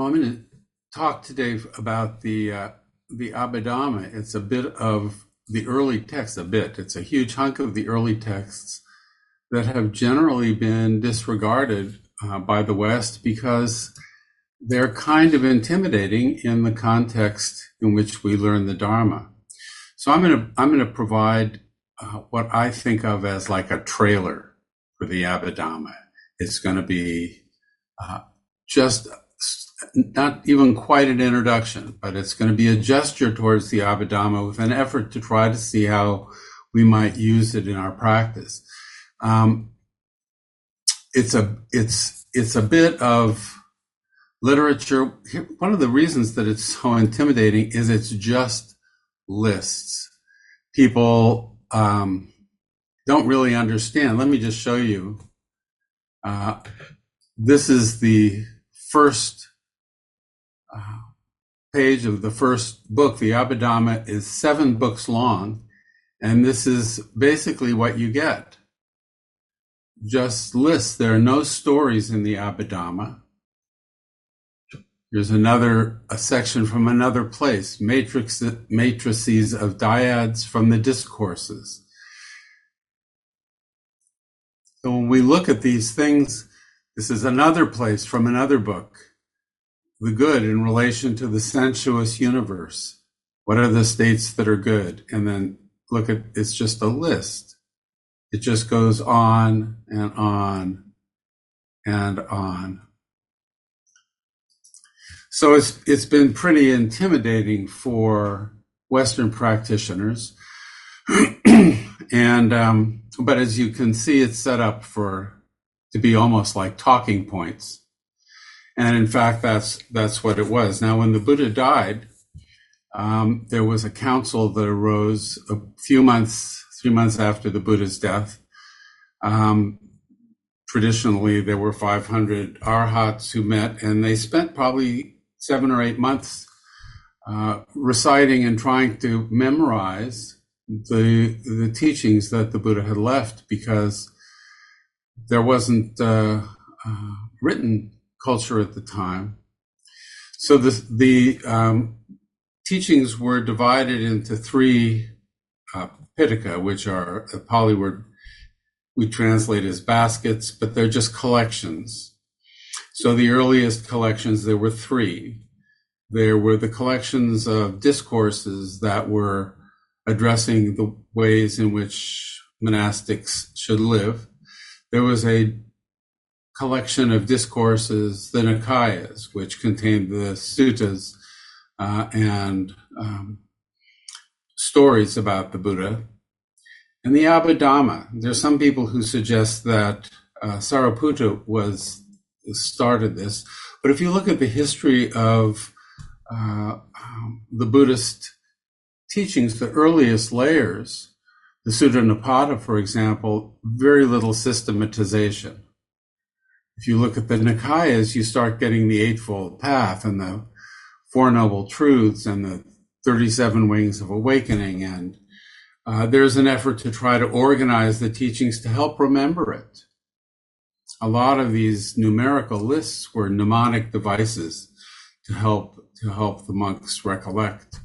Well, I'm going to talk today about the uh, the Abhidhamma. It's a bit of the early text, a bit. It's a huge hunk of the early texts that have generally been disregarded uh, by the West because they're kind of intimidating in the context in which we learn the Dharma. So I'm going to I'm going to provide uh, what I think of as like a trailer for the Abhidhamma. It's going to be uh, just not even quite an introduction, but it's going to be a gesture towards the Abhidhamma with an effort to try to see how we might use it in our practice. Um, it's a it's it's a bit of literature. One of the reasons that it's so intimidating is it's just lists. People um, don't really understand. Let me just show you. Uh, this is the first Uh, page of the first book. The Abhidhamma is seven books long, and this is basically what you get. Just lists. There are no stories in the Abhidhamma. There's another a section from another place, matrix, matrices of dyads from the discourses. So when we look at these things, this is another place from another book. The good in relation to the sensuous universe. What are the states that are good? And then look at it's just a list. It just goes on and on and on. So it's it's been pretty intimidating for Western practitioners, and um, but as you can see, it's set up for to be almost like talking points, and in fact, that's that's what it was. Now, when the Buddha died, um, there was a council that arose a few months, three months after the Buddha's death. Um, traditionally, there were 500 arhats who met, and they spent probably seven or eight months uh, reciting and trying to memorize the the teachings that the Buddha had left because there wasn't uh, uh, written culture at the time. So the the um, teachings were divided into three uh, pitaka, which are a Pali word we translate as baskets, but they're just collections so the earliest collections, there were three. There were the collections of discourses that were addressing the ways in which monastics should live. There was a collection of discourses, the Nikayas, which contained the suttas uh, and um, stories about the Buddha. And the Abhidhamma. There's some people who suggest that uh, Sariputta was started this. But if you look at the history of uh, um, the Buddhist teachings, the earliest layers, the Sutta Nipata, for example, very little systematization. If you look at the Nikayas, you start getting the Eightfold Path and the Four Noble Truths and the 37 Wings of Awakening. And uh, there's an effort to try to organize the teachings to help remember it a lot of these numerical lists were mnemonic devices to help to help the monks recollect.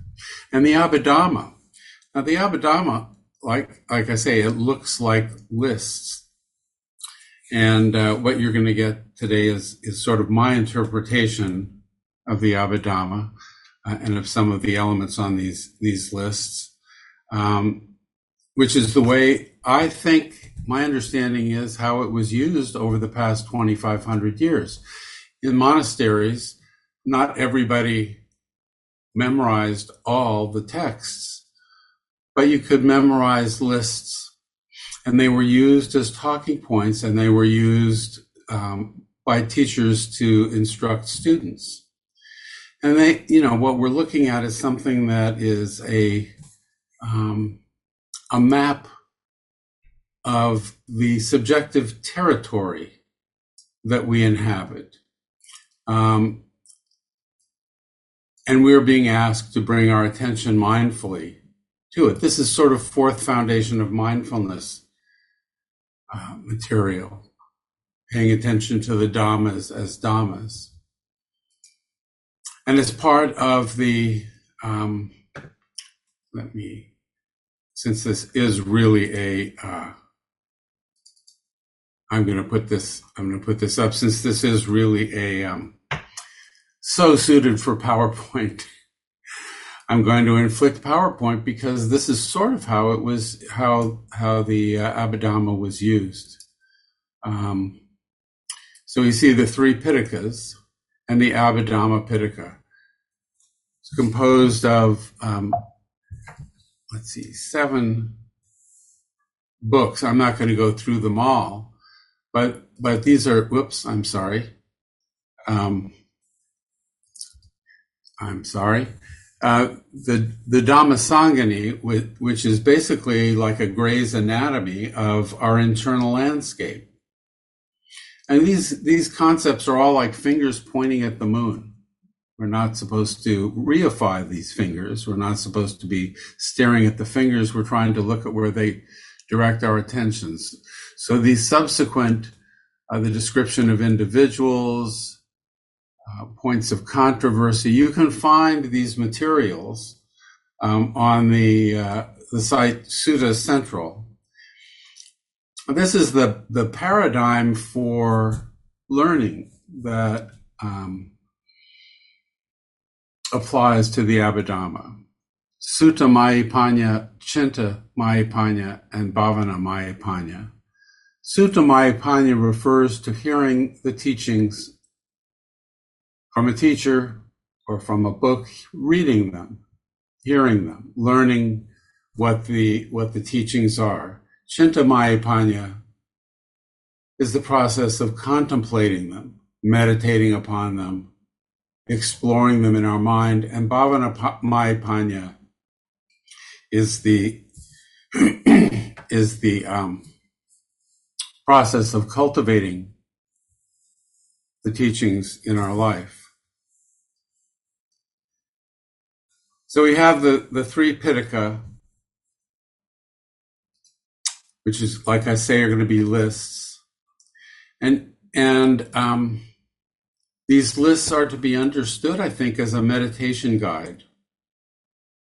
And the Abhidhamma. Now the Abhidhamma, like like I say, it looks like lists. And uh, what you're going to get today is is sort of my interpretation of the Abhidhamma uh, and of some of the elements on these these lists, um, which is the way I think my understanding is how it was used over the past 2,500 years. In monasteries, not everybody memorized all the texts, but you could memorize lists. And they were used as talking points and they were used um, by teachers to instruct students. And they, you know, what we're looking at is something that is a, um, a map of the subjective territory that we inhabit. Um, and we're being asked to bring our attention mindfully to it. This is sort of fourth foundation of mindfulness uh, material, paying attention to the dhammas as dhammas. and as part of the. Um, let me, since this is really a. Uh, I'm going to put this. I'm going to put this up since this is really a um, so suited for PowerPoint. I'm going to inflict PowerPoint because this is sort of how it was, how how the uh, Abhidhamma was used. Um, so we see the three Pitakas and the Abhidhamma Pitaka. It's composed of, um, let's see, seven books. I'm not going to go through them all, but but these are. Whoops, I'm sorry. Um, I'm sorry. Uh, the the Dhammasangani, which is basically like a Gray's Anatomy of our internal landscape. And these these concepts are all like fingers pointing at the moon. We're not supposed to reify these fingers. We're not supposed to be staring at the fingers. We're trying to look at where they direct our attentions. So these subsequent, uh, the description of individuals, uh, points of controversy, you can find these materials um, on the uh, the site Sutta Central this is the the paradigm for learning that um, applies to the Abhidhamma. Sutta Mayapanya, Chinta Mayapanya, and Bhavana Mayapanya. Sutta Mayapanya refers to hearing the teachings from a teacher or from a book, reading them, hearing them, learning what the what the teachings are. Chintamayapanya is the process of contemplating them, meditating upon them, exploring them in our mind, and Bhavanamayapanya is the is the um, process of cultivating the teachings in our life. So we have the, the three Pitaka which is like I say are going to be lists, and and um, these lists are to be understood, I think, as a meditation guide,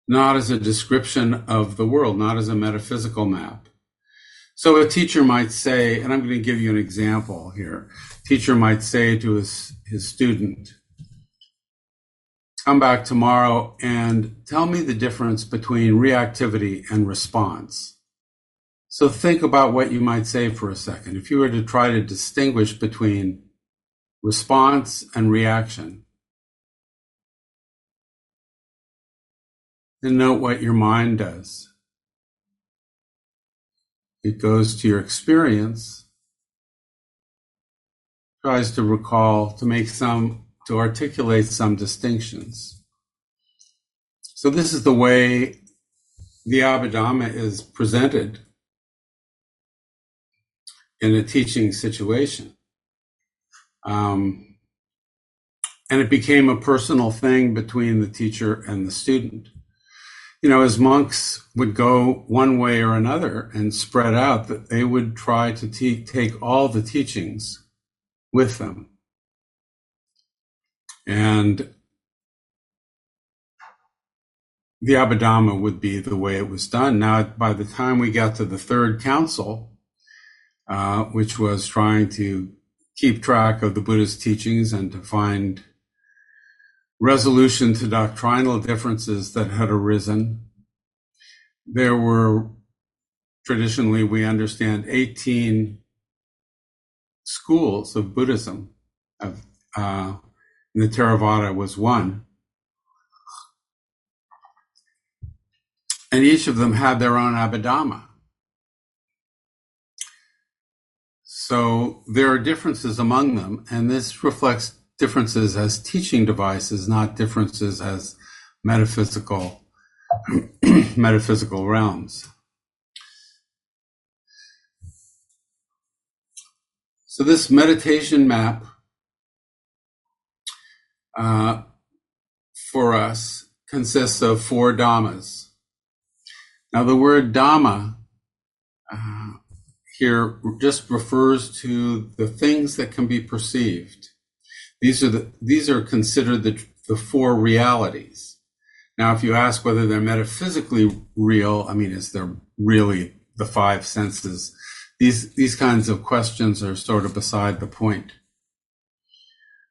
not as a description of the world, not as a metaphysical map. So a teacher might say, and I'm going to give you an example here. Teacher might say to his, his student, come back tomorrow and tell me the difference between reactivity and response. So think about what you might say for a second. If you were to try to distinguish between response and reaction, and note what your mind does. It goes to your experience, tries to recall, to make some, to articulate some distinctions. So this is the way the Abhidhamma is presented in a teaching situation. Um, and it became a personal thing between the teacher and the student. You know, as monks would go one way or another and spread out, that they would try to te- take all the teachings with them. And the Abhidhamma would be the way it was done. Now, by the time we got to the third council, uh, which was trying to keep track of the Buddhist teachings and to find resolution to doctrinal differences that had arisen. There were traditionally, we understand, 18 schools of Buddhism. Of, uh, the Theravada was one. And each of them had their own Abhidhamma. So there are differences among them, and this reflects differences as teaching devices, not differences as metaphysical metaphysical realms. So this meditation map uh, for us consists of four dhammas. Now the word dhamma uh, here just refers to the things that can be perceived. These are the these are considered the the four realities. Now, if you ask whether they're metaphysically real, I mean, is there really the five senses? These, these kinds of questions are sort of beside the point.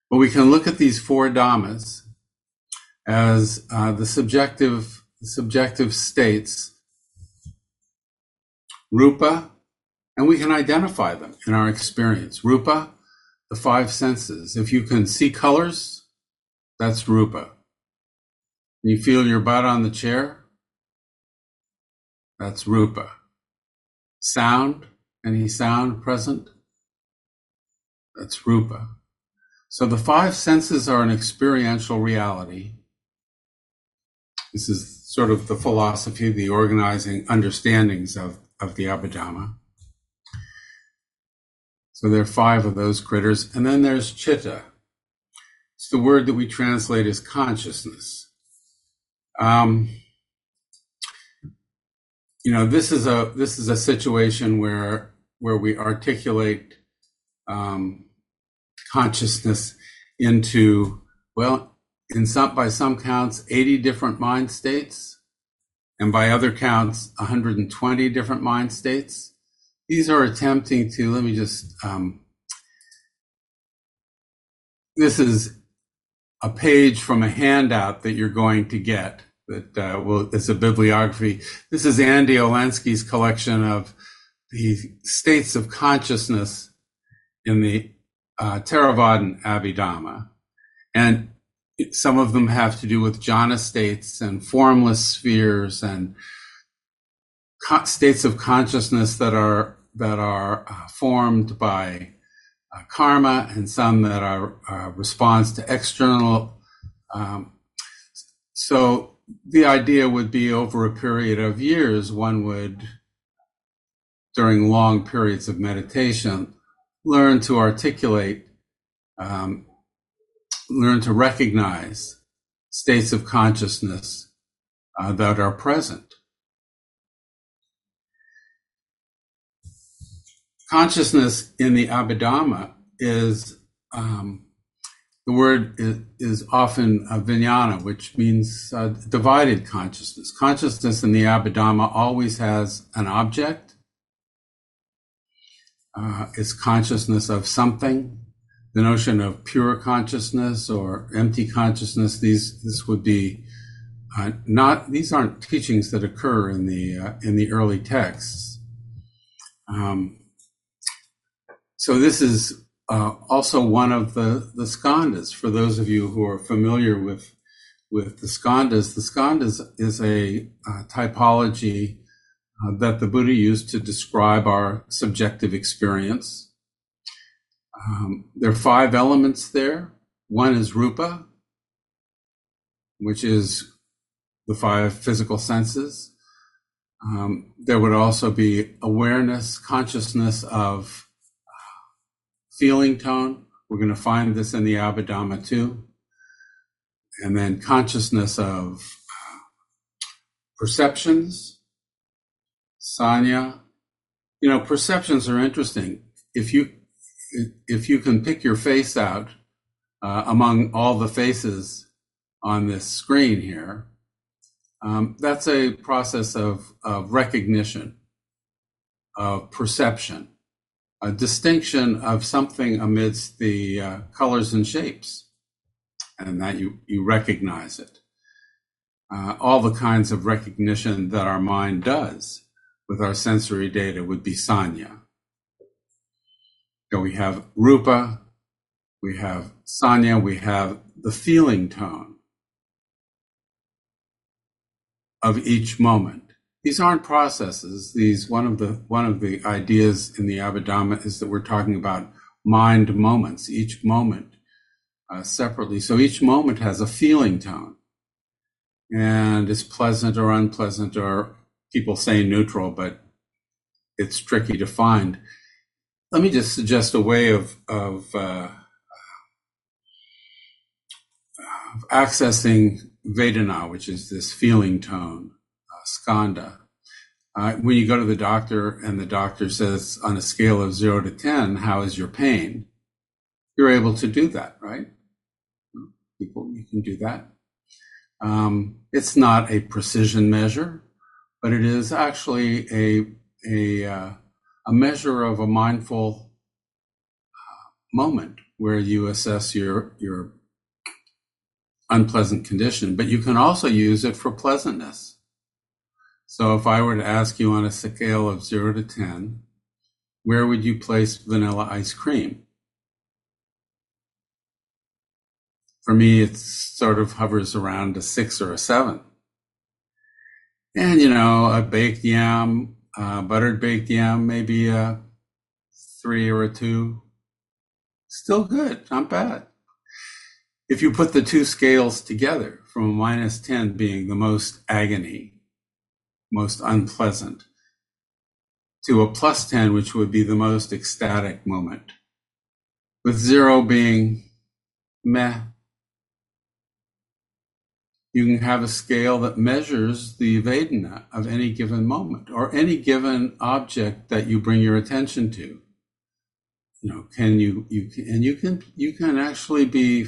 But we can look at these four dhammas as uh, the subjective, subjective states, rupa, and we can identify them in our experience. Rupa, the five senses. If you can see colors, that's rupa. You feel your butt on the chair, that's rupa. Sound, any sound present, that's rupa. So the five senses are an experiential reality. This is sort of the philosophy, the organizing understandings of, of the Abhidhamma. So there are five of those critters. And then there's chitta. It's the word that we translate as consciousness. Um, you know, this is a this is a situation where where we articulate um, consciousness into well, in some by some counts, 80 different mind states, and by other counts, 120 different mind states these are attempting to, let me just, um, this is a page from a handout that you're going to get that uh, will, it's a bibliography. This is Andy Olendzki's collection of the states of consciousness in the uh, Theravadan Abhidhamma. And some of them have to do with jhana states and formless spheres and co- states of consciousness that are that are uh, formed by uh, karma and some that are uh, response to external. Um, so the idea would be over a period of years, one would, during long periods of meditation, learn to articulate, um, learn to recognize states of consciousness uh, that are present. consciousness in the Abhidhamma is um, the word is, is often uh, vijnana, which means uh, divided consciousness. Consciousness in the Abhidhamma always has an object. Uh, it's consciousness of something. The notion of pure consciousness or empty consciousness, these this would be uh, not. These aren't teachings that occur in the uh, in the early texts. Um, so this is uh, also one of the, the skandhas. For those of you who are familiar with with the skandhas, the skandhas is a uh, typology uh, that the Buddha used to describe our subjective experience. Um, there are five elements there. One is rupa, which is the five physical senses. Um, there would also be awareness, consciousness of feeling tone. We're going to find this in the Abhidhamma too. And then consciousness of uh, perceptions, sanya. You know, perceptions are interesting. If you if you can pick your face out uh, among all the faces on this screen here, um, that's a process of, of recognition, of perception a distinction of something amidst the uh, colors and shapes, and that you, you recognize it. Uh, all the kinds of recognition that our mind does with our sensory data would be sanya. So we have rupa, we have sanya, we have the feeling tone of each moment. These aren't processes. These one of the one of the ideas in the Abhidhamma is that we're talking about mind moments. Each moment uh, separately. So each moment has a feeling tone, and it's pleasant or unpleasant, or people say neutral, but it's tricky to find. Let me just suggest a way of of, uh, of accessing Vedana, which is this feeling tone skandha. Uh, when you go to the doctor and the doctor says on a scale of zero to 10, how is your pain? You're able to do that, right? People, you can do that. Um, it's not a precision measure, but it is actually a a uh, a measure of a mindful uh, moment where you assess your your unpleasant condition. But you can also use it for pleasantness. So if I were to ask you on a scale of zero to ten, where would you place vanilla ice cream? For me, it sort of hovers around a six or a seven. And, you know, a baked yam, uh, buttered baked yam, maybe a three or a two. Still good, not bad. If you put the two scales together, from a minus 10 being the most agony, most unpleasant, to a plus 10, which would be the most ecstatic moment, with zero being meh, you can have a scale that measures the Vedana of any given moment or any given object that you bring your attention to. You know, can you, you can, and you can, you can actually be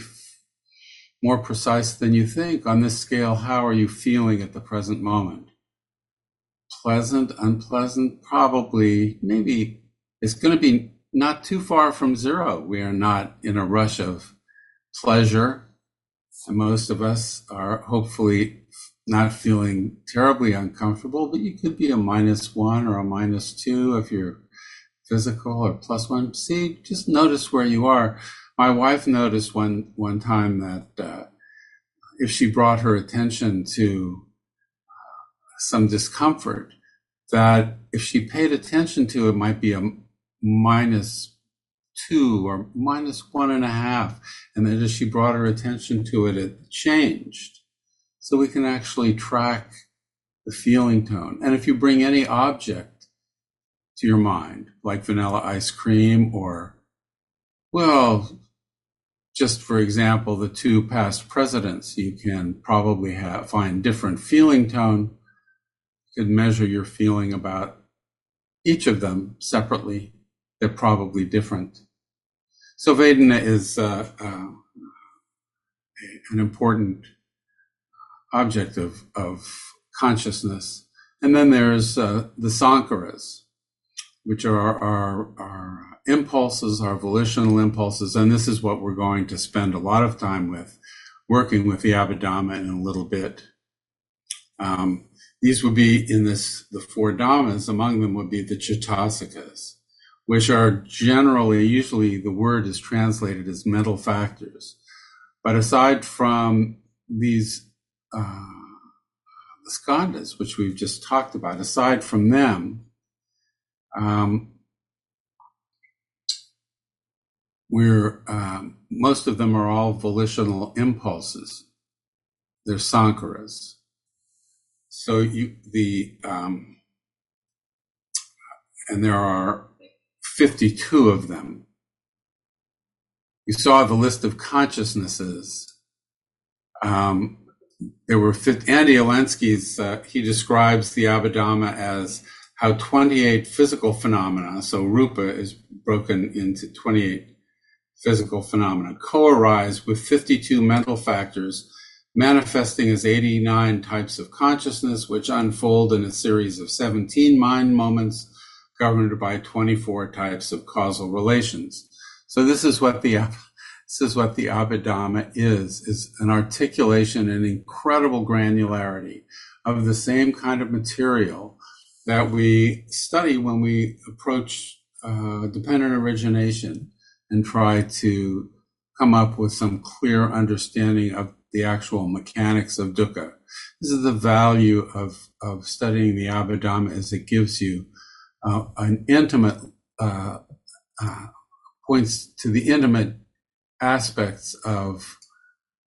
more precise than you think on this scale. How are you feeling at the present moment? Pleasant, unpleasant, probably, maybe it's going to be not too far from zero. We are not in a rush of pleasure most of us are hopefully not feeling terribly uncomfortable, but you could be a minus one or a minus two if you're physical or plus one. See, just notice where you are. My wife noticed one one time that uh, if she brought her attention to uh, some discomfort, that if she paid attention to it, might be a minus two or minus one and a half. And then as she brought her attention to it, it changed. So we can actually track the feeling tone. And if you bring any object to your mind, like vanilla ice cream or, well, just for example, the two past presidents, you can probably have, find different feeling tone. You could measure your feeling about each of them separately. They're probably different. So Vedana is uh, uh, an important object of, of consciousness. And then there's uh, the sankharas, which are our, our impulses, our volitional impulses. And this is what we're going to spend a lot of time with, working with the Abhidhamma in a little bit. Um, these would be in this, the four dhammas, among them would be the Chaitasikas which are generally, usually the word is translated as mental factors. But aside from these, uh, skandhas, which we've just talked about, aside from them, um, we're, um, most of them are all volitional impulses. They're sankharas. So you, the, um, and there are 52 of them. You saw the list of consciousnesses. Um, there were 50, Andy Olendzki's, uh, he describes the Abhidhamma as how 28 physical phenomena, so Rupa is broken into 28 physical phenomena, co-arise with 52 mental factors manifesting as 89 types of consciousness, which unfold in a series of 17 mind moments governed by 24 types of causal relations. So this is what the this is what the Abhidhamma is, is an articulation and incredible granularity of the same kind of material that we study when we approach uh, dependent origination and try to come up with some clear understanding of the actual mechanics of dukkha. This is the value of, of studying the Abhidhamma as it gives you uh, an intimate uh, uh, points to the intimate aspects of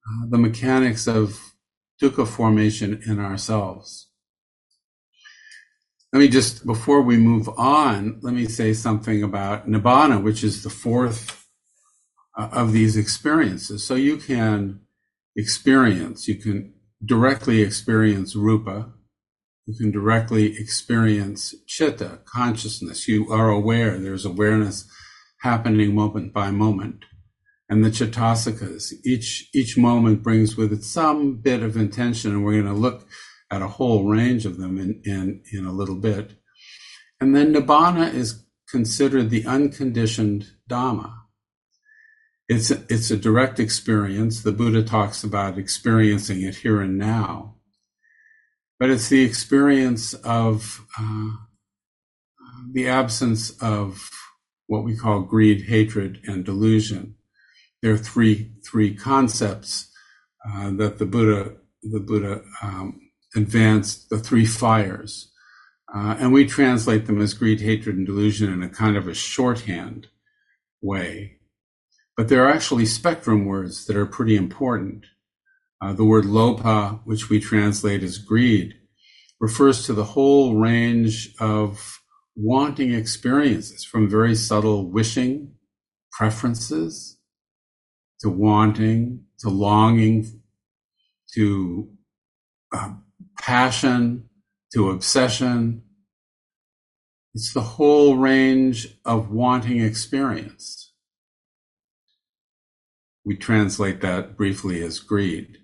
uh, the mechanics of dukkha formation in ourselves. Let me just, before we move on, let me say something about nibbana, which is the fourth uh, of these experiences. So you can experience, you can directly experience rupa, you can directly experience chitta, consciousness. You are aware. There's awareness happening moment by moment. and the Chitasikas. Each each moment brings with it some bit of intention, and we're going to look at a whole range of them in, in, in a little bit. And then Nibbana is considered the unconditioned Dhamma. It's a, it's a direct experience. The Buddha talks about experiencing it here and now. But it's the experience of uh, the absence of what we call greed, hatred, and delusion. There are three three concepts uh, that the Buddha the Buddha um, advanced, the three fires, uh, and we translate them as greed, hatred, and delusion in a kind of a shorthand way. But there are actually spectrum words that are pretty important. Uh, the word lobha, which we translate as greed, refers to the whole range of wanting experiences from very subtle wishing, preferences, to wanting, to longing, to uh, passion, to obsession. It's the whole range of wanting experience. We translate that briefly as greed.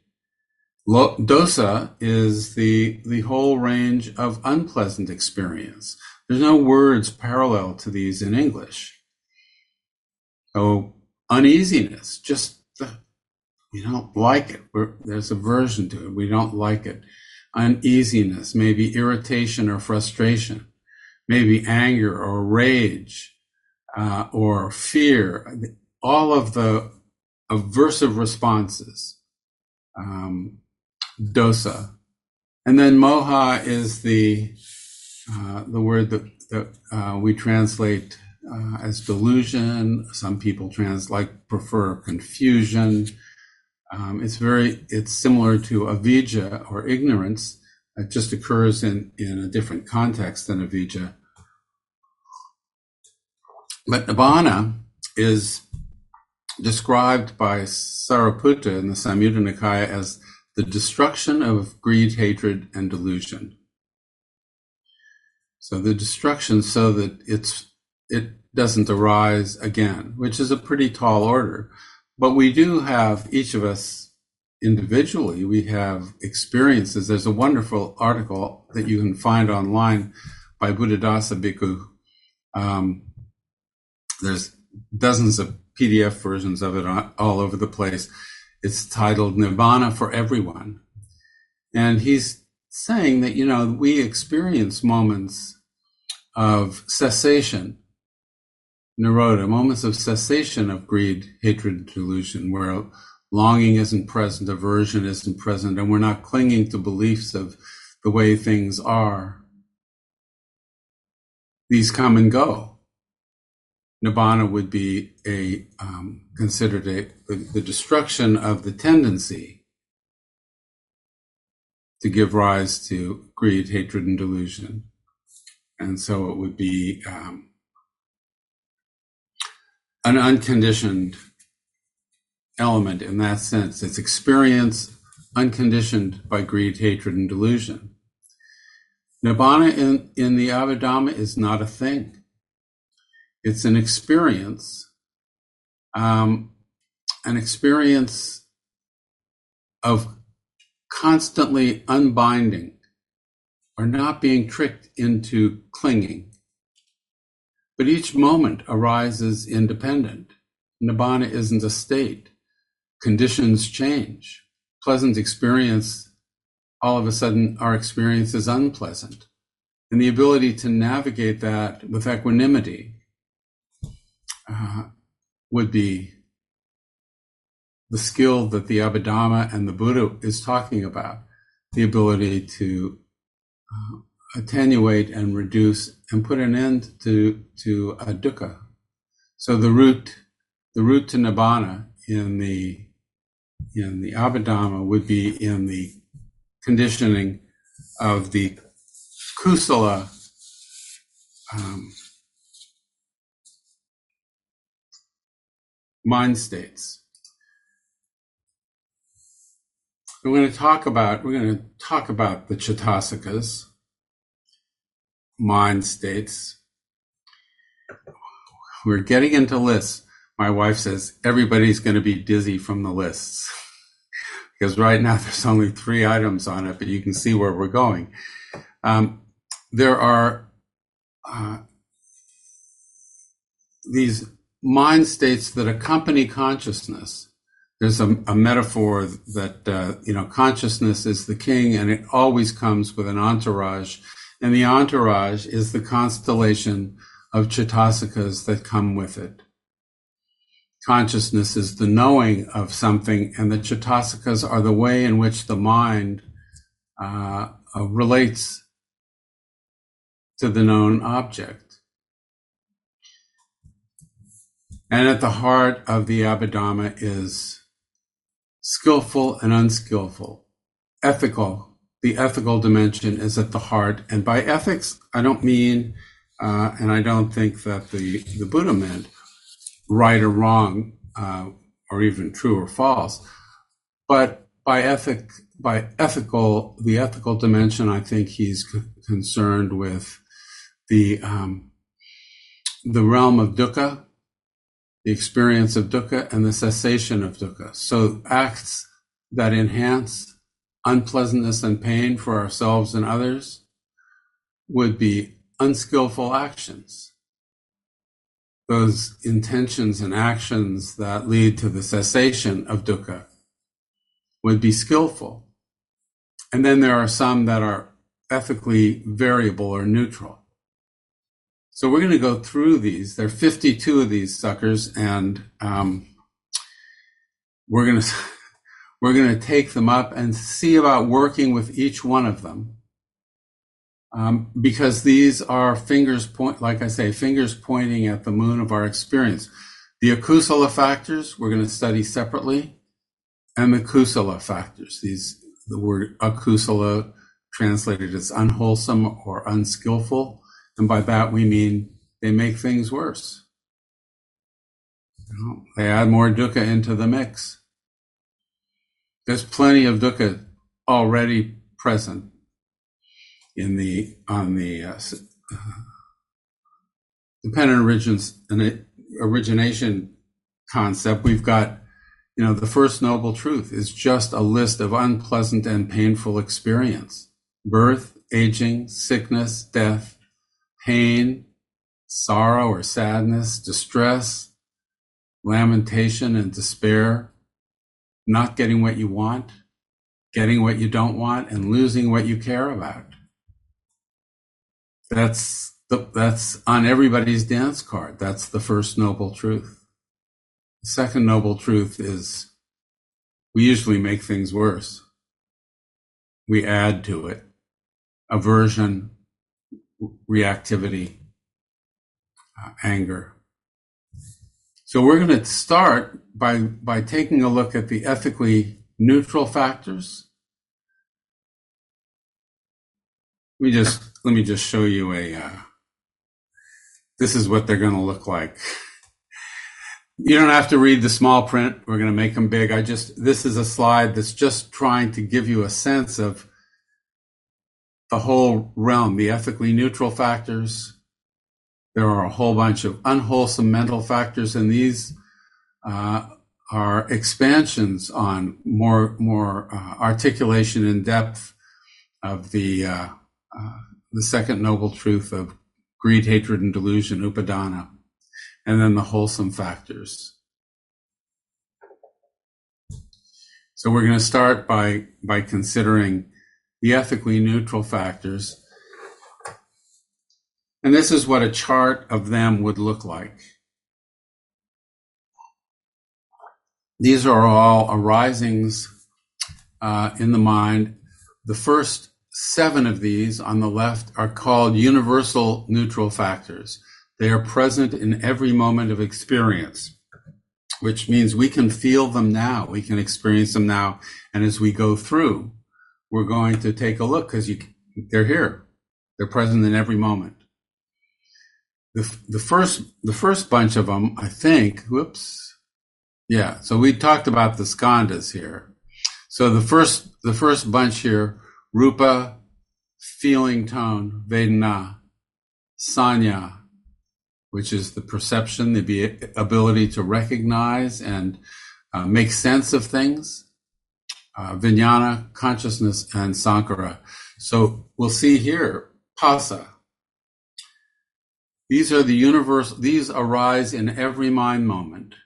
Dosa is the, the whole range of unpleasant experience. There's no words parallel to these in English. So uneasiness, just the, we don't like it. We're, there's aversion to it. We don't like it. Uneasiness, maybe irritation or frustration, maybe anger or rage uh, or fear. All of the aversive responses, um, dosa. And then moha is the uh, the word that, that uh, we translate uh, as delusion. Some people trans like prefer confusion. Um, it's very it's similar to avijja or ignorance. It just occurs in in a different context than avijja. But nibbana is described by Sariputta in the Samyutta Nikaya as the destruction of greed, hatred, and delusion. So the destruction so that it's it doesn't arise again, which is a pretty tall order. But we do have each of us individually, we have experiences. There's a wonderful article that you can find online by Buddhadasa Bhikkhu. Um, there's dozens of PDF versions of it all over the place. It's titled Nirvana for Everyone. And he's saying that, you know, we experience moments of cessation, nirodha, moments of cessation of greed, hatred, delusion, where longing isn't present, aversion isn't present, and we're not clinging to beliefs of the way things are. These come and go. Nibbana would be a um, considered a the destruction of the tendency to give rise to greed, hatred, and delusion and so it would be um, an unconditioned element in that sense. It's experience unconditioned by greed, hatred, and delusion. Nibbana in, in the Abhidhamma is not a thing. It's an experience, um, an experience of constantly unbinding or not being tricked into clinging. But each moment arises independent. Nibbana isn't a state. Conditions change. Pleasant experience, all of a sudden, our experience is unpleasant. And the ability to navigate that with equanimity uh, would be the skill that the Abhidhamma and the Buddha is talking about the ability to uh, attenuate and reduce and put an end to to a dukkha. So the root the root to nibbana in the in the Abhidhamma would be in the conditioning of the kusala um, mind states. We're going to talk about we're going to talk about the Chaitasikas, mind states. We're getting into lists. my wife says everybody's going to be dizzy from the lists because right now there's only three items on it, but you can see where we're going. Um, there are uh, these mind states that accompany consciousness. There's a, a metaphor that uh, you know consciousness is the king, and it always comes with an entourage, and the entourage is the constellation of Chitasikas that come with it. Consciousness is the knowing of something, and the Chitasikas are the way in which the mind uh, uh, relates to the known object. And at the heart of the Abhidhamma is skillful and unskillful, ethical. The ethical dimension is at the heart. And by ethics, I don't mean, uh, and I don't think that the, the Buddha meant right or wrong, uh, or even true or false, but by ethic, by ethical, the ethical dimension, I think he's c- concerned with the um, the realm of dukkha, the experience of dukkha and the cessation of dukkha. So acts that enhance unpleasantness and pain for ourselves and others would be unskillful actions. Those intentions and actions that lead to the cessation of dukkha would be skillful. And then there are some that are ethically variable or neutral. So we're going to go through these. There are 52 of these suckers, and um, we're going to we're going to take them up and see about working with each one of them, um, because these are fingers point, like I say, fingers pointing at the moon of our experience. The akusala factors we're going to study separately, and the kusala factors. These the word akusala translated as unwholesome or unskillful and by that we mean they make things worse. You know, they add more dukkha into the mix. There's plenty of dukkha already present in the on the uh, dependent origins and origination concept. We've got you know the first noble truth is just a list of unpleasant and painful experience: birth, aging, sickness, death, pain, sorrow or sadness, distress, lamentation and despair, not getting what you want, getting what you don't want, and losing what you care about. That's the, that's on everybody's dance card. That's the first noble truth. The second noble truth is we usually make things worse. We add to it aversion, reactivity, uh, anger. So we're going to start by, by taking a look at the ethically neutral factors. Let me just, let me just show you a, uh, this is what they're going to look like. You don't have to read the small print. We're going to make them big. I just, this is a slide that's just trying to give you a sense of the whole realm, the ethically neutral factors. There are a whole bunch of unwholesome mental factors, and these uh, are expansions on more more uh, articulation and depth of the uh, uh, the second noble truth of greed, hatred, and delusion, upadana, and then the wholesome factors. So we're going to start by by considering the ethically neutral factors. And this is what a chart of them would look like. These are all arisings uh, in the mind. The first seven of these on the left are called universal neutral factors. They are present in every moment of experience, which means we can feel them now. We can experience them now. And as we go through, we're going to take a look because they're here. They're present in every moment. The, the first the first bunch of them, I think. Whoops. Yeah. So we talked about the skandhas here. So the first the first bunch here, rupa, feeling tone, vedana, sanya, which is the perception, the ability to recognize and uh, make sense of things. Uh, vijnana, consciousness, and sankhara. So we'll see here, Phassa. These are the universe, these arise in every mind moment.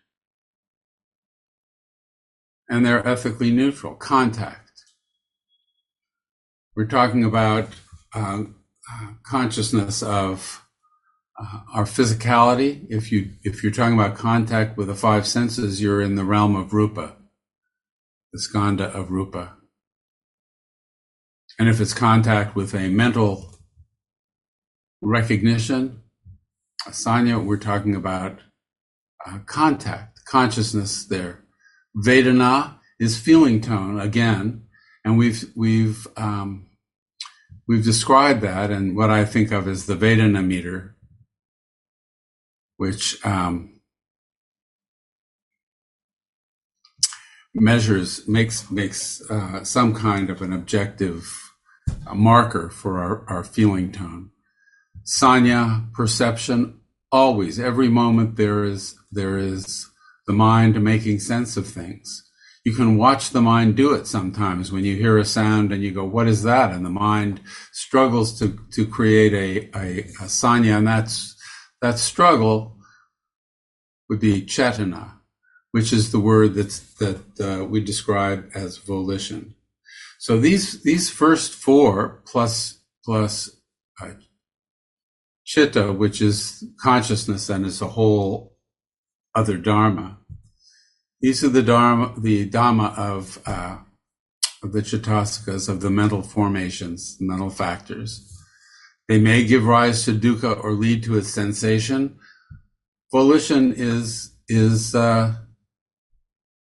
And they're ethically neutral. Contact. We're talking about uh, uh, consciousness of uh, our physicality. If you if you're talking about contact with the five senses, you're in the realm of rupa, the skandha of rupa. And if it's contact with a mental recognition, sanya, we're talking about uh, contact, consciousness there. Vedana is feeling tone again, and we've we've um, we've described that and what I think of as the Vedana meter, which um, measures makes makes uh, some kind of an objective uh, marker for our, our feeling tone. Sanya perception always every moment there is there is the mind making sense of things you can watch the mind do it sometimes when you hear a sound and you go, what is that? And the mind struggles to, to create a, a, a sanya and that's, that struggle would be cetana, which is the word that's, that uh, we describe as volition. So these, these first four plus, plus uh, chitta, which is consciousness and is a whole other dharma, these are the dharma, the dhamma of, uh, of the chaitasicas, of the mental formations, mental factors. They may give rise to dukkha or lead to a sensation. Volition is is uh,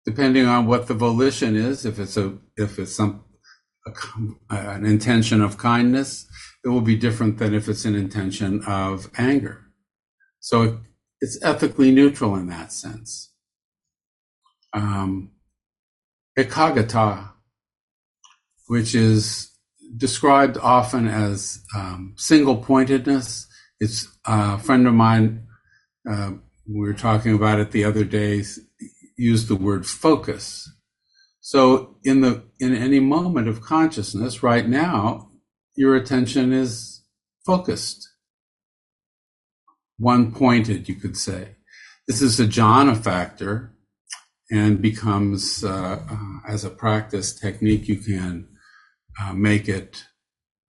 depending on what the volition is. If it's a if it's some a, an intention of kindness, it will be different than if it's an intention of anger. So it's ethically neutral in that sense um, ekaggata, which is described often as um, single pointedness. It's a friend of mine, uh, we were talking about it the other day, used the word focus. So in the in any moment of consciousness right now, your attention is focused. One pointed, you could say. This is a jhana factor and becomes uh, uh, as a practice technique you can uh, make it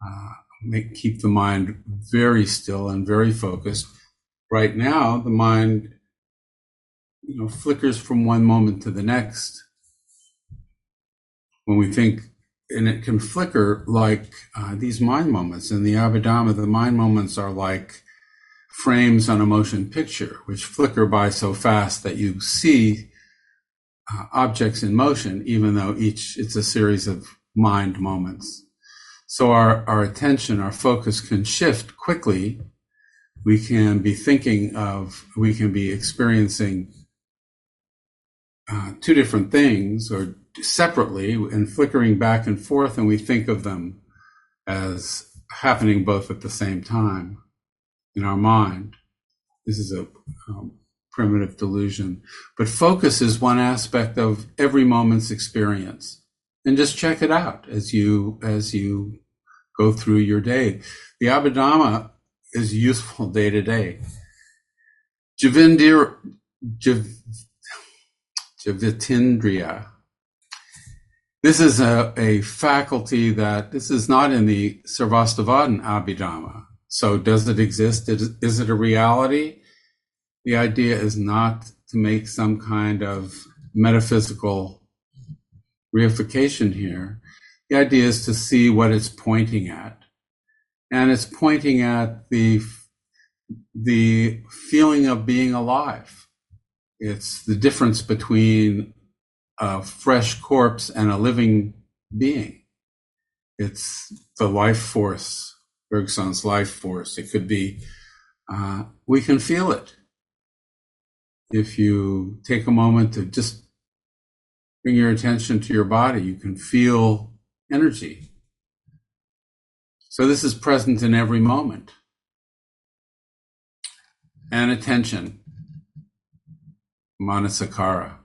uh, make keep the mind very still and very focused right now the mind you know flickers from one moment to the next when we think and it can flicker like uh, these mind moments in the abhidhamma the mind moments are like frames on a motion picture which flicker by so fast that you see uh, objects in motion, even though each it's a series of mind moments. So our, our attention, our focus can shift quickly. We can be thinking of, we can be experiencing uh, two different things or separately and flickering back and forth, and we think of them as happening both at the same time in our mind. This is a um, primitive delusion. But focus is one aspect of every moment's experience. And just check it out as you as you go through your day. The Abhidhamma is useful day to day. Javindir, Jav, Jivitindriya. This is a, a faculty that this is not in the Sarvastivadin Abhidhamma. So does it exist? Is, is it a reality? the idea is not to make some kind of metaphysical reification here. The idea is to see what it's pointing at. And it's pointing at the, the feeling of being alive. It's the difference between a fresh corpse and a living being. It's the life force, Bergson's life force. It could be, uh, we can feel it if you take a moment to just bring your attention to your body, you can feel energy. So this is present in every moment. and attention. Manasikara.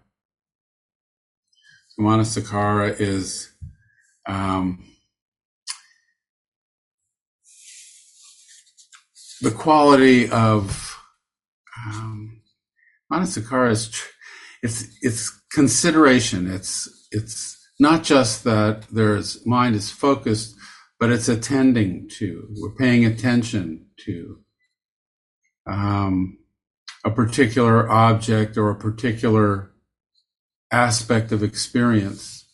Manasikara is um, the quality of um, Manasikara is tr- it's it's consideration. It's it's not just that there's mind is focused, but it's attending to. We're paying attention to um, a particular object or a particular aspect of experience.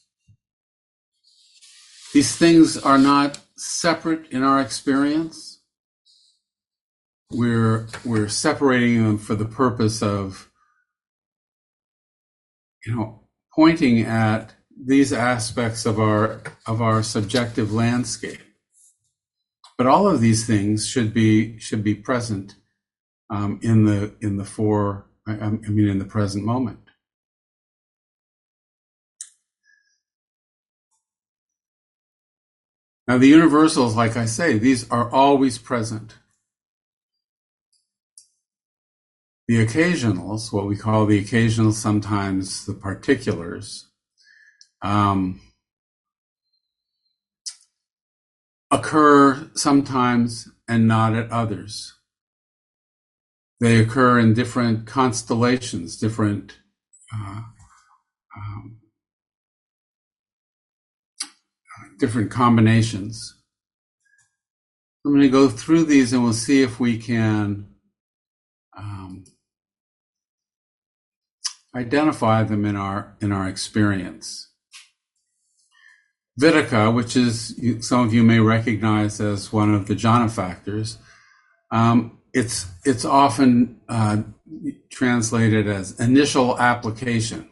These things are not separate in our experience. We're we're separating them for the purpose of you know pointing at these aspects of our of our subjective landscape. But all of these things should be should be present um, in the in the for I, I mean in the present moment. Now the universals, like I say, these are always present. The occasionals, what we call the occasionals, sometimes the particulars, um, occur sometimes and not at others. They occur in different constellations, different uh, um, different combinations. I'm going to go through these and we'll see if we can um, identify them in our in our experience. Vitakka, which is some of you may recognize as one of the jhana factors, um, it's it's often uh, translated as initial application.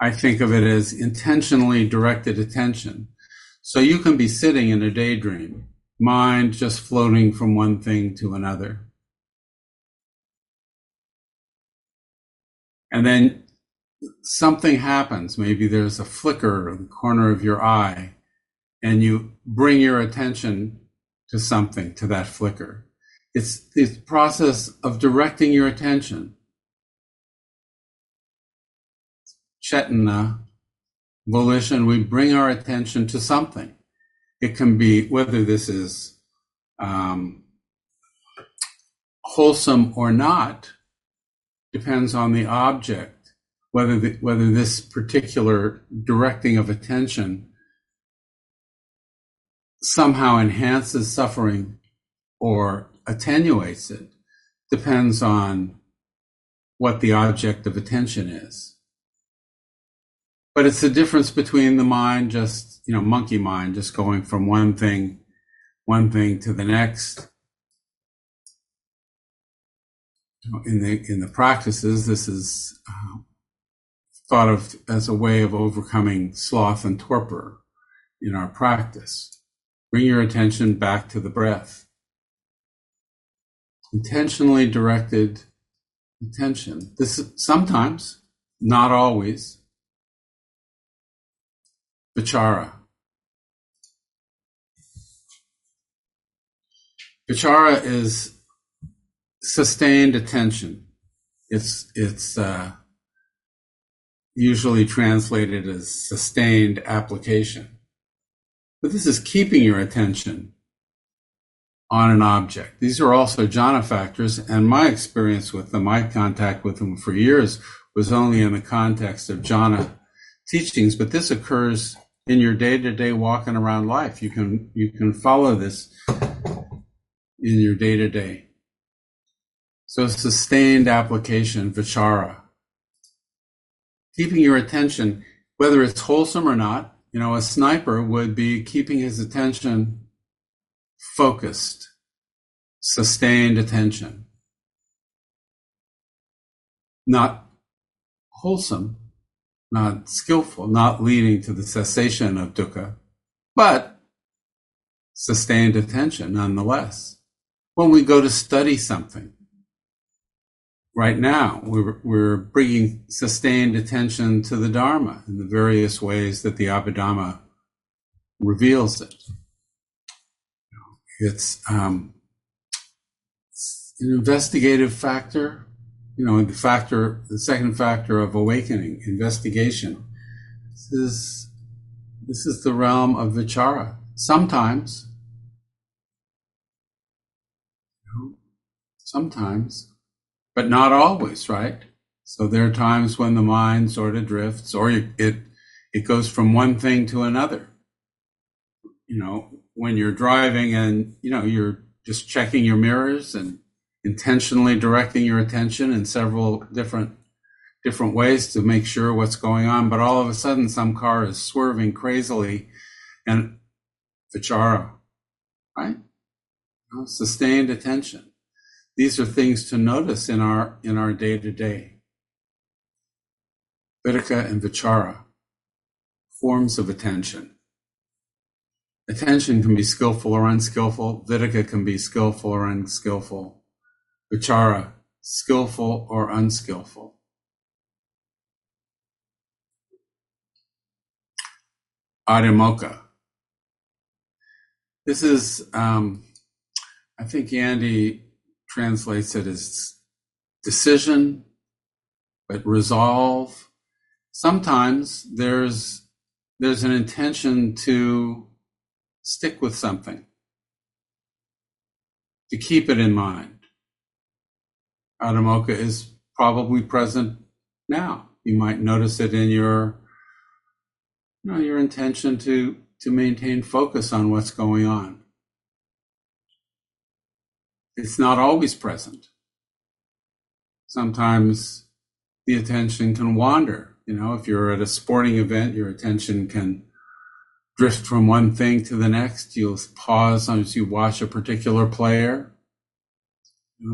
I think of it as intentionally directed attention. So you can be sitting in a daydream, mind just floating from one thing to another. And then something happens. Maybe there's a flicker in the corner of your eye, and you bring your attention to something, to that flicker. It's the process of directing your attention. Chetana, volition, we bring our attention to something. It can be whether this is um, wholesome or not, depends on the object, whether the, whether this particular directing of attention somehow enhances suffering or attenuates it depends on what the object of attention is. But it's the difference between the mind just, you know, monkey mind, just going from one thing, one thing to the next. In the in the practices, this is uh, thought of as a way of overcoming sloth and torpor in our practice. Bring your attention back to the breath intentionally directed attention. This sometimes, not always. Vichara. Vichara is sustained attention. It's it's uh, usually translated as sustained application, but this is keeping your attention on an object. These are also jhana factors, and my experience with them, my contact with them for years was only in the context of jhana teachings, but this occurs in your day-to-day walking around life. You can you can follow this in your day-to-day. So sustained application, vichara. Keeping your attention, whether it's wholesome or not, you know, a sniper would be keeping his attention focused, sustained attention. Not wholesome, not skillful, not leading to the cessation of dukkha, but sustained attention nonetheless. When we go to study something, right now we're, we're bringing sustained attention to the Dharma in the various ways that the Abhidhamma reveals it. It's um, an investigative factor, you know, the factor, the second factor of awakening, investigation. This is, this is the realm of vichara. Sometimes, sometimes, but not always, right? So there are times when the mind sort of drifts or it, it goes from one thing to another. You know, when you're driving and, you know, you're just checking your mirrors and intentionally directing your attention in several different different ways to make sure what's going on, but all of a sudden some car is swerving crazily and vichara, right? You know, sustained attention. These are things to notice in our in our day to day. Vitakka and vichara, forms of attention. Attention can be skillful or unskillful. Vitakka can be skillful or unskillful. Vichara, skillful or unskillful. Adhimokkha. This is, um, I think Andy translates it as decision, but resolve. Sometimes there's there's an intention to stick with something, to keep it in mind. Adhimokkha is probably present now. You might notice it in your, you know, your intention to, to maintain focus on what's going on. It's not always present. Sometimes the attention can wander. You know, if you're at a sporting event, your attention can drift from one thing to the next. You'll pause as you watch a particular player.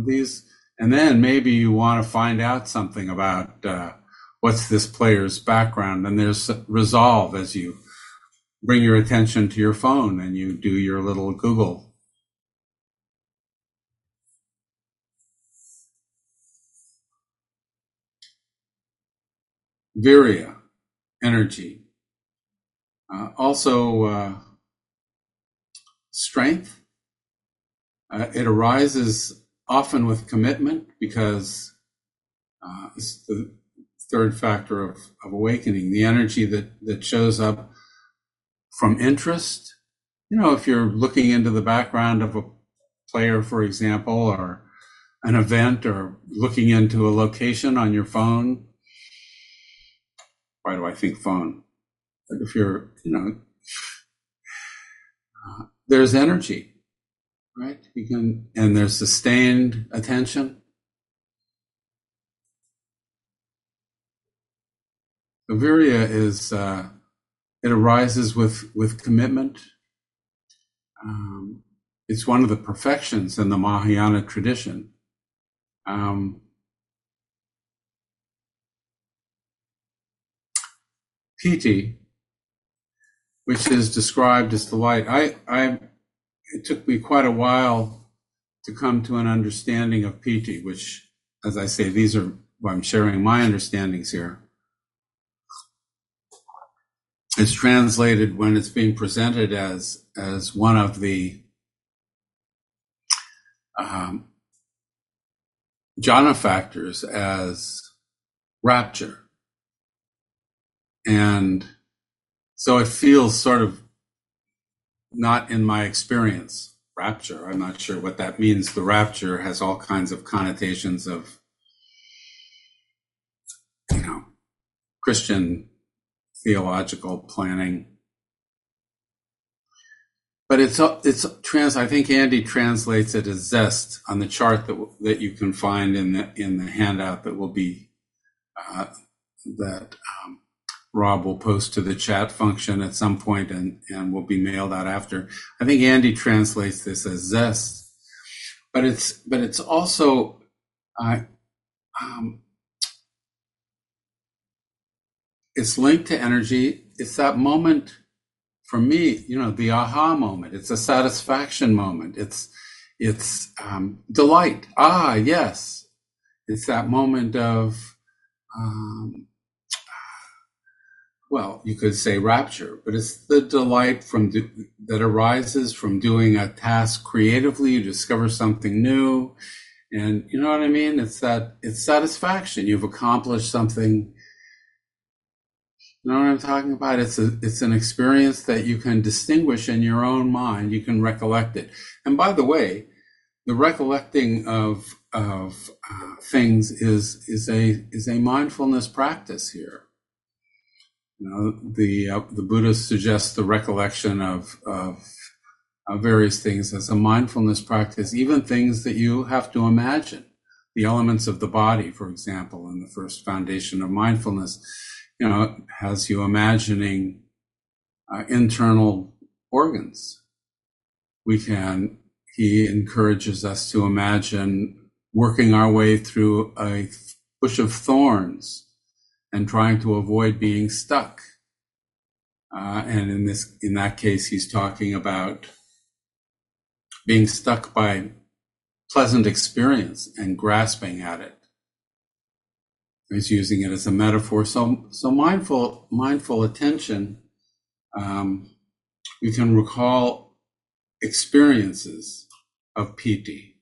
These, and then maybe you want to find out something about uh, what's this player's background, and there's resolve as you bring your attention to your phone and you do your little Google. Virya, energy. Uh, also, uh, strength. Uh, it arises often with commitment because uh, it's the third factor of, of awakening, the energy that, that shows up from interest. You know, if you're looking into the background of a player, for example, or an event, or looking into a location on your phone. Why do I think phone? If you're, you know, uh, there's energy, right? You can, and there's sustained attention. So virya is, uh, it arises with, with commitment. Um, it's one of the perfections in the Mahayana tradition. Um, piti which is described as delight. I, I, it took me quite a while to come to an understanding of piti, which, as I say, these are, I'm sharing my understandings here. It's translated when it's being presented as, as one of the, um, jhana factors as rapture. And so it feels sort of not in my experience rapture. I'm not sure what that means. The rapture has all kinds of connotations of, you know, Christian theological planning. But it's it's trans. I think Andy translates it as zest on the chart that that you can find in the in the handout that will be uh, that um, Rob will post to the chat function at some point and, and will be mailed out after. I think Andy translates this as zest, but it's but it's also uh, um, it's linked to energy. It's that moment for me, you know, the aha moment. It's a satisfaction moment. It's it's um, delight. Ah, yes, it's that moment of um, well, you could say rapture, but it's the delight from do, that arises from doing a task creatively. You discover something new, And you know what I mean? It's that it's satisfaction. You've accomplished something. You know what I'm talking about? It's a it's an experience that you can distinguish in your own mind. You can recollect it. And by the way, the recollecting of of uh, things is is a is a mindfulness practice here. You know, the uh, the Buddha suggests the recollection of of uh, various things as a mindfulness practice, even things that you have to imagine. The elements of the body, for example, in the first foundation of mindfulness, you know, has you imagining uh, internal organs. We can, he encourages us to imagine working our way through a bush of thorns and trying to avoid being stuck. Uh, and in this, in that case, he's talking about being stuck by pleasant experience and grasping at it. He's using it as a metaphor. So, so mindful, mindful attention. Um, you can recall experiences of piti.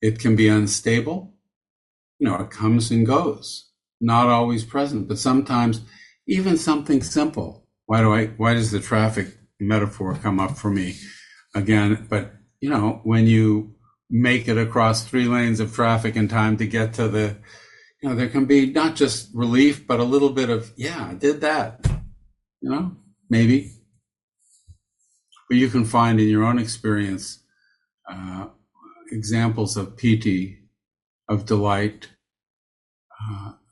It can be unstable. You know, it comes and goes, not always present, but sometimes even something simple. Why do I, why does the traffic metaphor come up for me again? But you know, when you make it across three lanes of traffic in time to get to the, you know, there can be not just relief, but a little bit of, yeah, I did that, you know, maybe. But you can find in your own experience uh, examples of piti, of delight,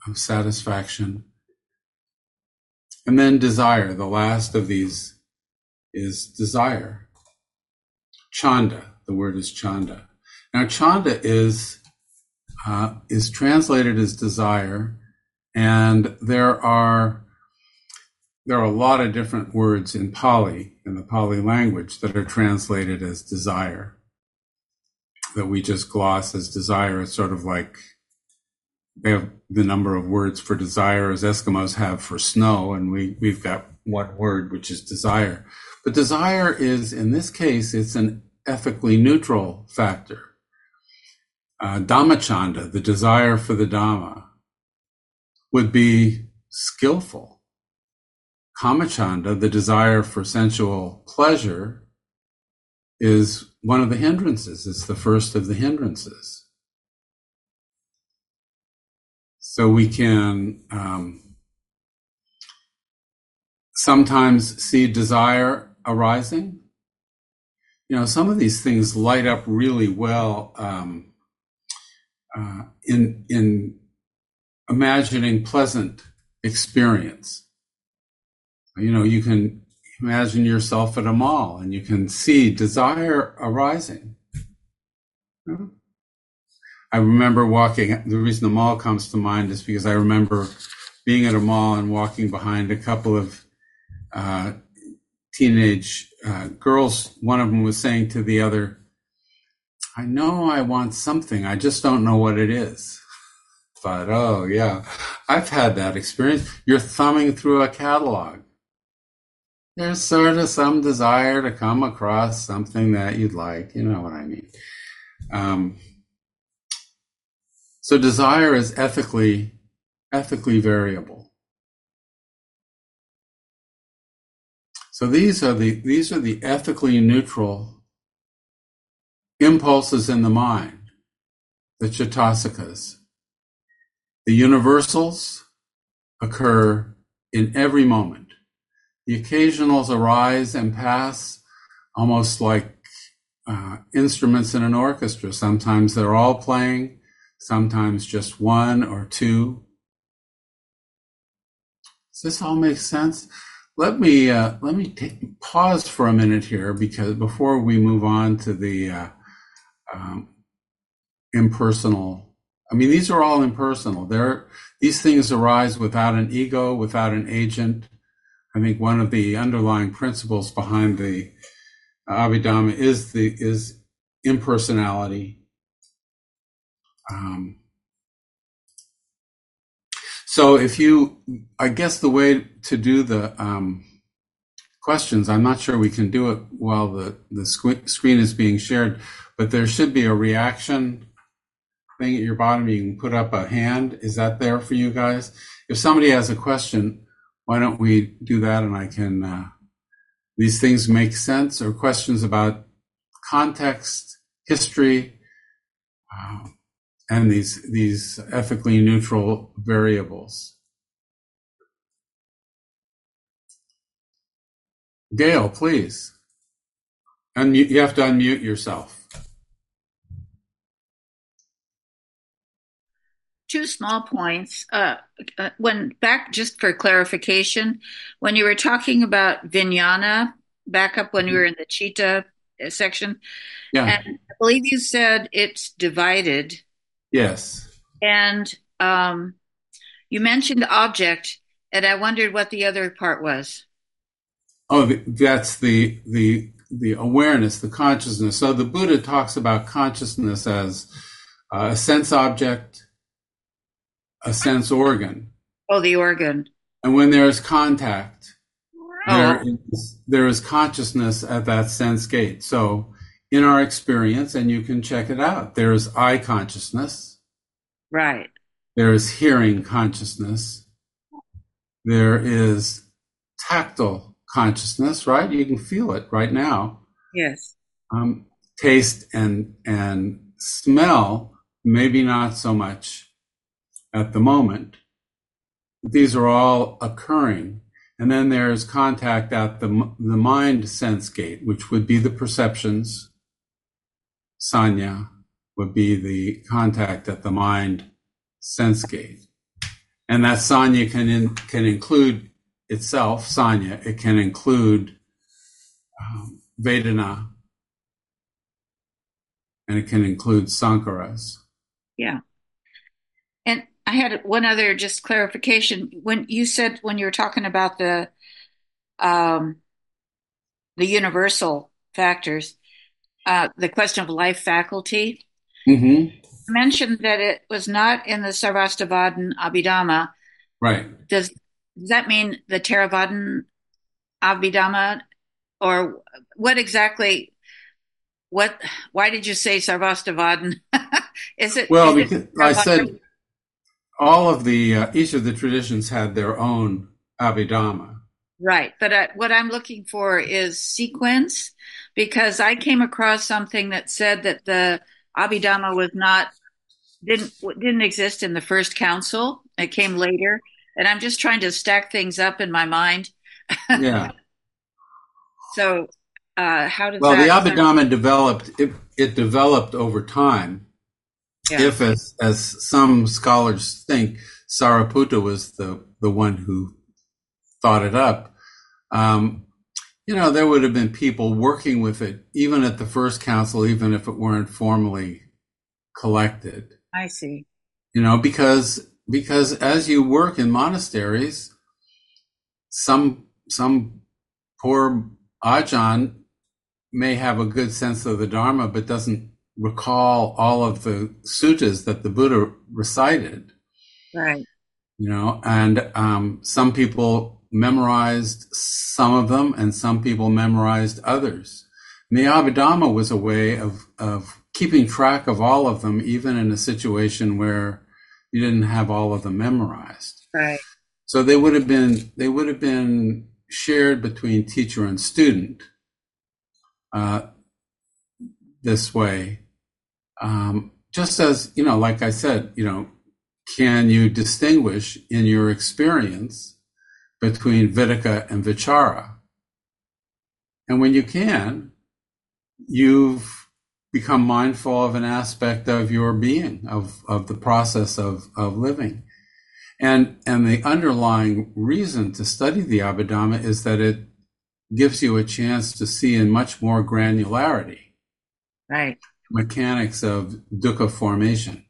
of satisfaction. And then desire, the last of these is desire. Chanda. The word is chanda. Now, chanda is uh, is translated as desire, and there are there are a lot of different words in Pali in the Pali language that are translated as desire. That we just gloss as desire. It's sort of like they have the number of words for desire as Eskimos have for snow, and we we've got one word which is desire. But desire is, in this case, it's an ethically neutral factor. Uh, Dhammachanda, the desire for the Dhamma, would be skillful. Kamachanda, the desire for sensual pleasure, is one of the hindrances. It's the first of the hindrances. So we can um, sometimes see desire arising you know, some of these things light up really well um, uh, in in imagining pleasant experience. You know, you can imagine yourself at a mall and you can see desire arising. I remember walking. The reason the mall comes to mind is because I remember being at a mall and walking behind a couple of uh, teenage uh, girls, one of them was saying to the other, I know I want something, I just don't know what it is. But oh, yeah, I've had that experience. You're thumbing through a catalog. There's sort of some desire to come across something that you'd like. You know what I mean? Um, so desire is ethically ethically variable. So these are the these are the ethically neutral impulses in the mind, the cetasikas. The universals occur in every moment. The occasionals arise and pass almost like uh, instruments in an orchestra. Sometimes they're all playing, sometimes just one or two. Does this all make sense? Let me uh, let me take, pause for a minute here because before we move on to the uh, um, impersonal, I mean these are all impersonal. There, these things arise without an ego, without an agent. I think one of the underlying principles behind the Abhidhamma is the is impersonality. Um, so if you, I guess the way to do the um, questions, I'm not sure we can do it while the, the sc- screen is being shared, but there should be a reaction thing at your bottom. You can put up a hand. Is that there for you guys? If somebody has a question, why don't we do that and I can, uh, these things make sense or questions about context, history, uh, and these, these ethically neutral variables. Gail, please. And you have to unmute yourself. two small points. Uh, uh, when back, just for clarification, when you were talking about Vijnana, back up when you were in the Chitta uh, section, Yeah. and I believe you said it's divided, Yes. and um, you mentioned object, and I wondered what the other part was. Oh, that's the the the awareness, the consciousness. So the Buddha talks about consciousness as uh, a sense object, a sense organ, Oh, the organ. and when there is contact, Oh, there is there is consciousness at that sense gate. So in our experience, and you can check it out, there is eye consciousness, right. there is hearing consciousness, there is tactile consciousness, right? You can feel it right now. Yes. Um, taste and and smell, maybe not so much at the moment. These are all occurring, and then there's contact at the the mind sense gate, which would be the perceptions. Sanya would be the contact at the mind sense gate, and that sanya can in, can include itself sanya. It can include um, Vedana, and it can include Sankaras. Yeah. And I had one other just clarification. When you said when you were talking about the um the universal factors, uh the question of life faculty, Mm-hmm. you mentioned that it was not in the Sarvastivadin Abhidhamma. Right. Does does that mean the Theravadin Abhidhamma or what exactly what why did you say Sarvastivadin? is it Well, is it because I said all of the uh, each of the traditions had their own abhidhamma. Right. But uh, what I'm looking for is sequence because I came across something that said that the Abhidhamma was not didn't didn't exist in the first council. It came later, and I'm just trying to stack things up in my mind. Yeah. So, uh, how does Well, the abhidhamma developed. It, it developed over time. Yeah. If, as as some scholars think, Sariputta was the the one who thought it up. Um, you know, there would have been people working with it even at the first council, even if it weren't formally collected. I see. you know because because as you work in monasteries some some poor ajahn may have a good sense of the dharma but doesn't recall all of the suttas that the buddha recited Right. you know and um, some people memorized some of them and some people memorized others. The abhidhamma was a way of of keeping track of all of them even in a situation where you didn't have all of them memorized. Right. so they would have been they would have been shared between teacher and student uh, this way. Um, just as you know like i said you know can you distinguish in your experience between vitakka and vichara and when you can you've become mindful of an aspect of your being of, of the process of, of living and and the underlying reason to study the abhidhamma is that it gives you a chance to see in much more granularity Right. mechanics of dukkha formation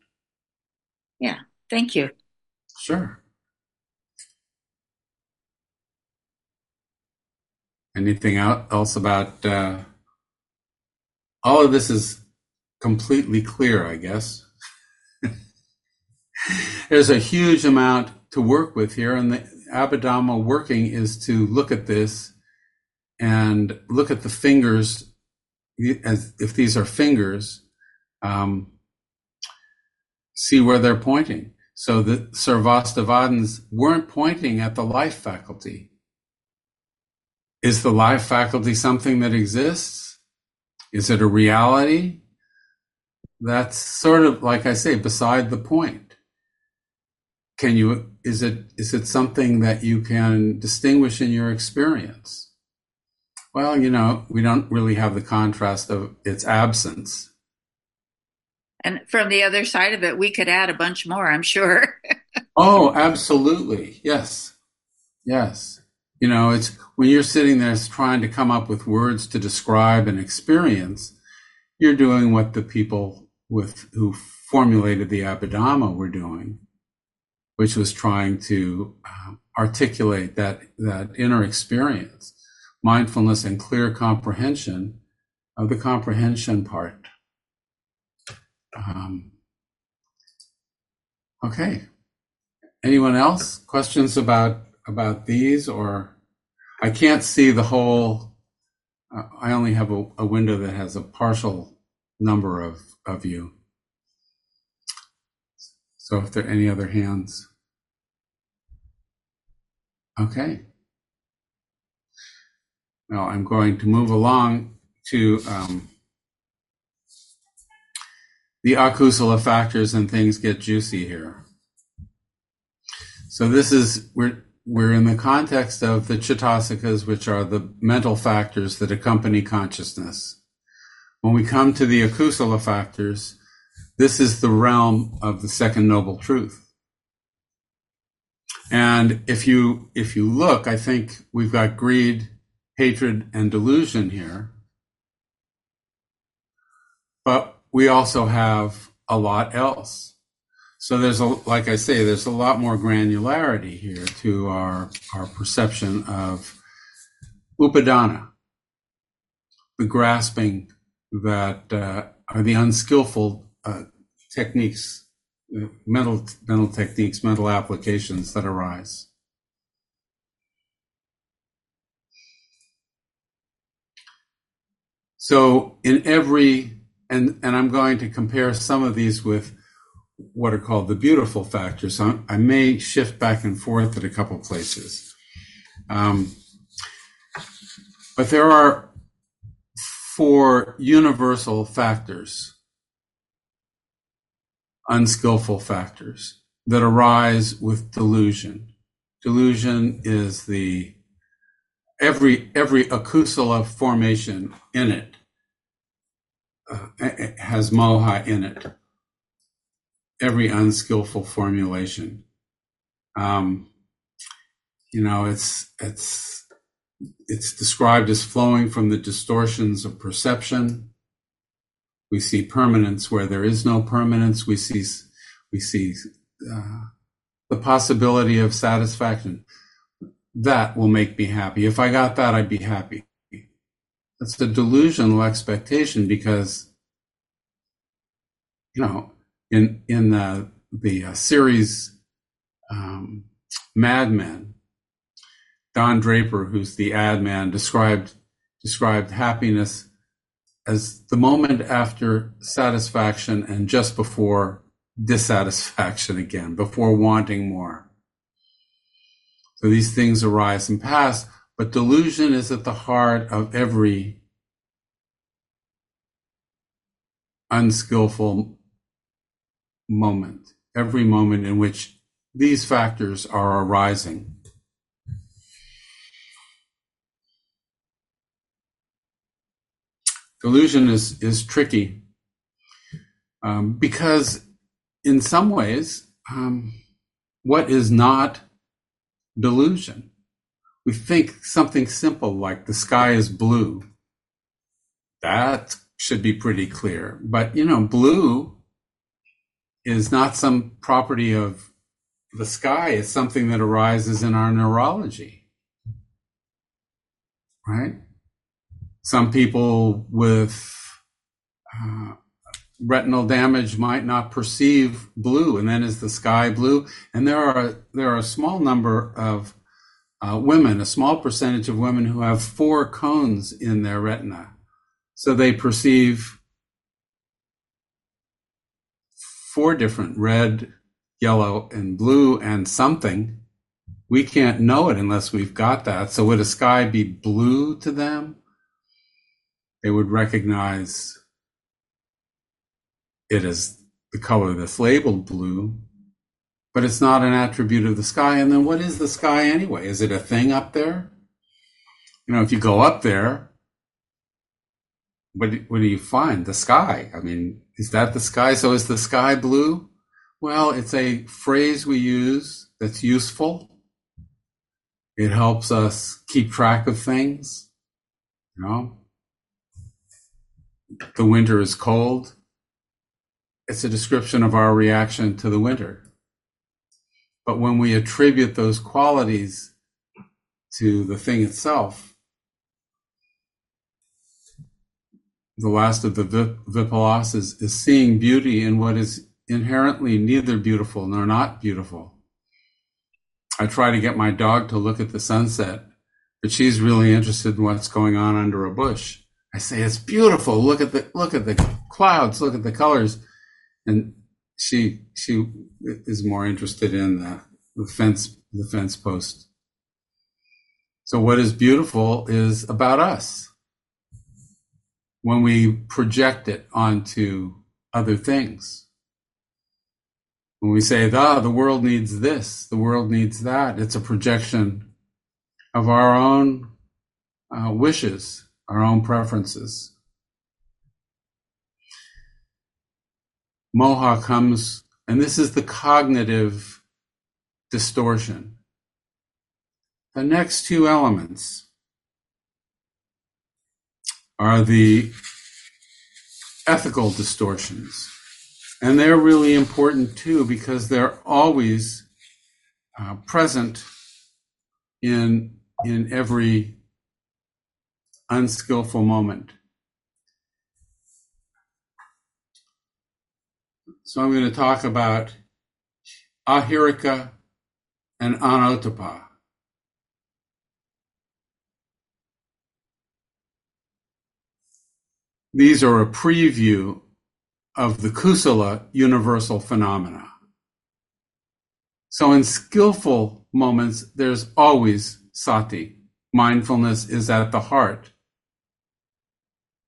Yeah. Thank you. Sure. Anything else about uh, all of this is completely clear, I guess. There's a huge amount to work with here, and the Abhidhamma working is to look at this and look at the fingers as if these are fingers. Um, see where they're pointing. So the Sarvastivadins weren't pointing at the life faculty. Is the life faculty something that exists? Is it a reality? That's sort of, like I say, beside the point. Can you, is it, is it something that you can distinguish in your experience? Well, you know, we don't really have the contrast of its absence. And from the other side of it, we could add a bunch more, I'm sure. oh, absolutely. Yes. Yes. You know, it's when you're sitting there trying to come up with words to describe an experience, you're doing what the people with who formulated the Abhidhamma were doing, which was trying to um, articulate that that inner experience, mindfulness and clear comprehension of the comprehension part. Um, okay. Anyone else? Questions about about these or I can't see the whole. I only have a, a, window that has a partial number of, of you. So if there are any other hands. Okay. Now I'm going to move along to um, the akusala factors and things get juicy here. So this is, we're, we're in the context of the citasikas, which are the mental factors that accompany consciousness. When we come to the akusala factors, this is the realm of the second noble truth. And if you if you look, I think we've got greed, hatred, and delusion here. But we also have a lot else. So there's a, like I say, there's a lot more granularity here to our, our perception of upadana, the grasping that uh, are the unskillful uh, techniques, uh, mental, mental techniques, mental applications that arise. So in every, and, and I'm going to compare some of these with what are called the beautiful factors. So I may shift back and forth at a couple places. Um, but there are four universal factors, unskillful factors that arise with delusion. Delusion is the every every akusala formation in it uh, has moha in it every unskillful formulation. Um, you know, it's it's it's described as flowing from the distortions of perception. We see permanence where there is no permanence. We see we see uh, the possibility of satisfaction. That will make me happy. If I got that, I'd be happy. That's a delusional expectation because, you know, in in the the uh, series um, Mad Men, Don Draper, who's the ad man, described described happiness as the moment after satisfaction and just before dissatisfaction again, before wanting more. So these things arise and pass, but delusion is at the heart of every unskillful moment, every moment in which these factors are arising. Delusion is, is tricky um, because, in some ways, um, what is not delusion? We think something simple like the sky is blue. That should be pretty clear. But, you know, blue is not some property of the sky, it's something that arises in our neurology. Right? Some people with uh, retinal damage might not perceive blue, and then is the sky blue? And there are there are a small number of uh, women, a small percentage of women who have four cones in their retina, so they perceive four different red, yellow, and blue, and something. We can't know it unless we've got that. So would a sky be blue to them? They would recognize it as the color that's labeled blue, but it's not an attribute of the sky. And then what is the sky anyway? Is it a thing up there? You know, if you go up there, what, what do you find? The sky. I mean, is that the sky? So is the sky blue? Well, it's a phrase we use that's useful. It helps us keep track of things. You know, the winter is cold. It's a description of our reaction to the winter. But when we attribute those qualities to the thing itself, the last of the Vipalas is, is seeing beauty in what is inherently neither beautiful nor not beautiful. I try to get my dog to look at the sunset, but she's really interested in what's going on under a bush. I say, it's beautiful. Look at the, look at the clouds. Look at the colors. And she, she is more interested in the, the fence, the fence post. So what is beautiful is about us when we project it onto other things. When we say, ah, the world needs this, the world needs that, it's a projection of our own uh, wishes, our own preferences. Moha comes, and this is the cognitive distortion. The next two elements are the ethical distortions. And they're really important too because they're always uh, present in, in every unskillful moment. So I'm going to talk about ahirika and anotapa. These are a preview of the kusala universal phenomena. So in skillful moments, there's always sati. Mindfulness is at the heart.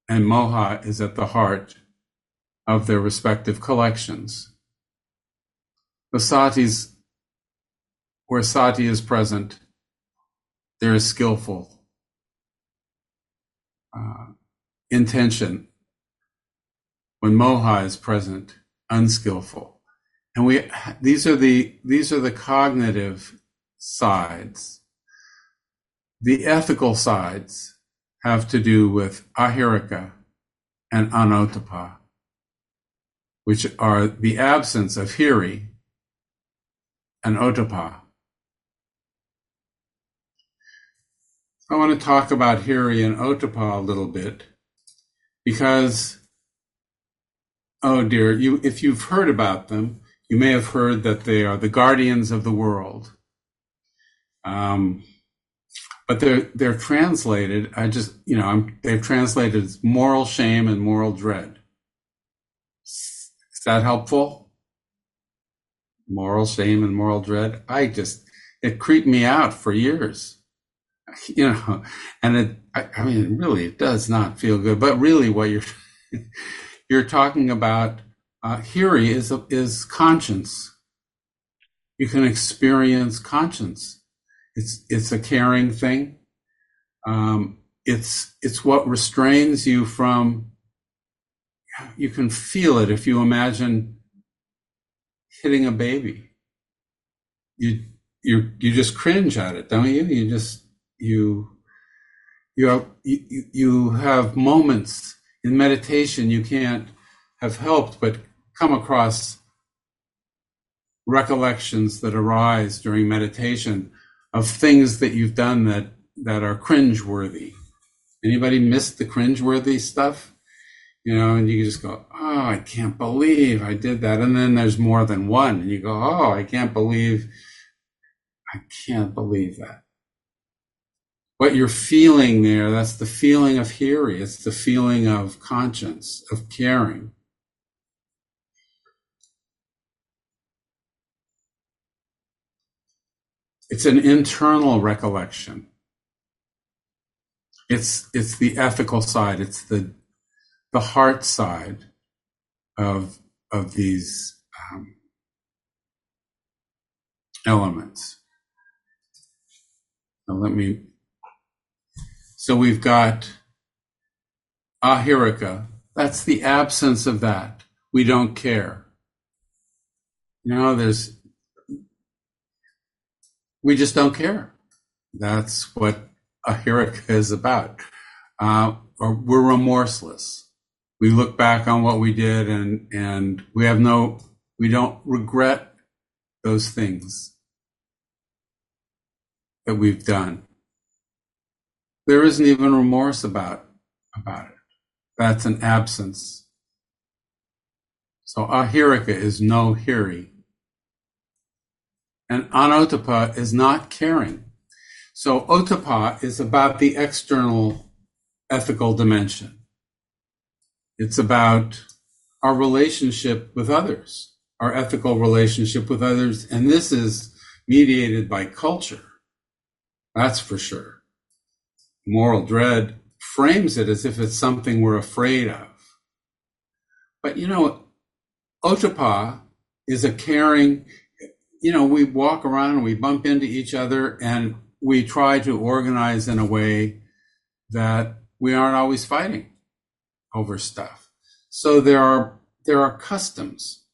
And moha is at the heart of their respective collections. The satis, where sati is present, there is skillful. Uh, intention when moha is present unskillful. And we these are the these are the cognitive sides. The ethical sides have to do with ahirika and anotapa which are the absence of hiri and otapa I want to talk about Hiri and Otapa a little bit because oh dear you if you've heard about them you may have heard that they are the guardians of the world. Um, but they're they're translated i just you know I'm, they've translated as moral shame and moral dread. Is that helpful? Moral shame and moral dread? I just it creeped me out for years. You know, and it, I, I mean, really, it does not feel good. But really, what you're you're talking about uh, hiri is is conscience. You can experience conscience. It's it's a caring thing. Um, it's it's what restrains you from. You can feel it if you imagine hitting a baby. You you you just cringe at it, don't you? You just you you have you, you have moments in meditation you can't have helped but come across recollections that arise during meditation of things that you've done that that are cringeworthy. Anybody missed the cringeworthy stuff? You know, and you just go, "Oh, I can't believe I did that." And then there's more than one, and you go, "Oh, I can't believe, I can't believe that." what you're feeling there, that's the feeling of hiri. It's the feeling of conscience, of caring. It's an internal recollection. It's, it's the ethical side. It's the, the heart side of, of these um, elements. Now let me so we've got ahirika. That's the absence of that. We don't care. You know, there's. We just don't care. That's what ahirika is about. Uh, or we're remorseless. We look back on what we did and, and we have no, we don't regret those things that we've done. There isn't even remorse about, about it. That's an absence. So ahirika is no hiri. And anotapa is not caring. So otapa is about the external ethical dimension. It's about our relationship with others, our ethical relationship with others. And this is mediated by culture. That's for sure. Moral dread frames it as if it's something we're afraid of. But you know, otapa is a caring, you know, we walk around and we bump into each other and we try to organize in a way that we aren't always fighting over stuff. So there are there are customs.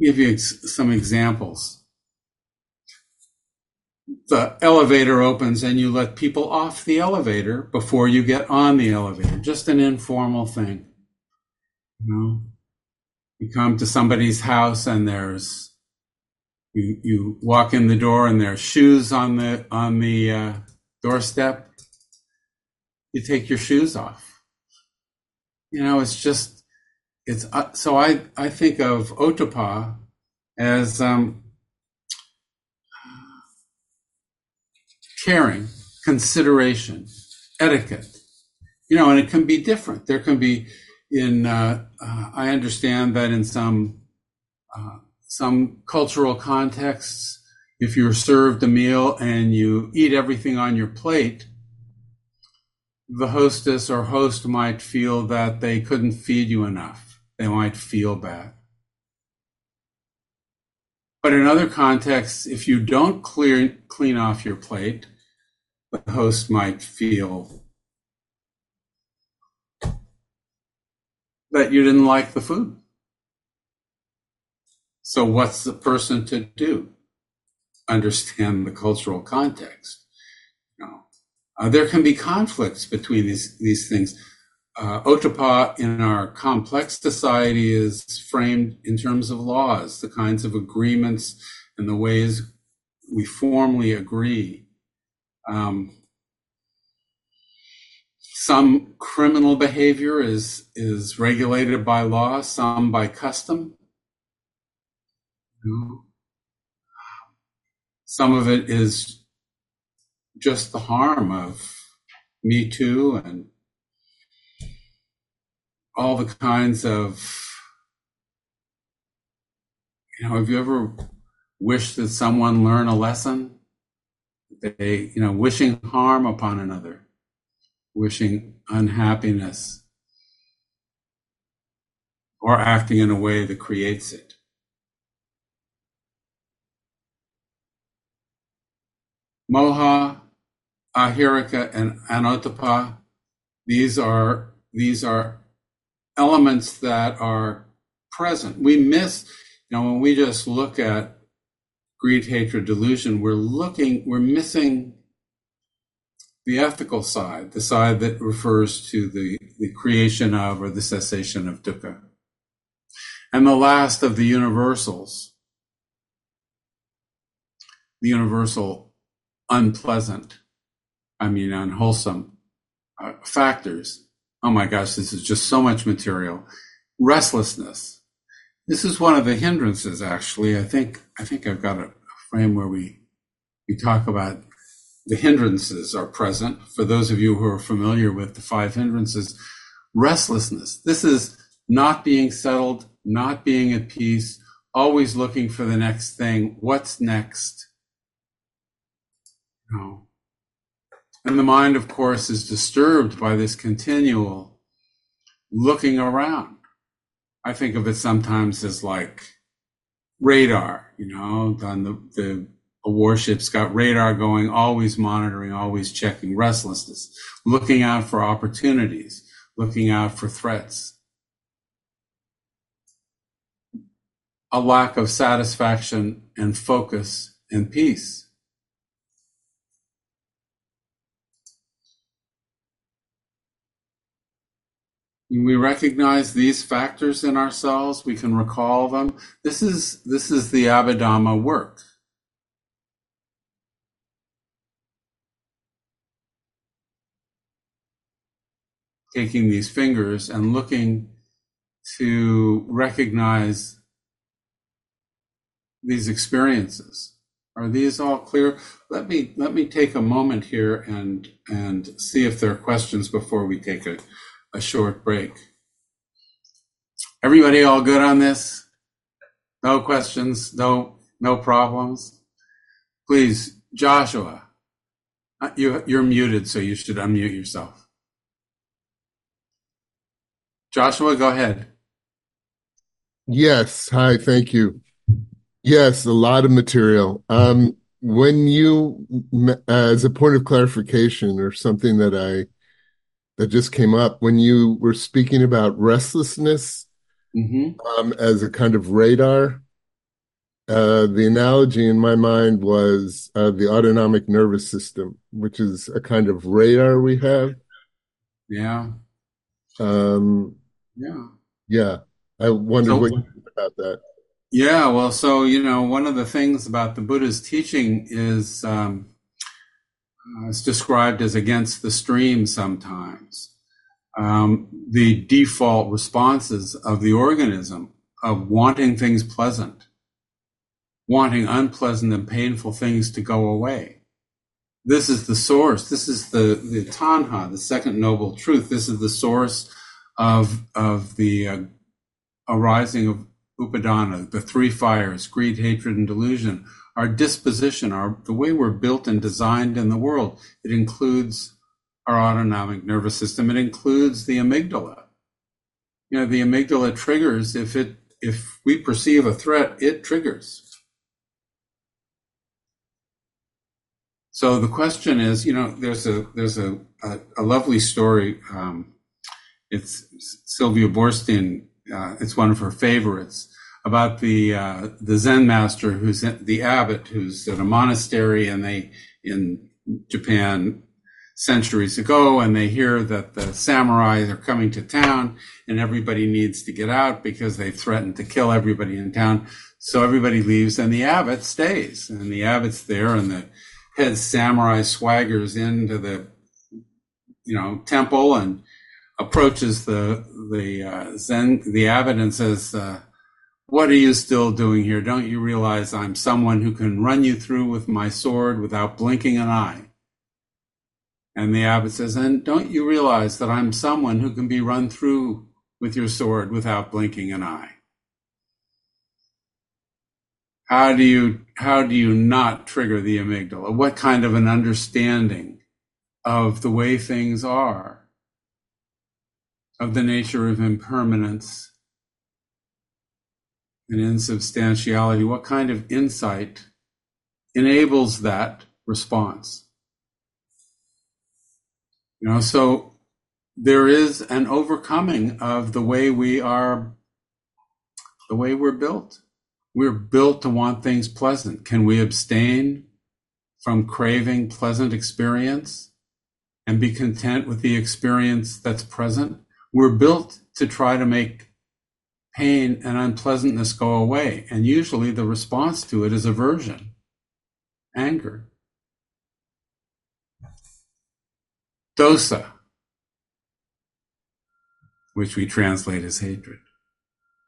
Give you some examples. The elevator opens and you let people off the elevator before you get on the elevator. Just an informal thing. You know, you come to somebody's house and there's you you walk in the door and there's shoes on the on the uh, doorstep. You take your shoes off. You know, it's just it's uh, so I I think of otapa as um, caring, consideration, etiquette. You know, and it can be different. There can be in uh, uh, I understand that in some uh, some cultural contexts, if you're served a meal and you eat everything on your plate, the hostess or host might feel that they couldn't feed you enough. They might feel bad. But in other contexts, if you don't clear, clean off your plate, the host might feel that you didn't like the food. So what's the person to do? Understand the cultural context. You know, uh, there can be conflicts between these these things. Uh, Otapa in our complex society is framed in terms of laws, the kinds of agreements and the ways we formally agree. Um, some criminal behavior is is regulated by law, some by custom. Some of it is just the harm of Me Too and all the kinds of, you know, have you ever wished that someone learn a lesson? They, you know, wishing harm upon another, wishing unhappiness, or acting in a way that creates it. Moha, Ahirika, and Anotapa, these are these are elements that are present. We miss, you know, when we just look at greed, hatred, delusion, we're looking, we're missing the ethical side, the side that refers to the, the creation of or the cessation of dukkha. And the last of the universals, the universal unpleasant, I mean, unwholesome uh, factors. Oh my gosh, this is just so much material. Restlessness. This is one of the hindrances, actually. I think, I think I've got a frame where we, we talk about the hindrances are present. For those of you who are familiar with the five hindrances, restlessness. This is not being settled, not being at peace, always looking for the next thing. What's next? No. And the mind, of course, is disturbed by this continual looking around. I think of it sometimes as like radar, you know, on the, the warship's got radar going, always monitoring, always checking restlessness, looking out for opportunities, looking out for threats. A lack of satisfaction and focus and peace. When we recognize these factors in ourselves, we can recall them. This is this is the Abhidhamma work. Taking these fingers and looking to recognize these experiences. Are these all clear? Let me let me take a moment here and and see if there are questions before we take a a short break. Everybody all good on this? No questions, no no problems. Please, Joshua, uh, you you're muted, so you should unmute yourself. Joshua, go ahead. Yes. Hi. Thank you. Yes, a lot of material. Um, when you, as a point of clarification or something that I that just came up when you were speaking about restlessness hmm um, as a kind of radar. Uh, the analogy in my mind was uh, the autonomic nervous system, which is a kind of radar we have. Yeah, Um, yeah. yeah, I wonder So what you think about that. Yeah, well, so you know, one of the things about the Buddha's teaching is um, uh, it's described as against the stream sometimes. Um, the default responses of the organism of wanting things pleasant, wanting unpleasant and painful things to go away. This is the source. This is the the tanha, the second noble truth. This is the source of of the uh, arising of upadana, the three fires, greed, hatred, and delusion, our disposition, our the way we're built and designed in the world. It includes our autonomic nervous system. It includes the amygdala. You know, the amygdala triggers if it if we perceive a threat, it triggers. So the question is, you know, there's a there's a a, a lovely story. Um, it's Sylvia Boorstein. Uh, it's one of her favorites about the uh, the Zen master who's the abbot who's at a monastery and they in Japan centuries ago and they hear that the samurai are coming to town and everybody needs to get out because they've threatened to kill everybody in town. So everybody leaves and the abbot stays and the abbot's there and the head samurai swaggers into the you know temple and approaches the the uh, Zen the abbot and says, uh, "What are you still doing here? Don't you realize I'm someone who can run you through with my sword without blinking an eye?" And the abbot says, "And don't you realize that I'm someone who can be run through with your sword without blinking an eye?" How do you how do you not trigger the amygdala? What kind of an understanding of the way things are? of the nature of impermanence and insubstantiality, what kind of insight enables that response? You know, so there is an overcoming of the way we are, the way we're built. We're built to want things pleasant. Can we abstain from craving pleasant experience and be content with the experience that's present? We're built to try to make pain and unpleasantness go away. And usually the response to it is aversion, anger, dosa, which we translate as hatred.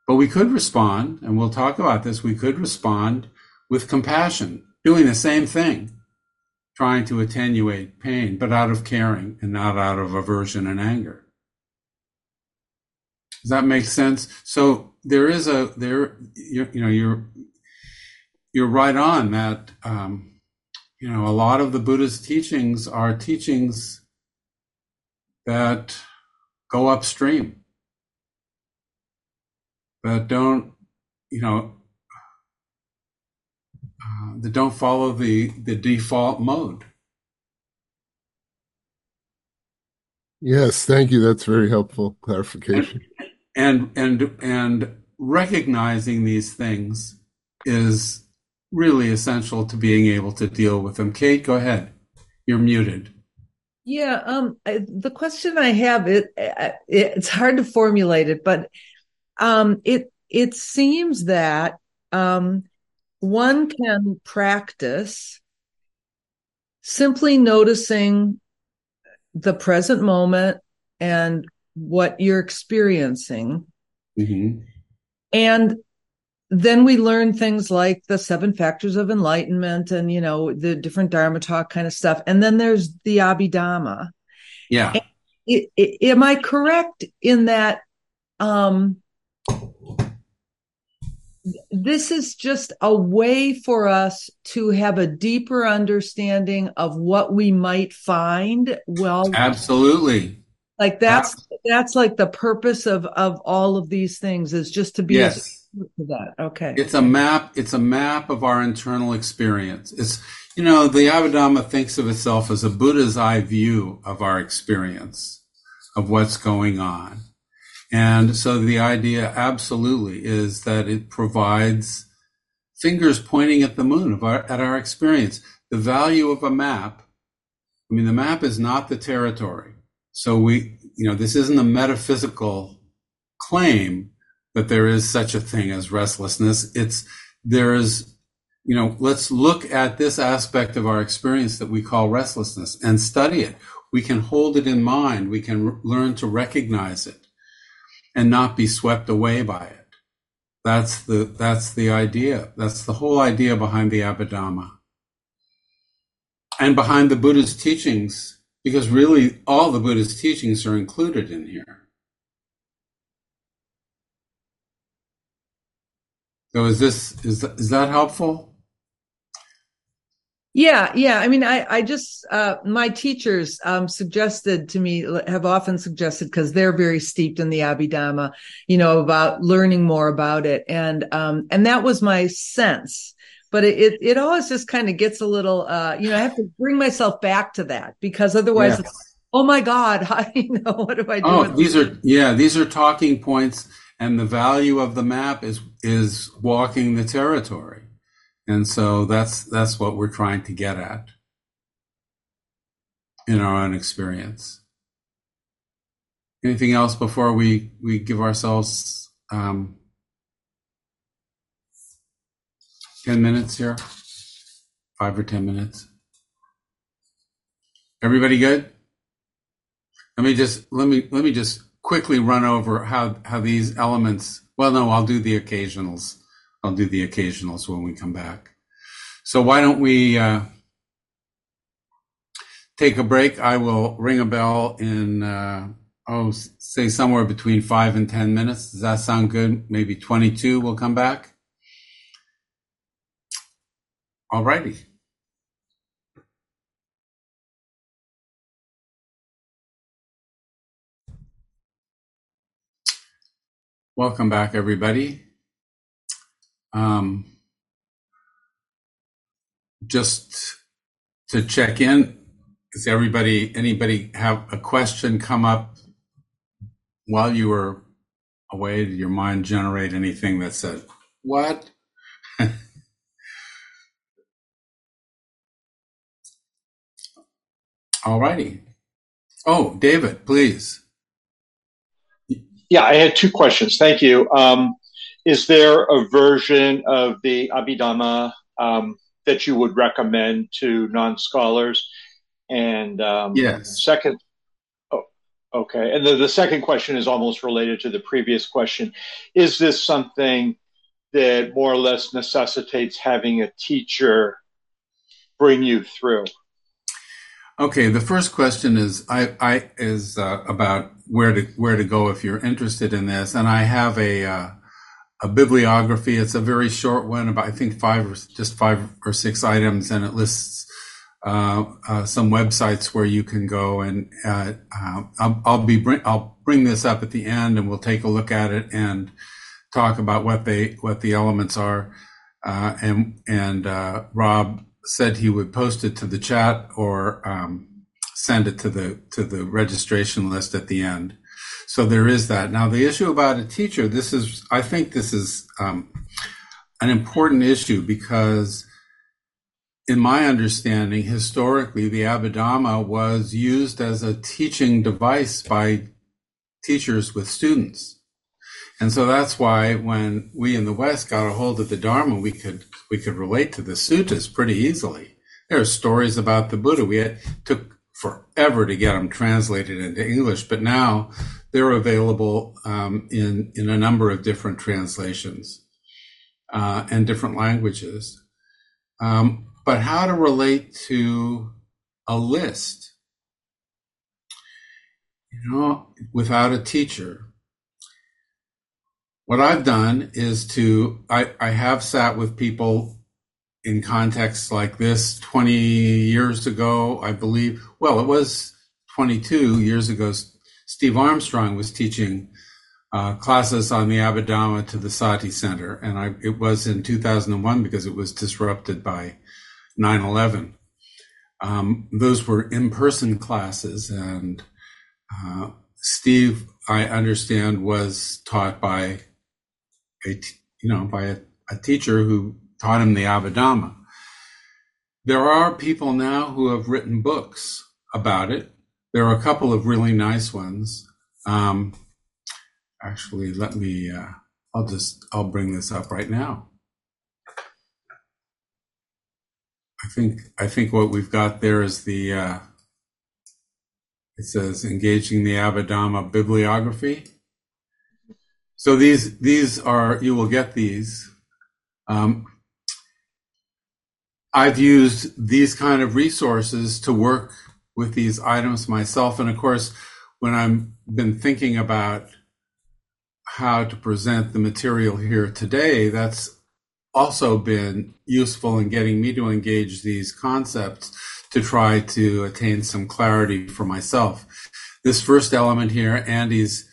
But we could respond, and we'll talk about this, we could respond with compassion, doing the same thing, trying to attenuate pain, but out of caring and not out of aversion and anger. Does that make sense? So there is a there you, you know you're you're right on that um, you know, a lot of the Buddha's teachings are teachings that go upstream, that don't, you know, uh, that don't follow the, the default mode. Yes, thank you. That's very helpful clarification. And and and recognizing these things is really essential to being able to deal with them. Kate, go ahead. You're muted. Yeah, um, the question I have it, it's hard to formulate it, but um, it it seems that um, one can practice simply noticing the present moment and what you're experiencing. Mm-hmm. And then we learn things like the seven factors of enlightenment and, you know, the different Dharma talk kind of stuff. And then there's the Abhidhamma. Yeah. It, it, am I correct in that um, this is just a way for us to have a deeper understanding of what we might find well absolutely like that's that's like the purpose of of all of these things is just to be yes. to that okay it's a map it's a map of our internal experience it's you know the abhidhamma thinks of itself as a buddha's eye view of our experience of what's going on and so the idea absolutely is that it provides fingers pointing at the moon of our, at our experience. The value of a map, I mean, the map is not the territory. So we, you know, this isn't a metaphysical claim that there is such a thing as restlessness. It's, there is, you know, let's look at this aspect of our experience that we call restlessness and study it. We can hold it in mind. We can r- learn to recognize it and not be swept away by it. That's the, that's the idea. That's the whole idea behind the Abhidhamma. And behind the Buddha's teachings, because really all the Buddha's teachings are included in here. So is this, is is that helpful? Yeah, yeah. I mean, I, I just, uh, my teachers, um, suggested to me, have often suggested, because they're very steeped in the Abhidhamma, you know, about learning more about it. And, um, and that was my sense. But it, it, always just kind of gets a little, uh, you know, I have to bring myself back to that because otherwise, yes. oh my God, how, you know, what do I do? Oh, these are, yeah, these are talking points. And the value of the map is, is walking the territory. And so that's that's what we're trying to get at in our own experience. Anything else before we we give ourselves um, ten minutes here? Five or ten minutes. Everybody good? Let me just let me let me just quickly run over how how these elements. Well, no, I'll do the occasionals I'll do the occasionals when we come back. So why don't we uh, take a break? I will ring a bell in, uh, oh, say somewhere between five and 10 minutes. Does that sound good? Maybe 22 we'll come back? All righty. Welcome back, everybody. Um, just to check in, does everybody, anybody have a question come up while you were away? Did your mind generate anything that said, what? All righty. Oh, David, please. Yeah, I had two questions. Thank you. Um, is there a version of the Abhidhamma um, that you would recommend to non-scholars? And um, yes. second, oh, okay. And the, the second question is almost related to the previous question. Is this something that more or less necessitates having a teacher bring you through? Okay, the first question is I, I is uh, about where to where to go if you're interested in this, and I have a uh, a bibliography. It's a very short one, about I think five or just five or six items, and it lists uh, uh, some websites where you can go and uh, uh, I'll, I'll, be bring, I'll bring this up at the end and we'll take a look at it and talk about what they what the elements are. Uh, and and uh, Rob said he would post it to the chat or um, send it to the to the registration list at the end. So there is that. Now the issue about a teacher, this is I think this is um, an important issue because in my understanding, historically, the Abhidhamma was used as a teaching device by teachers with students. And so that's why when we in the West got a hold of the Dharma, we could we could relate to the suttas pretty easily. There are stories about the Buddha. We had took forever to get them translated into English, but now they're available um, in in a number of different translations uh, and different languages. Um, but how to relate to a list, you know, without a teacher. What I've done is to, I, I have sat with people in contexts like this 20 years ago, I believe. Well, it was 22 years ago. Steve Armstrong was teaching uh, classes on the Abhidhamma to the Sati Center, and I, it was in 2001 because it was disrupted by 9 11. Um, those were in person classes, and uh, Steve, I understand, was taught by a you know by a, a teacher who taught him the Abhidhamma. There are people now who have written books about it. There are a couple of really nice ones. Um, actually, let me. Uh, I'll just I'll bring this up right now. I think I think what we've got there is the uh, it says engaging the Abhidhamma bibliography. So these these are you will get these. Um, I've used these kind of resources to work with these items myself, and of course, when I've been thinking about how to present the material here today, that's also been useful in getting me to engage these concepts to try to attain some clarity for myself. This first element here, Andy's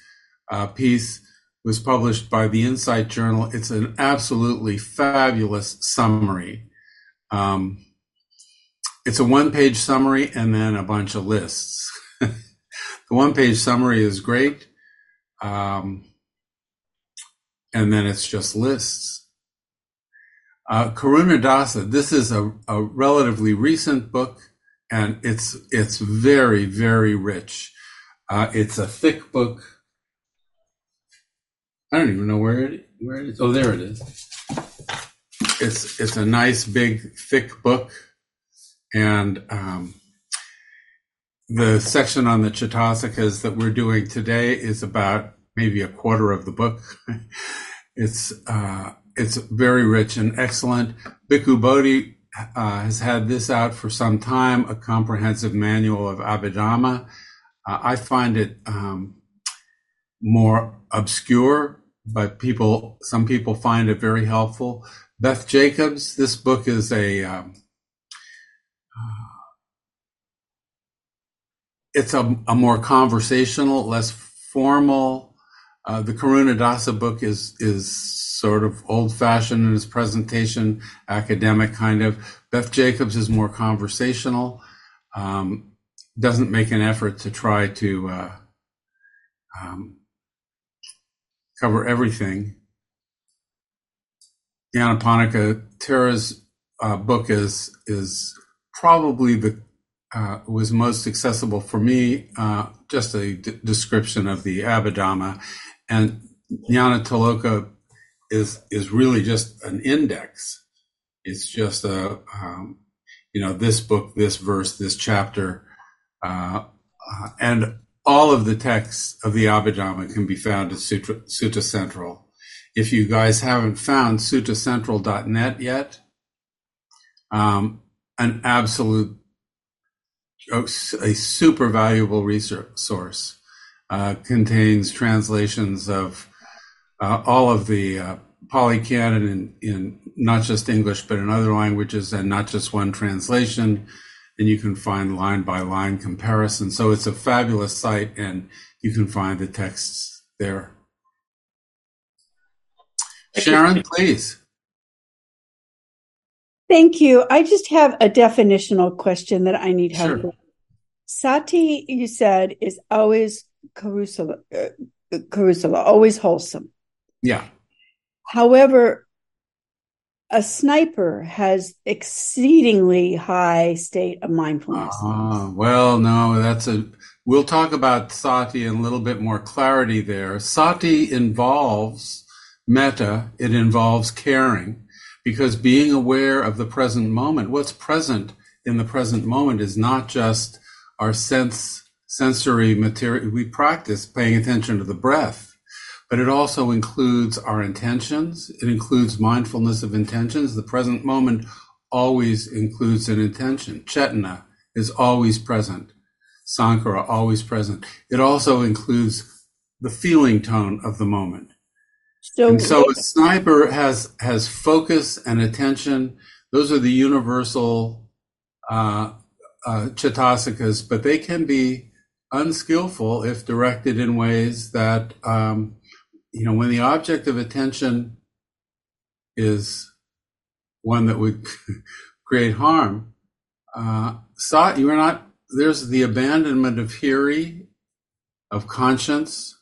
uh, piece, was published by the Insight Journal. It's an absolutely fabulous summary. Um, it's a one page summary and then a bunch of lists. the one page summary is great. Um, and then it's just lists. Uh, Karunadasa, this is a, a relatively recent book, and it's it's very very rich. Uh, it's a thick book. I don't even know where it where it is. Oh, there it is. It's it's a nice big thick book, and um, the section on the Chaitasikas that we're doing today is about maybe a quarter of the book. it's uh, it's very rich and excellent. Bhikkhu Bodhi uh, has had this out for some time, a comprehensive manual of Abhidhamma. Uh, I find it um, more obscure, but people, some people find it very helpful. Beth Jacobs, this book is a, um, uh, it's a, a more conversational, less formal. Uh, the Karunadasa book is is sort of old fashioned in its presentation, academic kind of. Beth Jacobs is more conversational, um, doesn't make an effort to try to uh, um, cover everything. Nyanaponika Thera's uh, book is is probably the uh, was most accessible for me. Uh, just a d- description of the Abhidhamma, and Nyanatiloka is is really just an index. It's just a um, you know this book, this verse, this chapter, uh, uh, and all of the texts of the Abhidhamma can be found at Sutra, Sutta Central. If you guys haven't found suttacentral.net yet, um, an absolute a super valuable resource uh, contains translations of uh, all of the uh, Pali Canon in, in not just English, but in other languages, and not just one translation. And you can find line by line comparison. So it's a fabulous site, and you can find the texts there. Sharon, please. Thank you. I just have a definitional question that I need help Sure. with. Sati, you said, is always carusala, uh, carusala, always wholesome. Yeah. However, a sniper has exceedingly high state of mindfulness. Ah, well, no, that's a. We'll talk about sati in a little bit more clarity there. Sati involves metta, it involves caring, because being aware of the present moment, what's present in the present moment is not just our sense, sensory material. We practice paying attention to the breath, but it also includes our intentions. It includes mindfulness of intentions. The present moment always includes an intention. Chetana is always present. Sankhara always present. It also includes the feeling tone of the moment. So, And so a sniper has has focus and attention. Those are the universal uh, uh, chetasikas, but they can be unskillful if directed in ways that um, you know when the object of attention is one that would create harm. Uh, you are not. There's the abandonment of hiri, of conscience.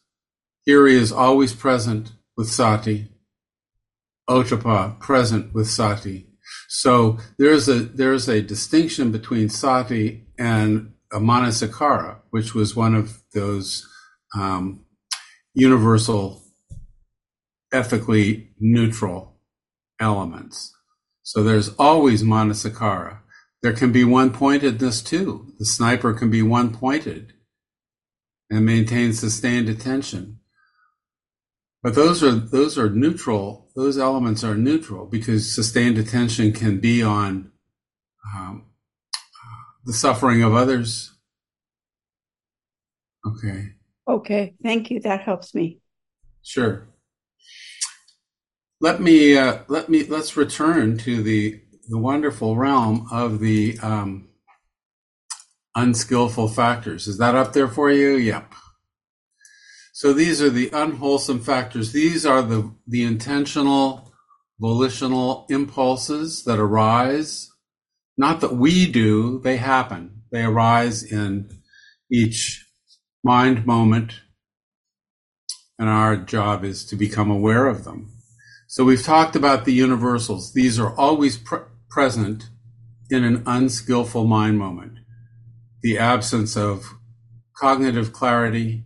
Hiri is always present with sati. Otapa present with sati. So there's a there's a distinction between sati and a manasikara, which was one of those um, universal, ethically neutral elements. So there's always manasikara. There can be one pointedness too. The sniper can be one pointed and maintain sustained attention. But those are those are neutral. Those elements are neutral because sustained attention can be on um, the suffering of others. Okay, okay, thank you. That helps me. sure. Let me uh, let me let's return to the the wonderful realm of the um, unskillful factors. Is that up there for you? Yep. So these are the unwholesome factors. These are the, the intentional, volitional impulses that arise. Not that we do, they happen. They arise in each mind moment. And our job is to become aware of them. So we've talked about the universals. These are always pre- present in an unskillful mind moment. The absence of cognitive clarity,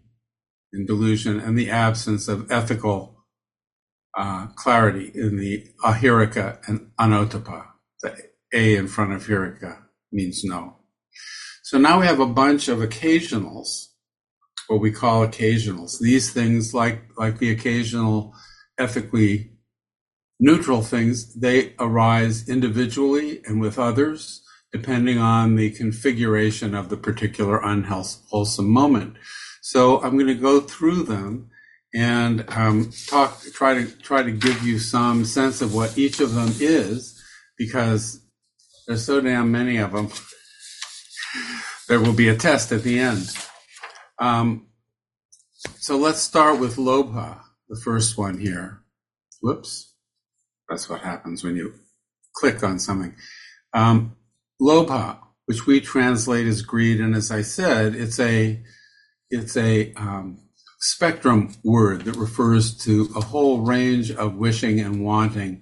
in delusion and the absence of ethical uh, clarity in the ahirika and anotapa. The A in front of hirika means no. So now we have a bunch of occasionals, what we call occasionals. These things, like like the occasional ethically neutral things, they arise individually and with others, depending on the configuration of the particular unwholesome moment. So I'm going to go through them and um, talk, try to try to give you some sense of what each of them is, because there's so damn many of them. there will be a test at the end. Um, so let's start with Lobha, the first one here. Whoops, that's what happens when you click on something. Um, Lobha, which we translate as greed, and as I said, it's a it's a um, spectrum word that refers to a whole range of wishing and wanting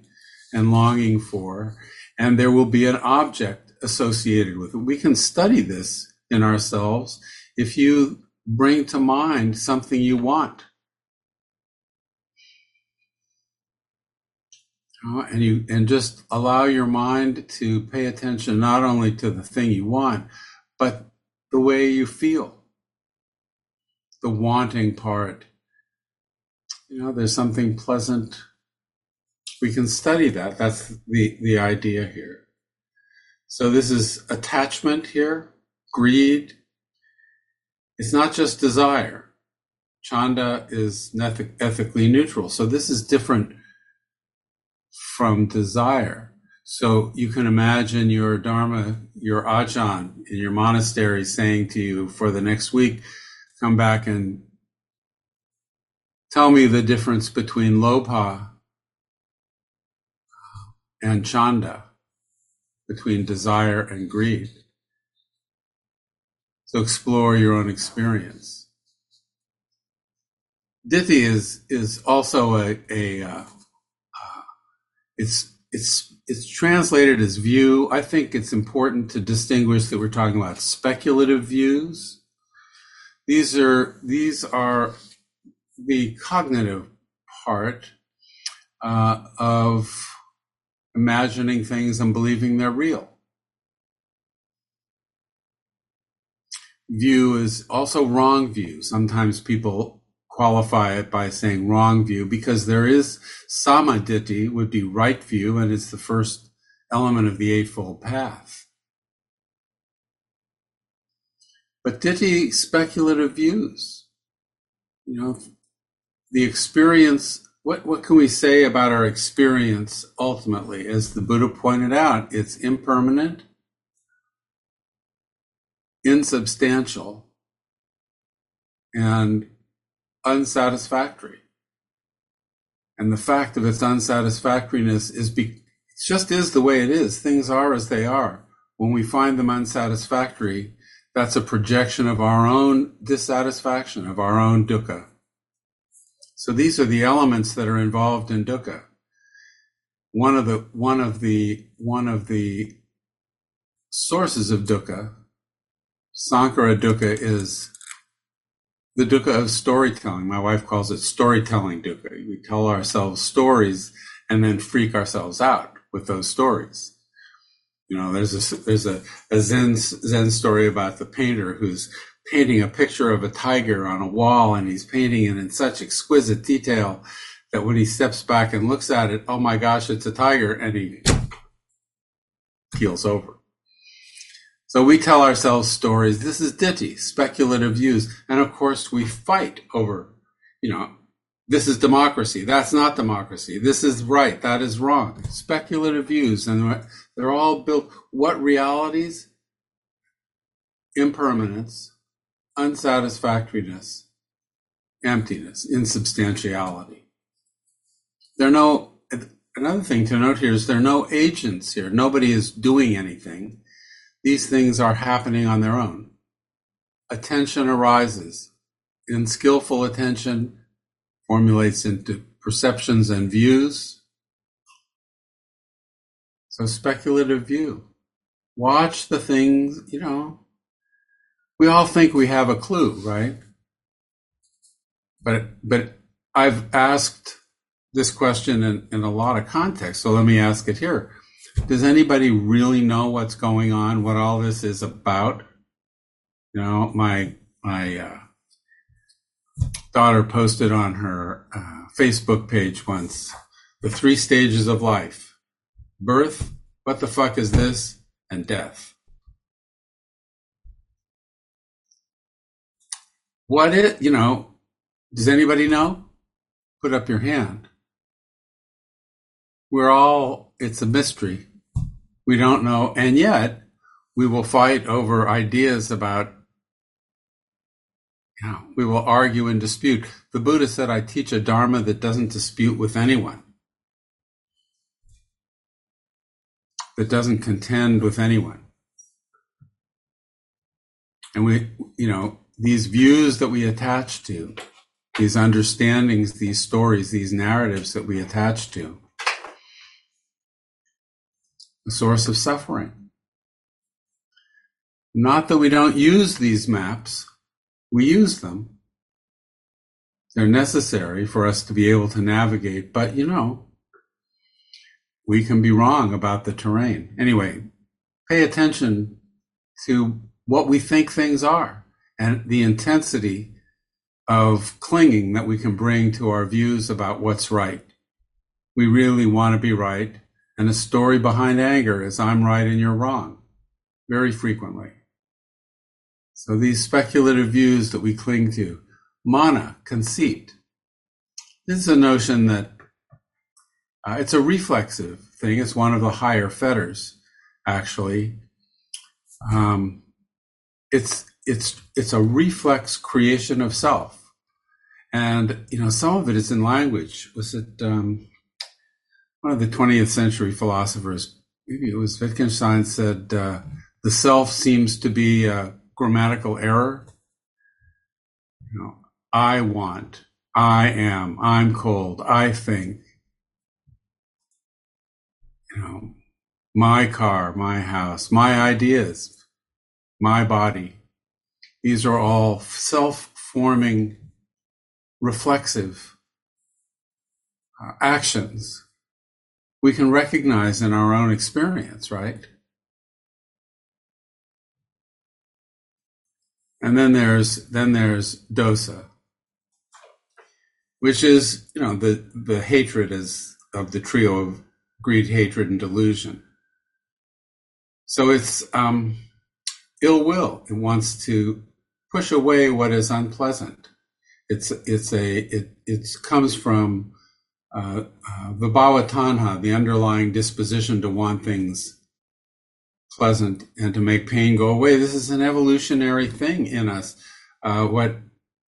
and longing for, and there will be an object associated with it. We can study this in ourselves if you bring to mind something you want. And you and just allow your mind to pay attention not only to the thing you want, but the way you feel the wanting part. You know, there's something pleasant. We can study that. That's the, the idea here. So this is attachment here, greed. It's not just desire. Chanda is ethically neutral. So this is different from desire. So you can imagine your Dharma, your Ajahn in your monastery saying to you for the next week, come back and tell me the difference between Lobha and Chanda, between desire and greed. So explore your own experience. Ditthi is is also a, a uh, it's it's it's translated as view. I think it's important to distinguish that we're talking about speculative views. These are these are the cognitive part uh, of imagining things and believing they're real. View is also wrong view. Sometimes people qualify it by saying wrong view because there is sammaditthi would be right view and it's the first element of the eightfold path. But ditthi speculative views, you know, the experience, what, what can we say about our experience ultimately? As the Buddha pointed out, it's impermanent, insubstantial, and unsatisfactory. And the fact of its unsatisfactoriness is be, just is the way it is. Things are as they are. When we find them unsatisfactory, that's a projection of our own dissatisfaction, of our own dukkha. So these are the elements that are involved in dukkha. One of the one of the one of the sources of dukkha, sankhara dukkha, is the dukkha of storytelling. My wife calls it storytelling dukkha. We tell ourselves stories and then freak ourselves out with those stories. You know, there's a there's a, a Zen Zen story about the painter who's painting a picture of a tiger on a wall, and he's painting it in such exquisite detail that when he steps back and looks at it, oh my gosh, it's a tiger, and he keels over. So we tell ourselves stories. This is ditthi, speculative views. And of course, we fight over, you know, this is democracy. That's not democracy. This is right. That is wrong. Speculative views. And they're all built. What realities? Impermanence, unsatisfactoriness, emptiness, insubstantiality. There are no, another thing to note here is there are no agents here. Nobody is doing anything these things are happening on their own. Attention arises. In skillful attention formulates into perceptions and views. So speculative view. Watch the things, you know. We all think we have a clue, right? But but I've asked this question in, in a lot of contexts, so let me ask it here does anybody really know what's going on? What all this is about? You know, my my uh, daughter posted on her uh, Facebook page once the three stages of life: birth, what the fuck is this, and death. What it? You know? Does anybody know? Put up your hand. We're all it's a mystery. We don't know. And yet we will fight over ideas about, you know, we will argue and dispute. The Buddha said, I teach a Dharma that doesn't dispute with anyone, that doesn't contend with anyone. And we, you know, these views that we attach to, these understandings, these stories, these narratives that we attach to, the source of suffering. Not that we don't use these maps, we use them. They're necessary for us to be able to navigate, but you know, we can be wrong about the terrain. Anyway, pay attention to what we think things are and the intensity of clinging that we can bring to our views about what's right. We really want to be right. And the story behind anger is I'm right and you're wrong, very frequently. So these speculative views that we cling to, mana, conceit. This is a notion that Uh, it's a reflexive thing. It's one of the higher fetters, actually. Um, it's it's it's a reflex creation of self, and you know some of it is in language. Was it um, one of the 20th century philosophers? Maybe it was Wittgenstein said uh, the self seems to be a grammatical error. You know, I want, I am, I'm cold, I think. You know, my car, my house, my ideas, my body. These are all self forming, reflexive uh, actions we can recognize in our own experience, right? And then there's then there's dosa, which is you know the the hatred is of the trio of greed, hatred, and delusion. So it's um, ill will. It wants to push away what is unpleasant. It's it's a it it comes from uh, uh, vibhava tanha, the underlying disposition to want things pleasant and to make pain go away. This is an evolutionary thing in us. Uh, what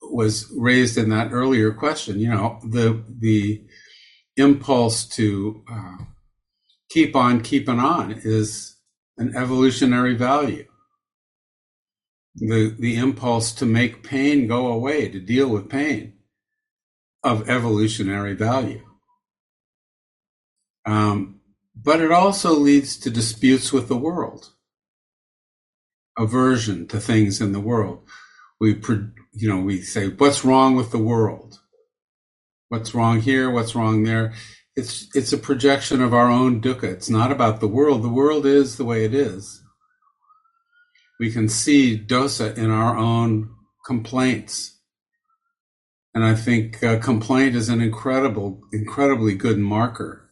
was raised in that earlier question, you know, the the impulse to uh, keep on keeping on is an evolutionary value. The the impulse to make pain go away, to deal with pain, of evolutionary value. Um, but it also leads to disputes with the world, aversion to things in the world. We, you know, we say, what's wrong with the world? What's wrong here? What's wrong there? It's, it's a projection of our own dukkha. It's not about the world. The world is the way it is. We can see dosa in our own complaints. And I think uh, complaint is an incredible, incredibly good marker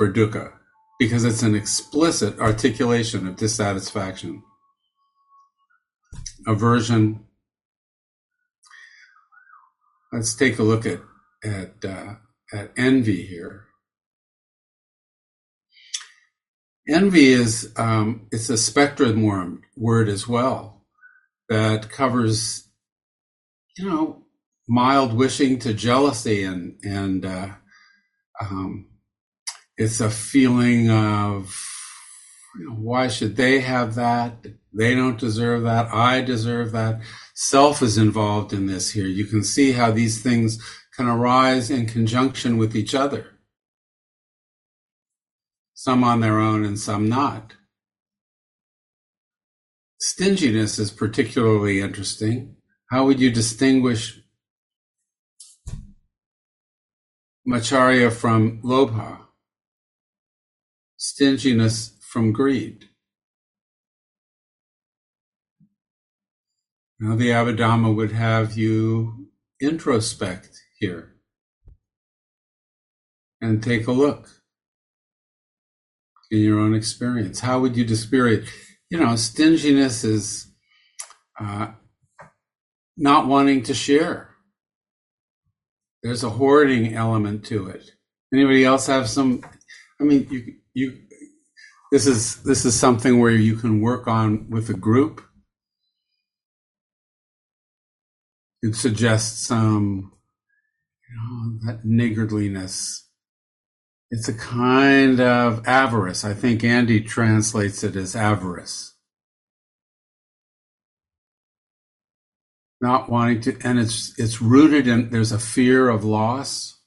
for dukkha because it's an explicit articulation of dissatisfaction, aversion. Let's take a look at at uh, at envy here. Envy is um, it's a spectrum word as well that covers, you know, mild wishing to jealousy and and uh, um, it's a feeling of you know, why should they have that? They don't deserve that. I deserve that. Self is involved in this here. You can see how these things can arise in conjunction with each other. Some on their own and some not. Stinginess is particularly interesting. How would you distinguish Macchariya from Lobha? Stinginess from greed. Now, the Abhidhamma would have you introspect here and take a look in your own experience. How would you dispute? You know, stinginess is uh, not wanting to share. There's a hoarding element to it. Anybody else have some? I mean, you you this is this is something where you can work on with a group. It suggests some you know, that niggardliness. It's a kind of avarice. I think Andy translates it as avarice. Not wanting to, and it's it's rooted in there's a fear of loss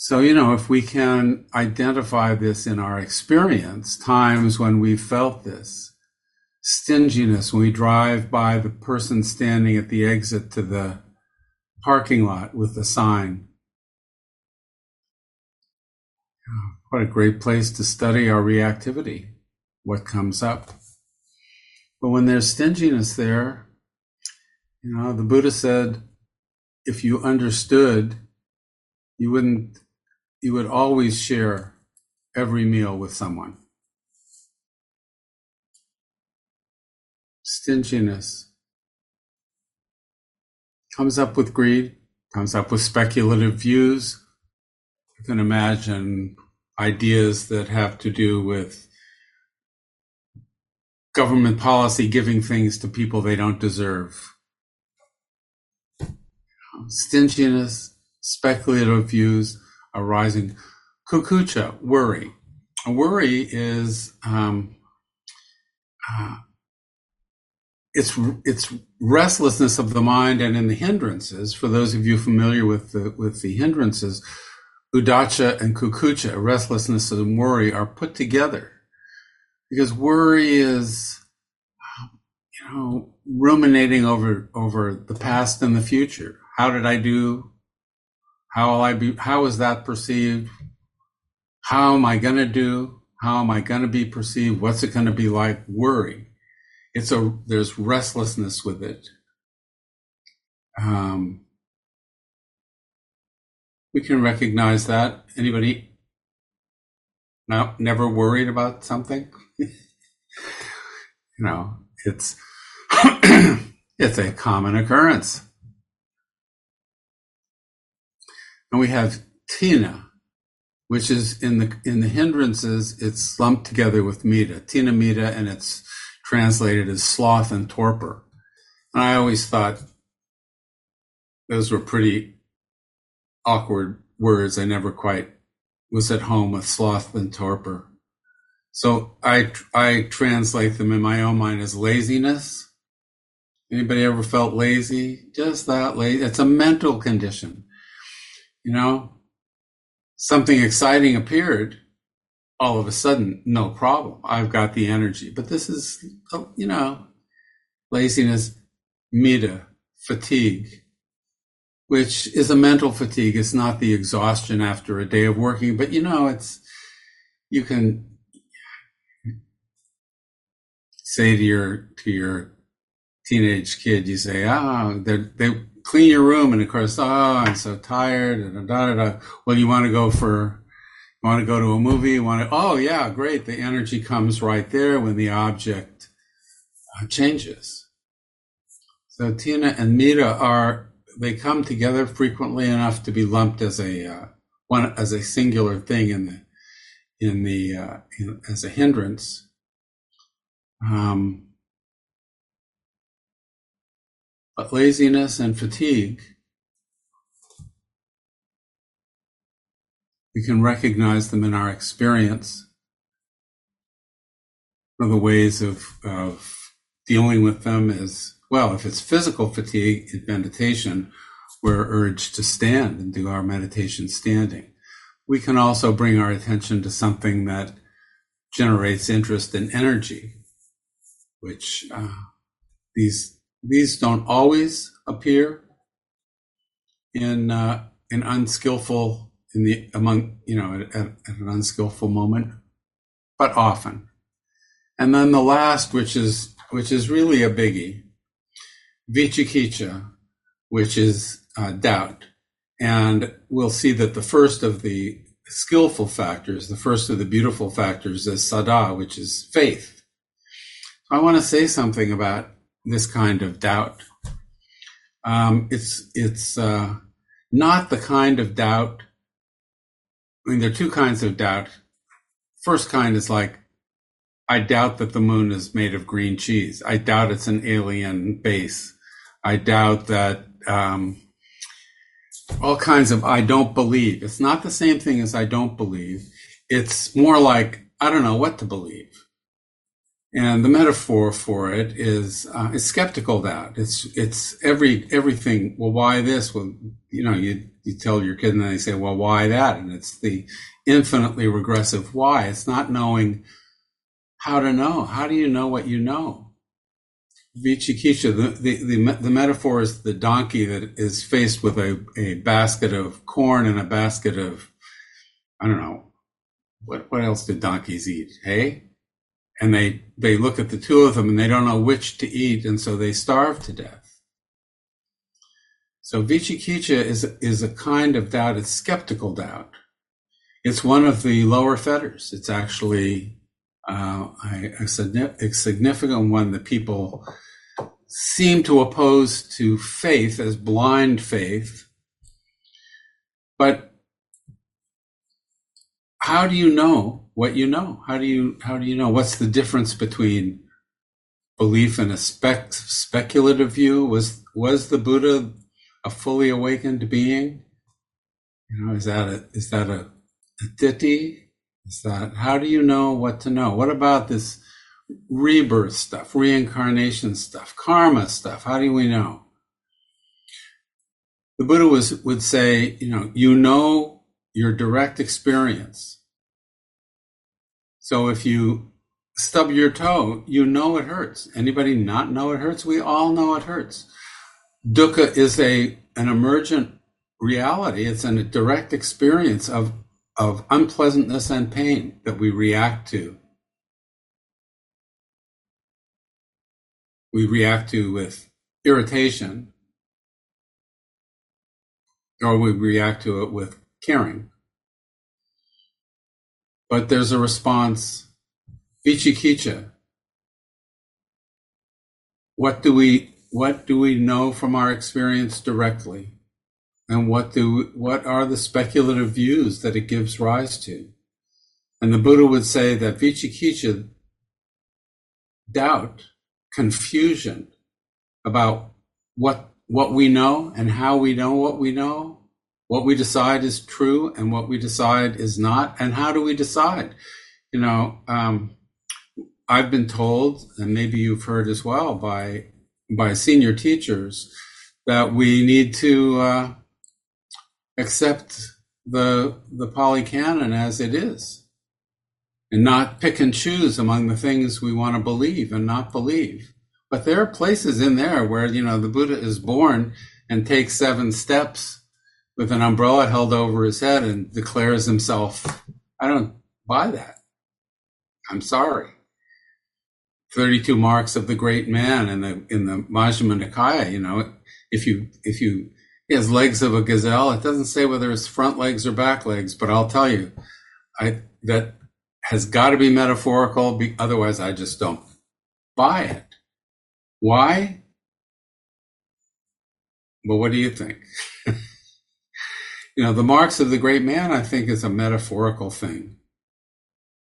so, you know, if we can identify this in our experience, times when we felt this stinginess, when we drive by the person standing at the exit to the parking lot with the sign. What a great place to study our reactivity, what comes up. But when there's stinginess there, you know, the Buddha said, if you understood, you wouldn't you would always share every meal with someone. Stinginess comes up with greed, comes up with speculative views, you can imagine ideas that have to do with government policy giving things to people they don't deserve. Stinginess, speculative views arising. Kukkucca, worry. Worry is um, uh, it's it's restlessness of the mind and in the hindrances. For those of you familiar with the with the hindrances, uddhacca and kukkucca, restlessness and worry, are put together because worry is you know ruminating over over the past and the future. How did I do? How will I be? How is that perceived? How am I going to do? How am I going to be perceived? What's it going to be like? Worry. It's a, there's restlessness with it. Um, we can recognize that. Anybody now never worried about something? you know, it's, it's a common occurrence. And we have Thina, which is in the in the hindrances, it's lumped together with Middha, Thina Middha, and it's translated as sloth and torpor. And I always thought those were pretty awkward words. I never quite was at home with sloth and torpor. So I I translate them in my own mind as laziness. Anybody ever felt lazy? Just that lazy. It's a mental condition. You know, something exciting appeared, all of a sudden, no problem. I've got the energy. But this is, oh, you know, laziness, middha, fatigue, which is a mental fatigue. It's not the exhaustion after a day of working, but you know, it's, you can say to your, to your teenage kid, you say, ah, oh, they clean your room. And of course, oh, I'm so tired. And da, da, da. Well, you want to go for, you want to go to a movie. You want to, oh yeah, great. The energy comes right there when the object uh, changes. So Thina and Middha are, they come together frequently enough to be lumped as a, uh, one, as a singular thing in the, in the, uh, in, as a hindrance. Um, but laziness and fatigue, we can recognize them in our experience. One of the ways of, of dealing with them is, well, if it's physical fatigue in meditation, we're urged to stand and do our meditation standing. We can also bring our attention to something that generates interest and energy, which uh, these these don't always appear in uh, in unskillful in the among you know at, at, an unskillful moment, but often. And then the last, which is which is really a biggie, vicikiccha, which is uh, doubt. And we'll see that the first of the skillful factors, the first of the beautiful factors is saddha, which is faith. I want to say something about this kind of doubt. Um, it's it's uh, not the kind of doubt. I mean, there are two kinds of doubt. First kind is like, I doubt that the moon is made of green cheese. I doubt it's an alien base. I doubt that um, all kinds of I don't believe. It's not the same thing as I don't believe. It's more like I don't know what to believe. And the metaphor for it is uh, is skeptical doubt. It's it's every everything. Well, why this? Well, you know, you you tell your kid and they say, well, why that? And it's the infinitely regressive why. It's not knowing how to know. How do you know what you know? Vicikiccha, the, the, the, the metaphor is the donkey that is faced with a, a basket of corn and a basket of, I don't know, what, what else did donkeys eat? Hay? And they they look at the two of them and they don't know which to eat, and so they starve to death. So vicikiccha is is a kind of doubt. It's skeptical doubt. It's one of the lower fetters. It's actually uh, a, a, significant one that people seem to oppose to faith as blind faith. But how do you know what you know? How do you how do you know what's the difference between belief in a spec, speculative view? Was was the Buddha a fully awakened being? You know, is that a is that a, a ditthi? Is that how do you know what to know? What about this rebirth stuff, reincarnation stuff, karma stuff? How do we know? The Buddha was would say, you know, you know your direct experience. So if you stub your toe, you know it hurts. Anybody not know it hurts? We all know it hurts. Dukkha is a an emergent reality. It's a direct experience of of unpleasantness and pain that we react to. We react to with irritation, or we react to it with caring. But there's a response, vicikiccha. What do we what do we know from our experience directly? And what do what are the speculative views that it gives rise to? And the Buddha would say that vicikiccha, doubt, confusion about what what we know and how we know what we know, what we decide is true and what we decide is not, and how do we decide? You know, um, I've been told, and maybe you've heard as well by by senior teachers, that we need to uh, accept the the Pali Canon as it is, and not pick and choose among the things we want to believe and not believe. But there are places in there where, you know, the Buddha is born and takes seven steps with an umbrella held over his head and declares himself. I don't buy that. I'm sorry. 32 marks of the great man in the, in the Majjhima Nikaya, you know, if you, if you, he has legs of a gazelle, it doesn't say whether it's front legs or back legs, but I'll tell you, I, that has got to be metaphorical. Otherwise I just don't buy it. Why? Well, what do you think? You know, the marks of the great man, I think, is a metaphorical thing.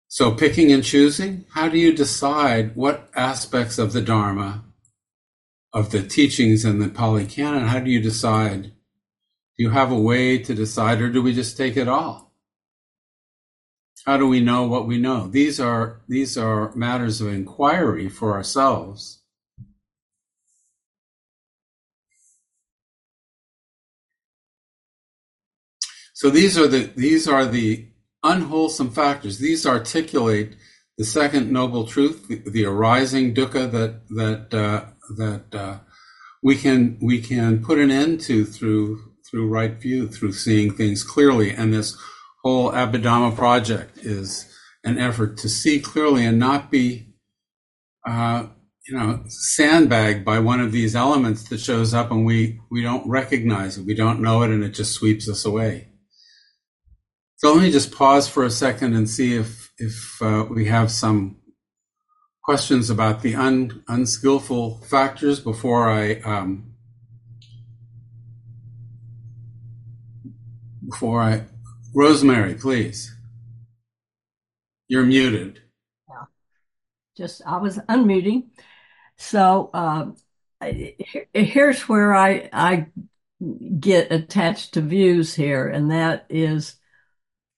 So, picking and choosing, how do you decide what aspects of the Dharma, of the teachings in the Pali Canon, how do you decide? Do you have a way to decide, or do we just take it all? How do we know what we know? These are these are matters of inquiry for ourselves. So these are the these are the unwholesome factors. These articulate the second noble truth, the, the arising dukkha that that uh, that uh, we can we can put an end to through through right view, through seeing things clearly. And this whole Abhidhamma project is an effort to see clearly and not be, uh, you know, sandbagged by one of these elements that shows up and we we don't recognize it, we don't know it, and it just sweeps us away. So let me just pause for a second and see if if uh, we have some questions about the un, unskillful factors before I um, before I Rosemary, please. You're muted. Yeah. Just I was unmuting. So uh, here's where I I get attached to views here, and that is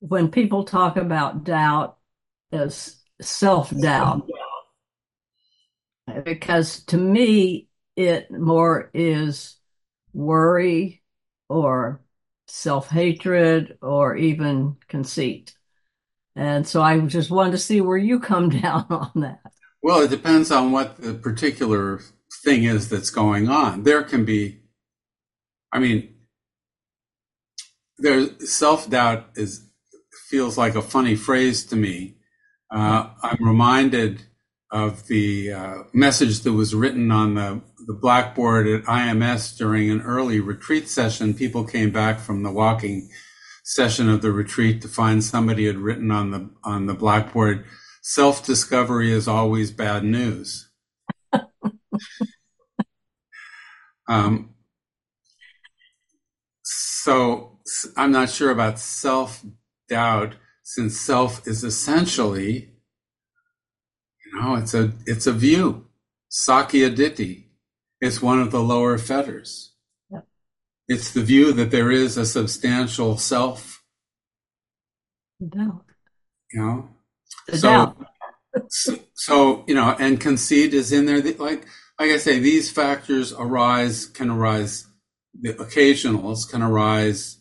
when people talk about doubt as self doubt, because to me, it more is worry or self hatred or even conceit. And so I just wanted to see where you come down on that. Well, it depends on what the particular thing is that's going on. There can be, I mean, there self doubt is feels like a funny phrase to me. Uh, I'm reminded of the uh, message that was written on the, the blackboard at IMS during an early retreat session. People came back from the walking session of the retreat to find somebody had written on the on the blackboard, "Self discovery is always bad news." um, so I'm not sure about self doubt. since self is essentially, you know, it's a it's a view. Sakkaya Ditthi. It's one of the lower fetters. Yep. It's the view that there is a substantial self, doubt. you know. The So- doubt. So, so, you know, and conceit is in there. Like, like I say, these factors arise, can arise, the occasionals can arise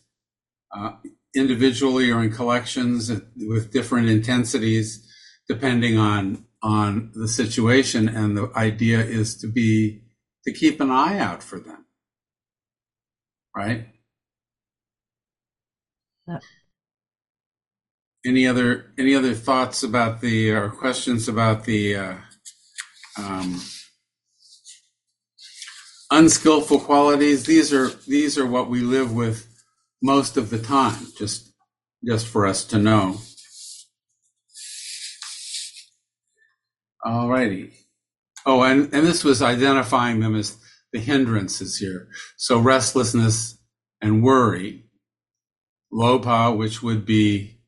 uh, individually or in collections with different intensities, depending on on the situation. And the idea is to be to keep an eye out for them, right? Yeah. Any other any other thoughts about the or questions about the uh, um, unskillful qualities? These are these are what we live with most of the time. Just just for us to know. All righty. Oh, and, and this was identifying them as the hindrances here. So restlessness and worry, lobha, which would be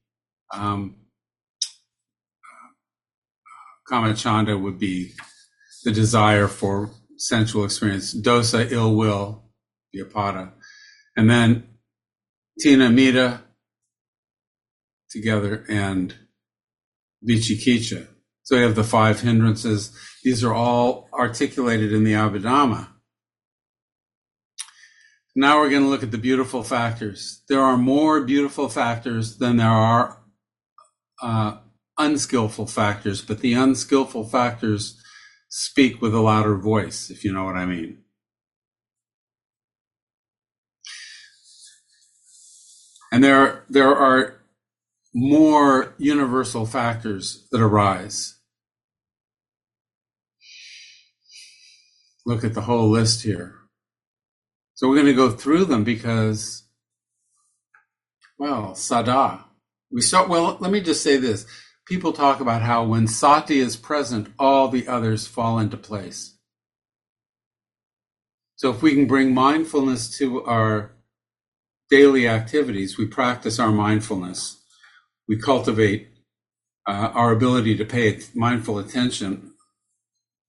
um, kamacchanda, would be the desire for sensual experience. Dosa, ill will, vyapada, and then thina, middha, together, and vicikiccha. So we have the five hindrances. These are all articulated in the Abhidhamma. Now we're going to look at the beautiful factors. There are more beautiful factors than there are uh, unskillful factors, but the unskillful factors speak with a louder voice, if you know what I mean. And there, there are more universal factors that arise. Look at the whole list here. So we're going to go through them because, well, saddha. We start, well, let me just say this. People talk about how when sati is present, all the others fall into place. So if we can bring mindfulness to our daily activities, we practice our mindfulness, we cultivate uh, our ability to pay mindful attention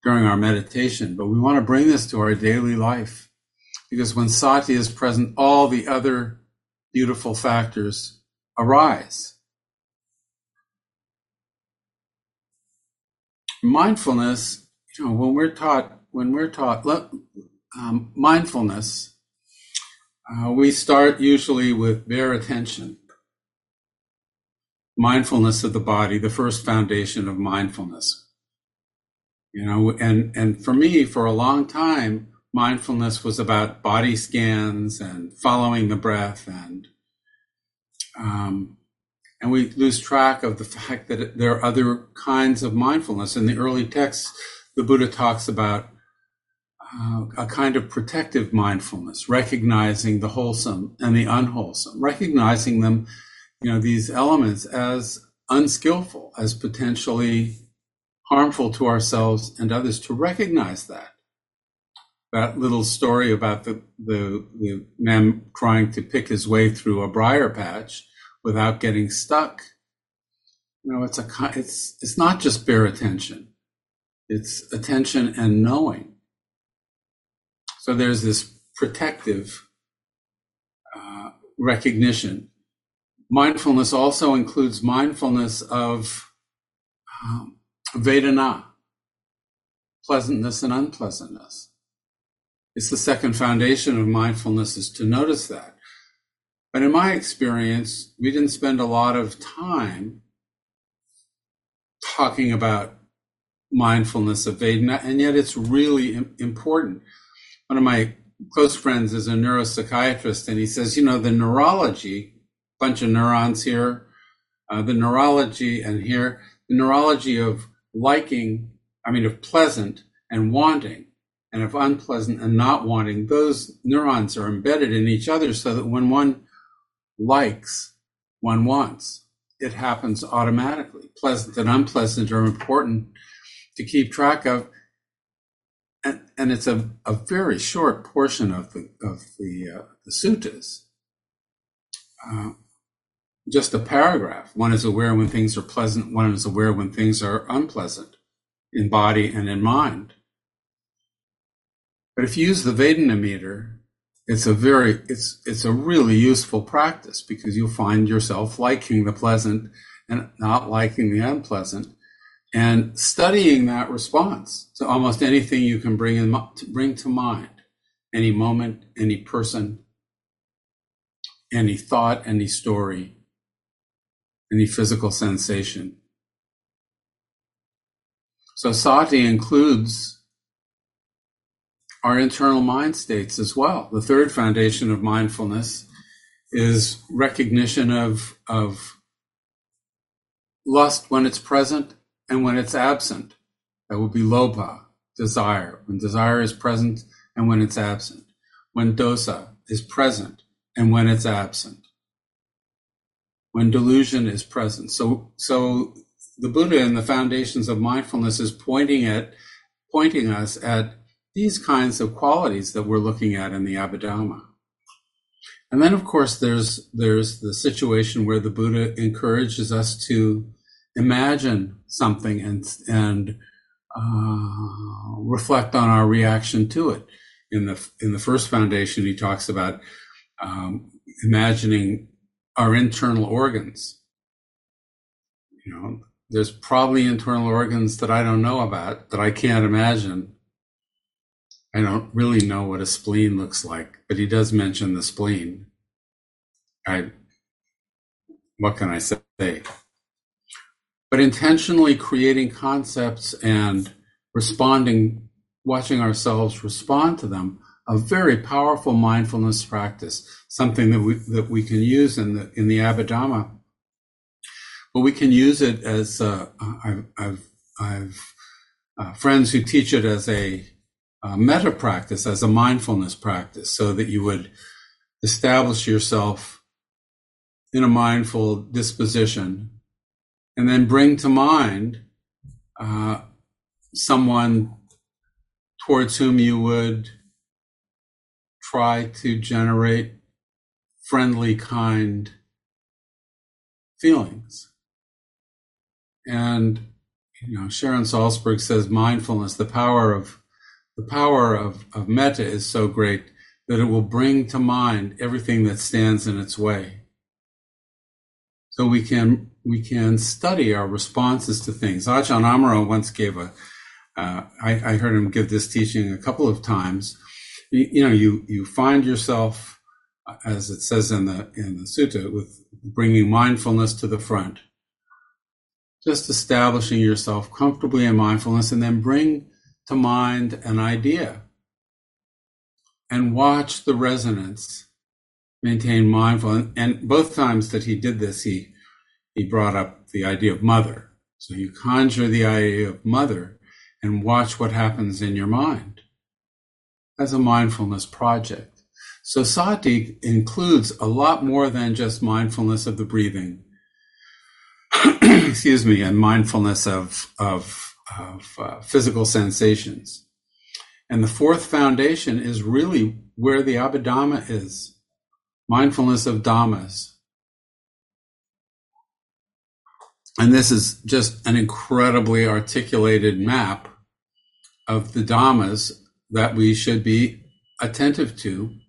during our meditation, but we want to bring this to our daily life because when sati is present, all the other beautiful factors arise. Mindfulness, you know, when we're taught, when we're taught um, mindfulness, uh, we start usually with bare attention. Mindfulness of the body, the first foundation of mindfulness. You know, and, and for me, for a long time, mindfulness was about body scans and following the breath and, um, and we lose track of the fact that there are other kinds of mindfulness. In the early texts, the Buddha talks about uh, a kind of protective mindfulness, recognizing the wholesome and the unwholesome, recognizing them, you know, these elements as unskillful, as potentially harmful to ourselves and others, to recognize that. That little story about the, the, the man trying to pick his way through a briar patch without getting stuck. You know, it's a, it's, it's not just bare attention. It's attention and knowing. So there's this protective uh, recognition. Mindfulness also includes mindfulness of um, Vedana, pleasantness and unpleasantness. It's the second foundation of mindfulness is to notice that. But in my experience, we didn't spend a lot of time talking about mindfulness of Vedana, and yet it's really important. One of my close friends is a neuropsychiatrist, and he says, you know, the neurology, bunch of neurons here, uh, the neurology and here, the neurology of liking, I mean, of pleasant and wanting, and of unpleasant and not wanting, those neurons are embedded in each other so that when one likes, one wants. It happens automatically. Pleasant and unpleasant are important to keep track of. And, and it's a, a very short portion of the, of the, uh, the suttas. Uh, just a paragraph. One is aware when things are pleasant, one is aware when things are unpleasant in body and in mind. But if you use the Vedana meter, it's a very it's it's a really useful practice because you'll find yourself liking the pleasant and not liking the unpleasant and studying that response to almost anything you can bring in bring to mind any moment any person any thought any story any physical sensation so sati includes our internal mind states as well. The third foundation of mindfulness is recognition of, of lust when it's present and when it's absent. That would be lobha, desire, when desire is present and when it's absent. When dosa is present and when it's absent. When delusion is present. So, so the Buddha in the foundations of mindfulness is pointing at, pointing us at these kinds of qualities that we're looking at in the Abhidhamma. And then, of course, there's there's the situation where the Buddha encourages us to imagine something and and uh, reflect on our reaction to it. In the in the first foundation, he talks about um, imagining our internal organs. You know, there's probably internal organs that I don't know about that I can't imagine I don't really know what a spleen looks like, but he does mention the spleen. I, what can I say? But intentionally creating concepts and responding, watching ourselves respond to them, a very powerful mindfulness practice, something that we that we can use in the in the Abhidhamma. But we can use it as uh, I've I've, I've uh, friends who teach it as a uh, metta practice as a mindfulness practice so that you would establish yourself in a mindful disposition and then bring to mind uh, someone towards whom you would try to generate friendly, kind feelings. And, you know, Sharon Salzberg says mindfulness, the power of the power of, of metta is so great that it will bring to mind everything that stands in its way. So we can we can study our responses to things. Ajahn Amaro once gave a. Uh, I, I heard him give this teaching a couple of times. You, you, know, you you find yourself, as it says in the in the sutta, with bringing mindfulness to the front, just establishing yourself comfortably in mindfulness, and then bring to mind an idea and watch the resonance maintain mindful and both times that he did this he he brought up the idea of mother so you conjure the idea of mother and watch what happens in your mind as a mindfulness project so sati includes a lot more than just mindfulness of the breathing excuse me and mindfulness of of of uh, physical sensations. And the fourth foundation is really where the Abhidhamma is mindfulness of Dhammas. And this is just an incredibly articulated map of the Dhammas that we should be attentive to in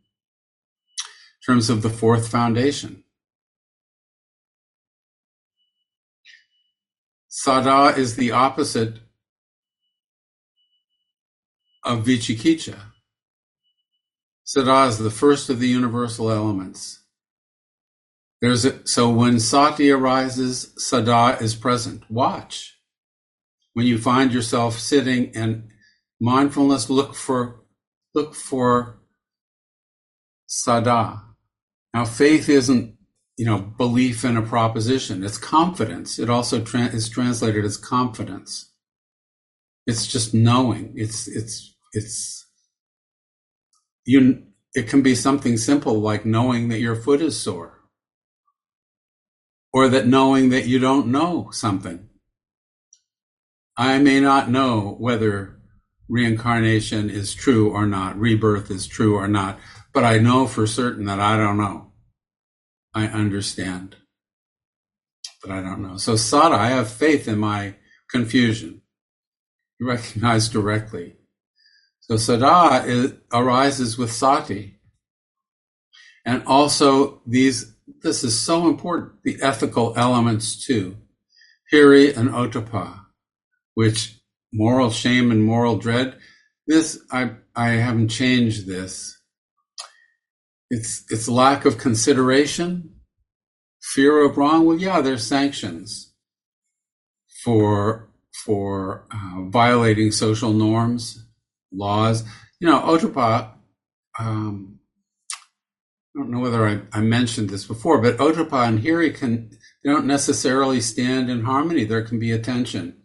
terms of the fourth foundation. Saddha is the opposite of Vicikiccha. Saddha is the first of the universal elements. So when sati arises, saddha is present. Watch. When you find yourself sitting in mindfulness, look for look for saddha. Now, faith isn't you know belief in a proposition; it's confidence. It also tra- is translated as confidence. It's just knowing. It's it's it's you it can be something simple like knowing that your foot is sore or that knowing that you don't know something i may not know whether reincarnation is true or not rebirth is true or not but i know for certain that i don't know i understand but I don't know. So Saddha, I have faith in my confusion. You recognize directly. So Saddha is, arises with Sati. And also these, this is so important, the ethical elements too. Hiri and Ottappa, which moral shame and moral dread. This, I, I haven't changed this. It's, it's lack of consideration, fear of wrong. Well, yeah, there's sanctions for, for uh, violating social norms, laws. You know, Ottappa, um, I don't know whether I, I, mentioned this before, but Ottappa and Hiri can they don't necessarily stand in harmony. There can be a tension.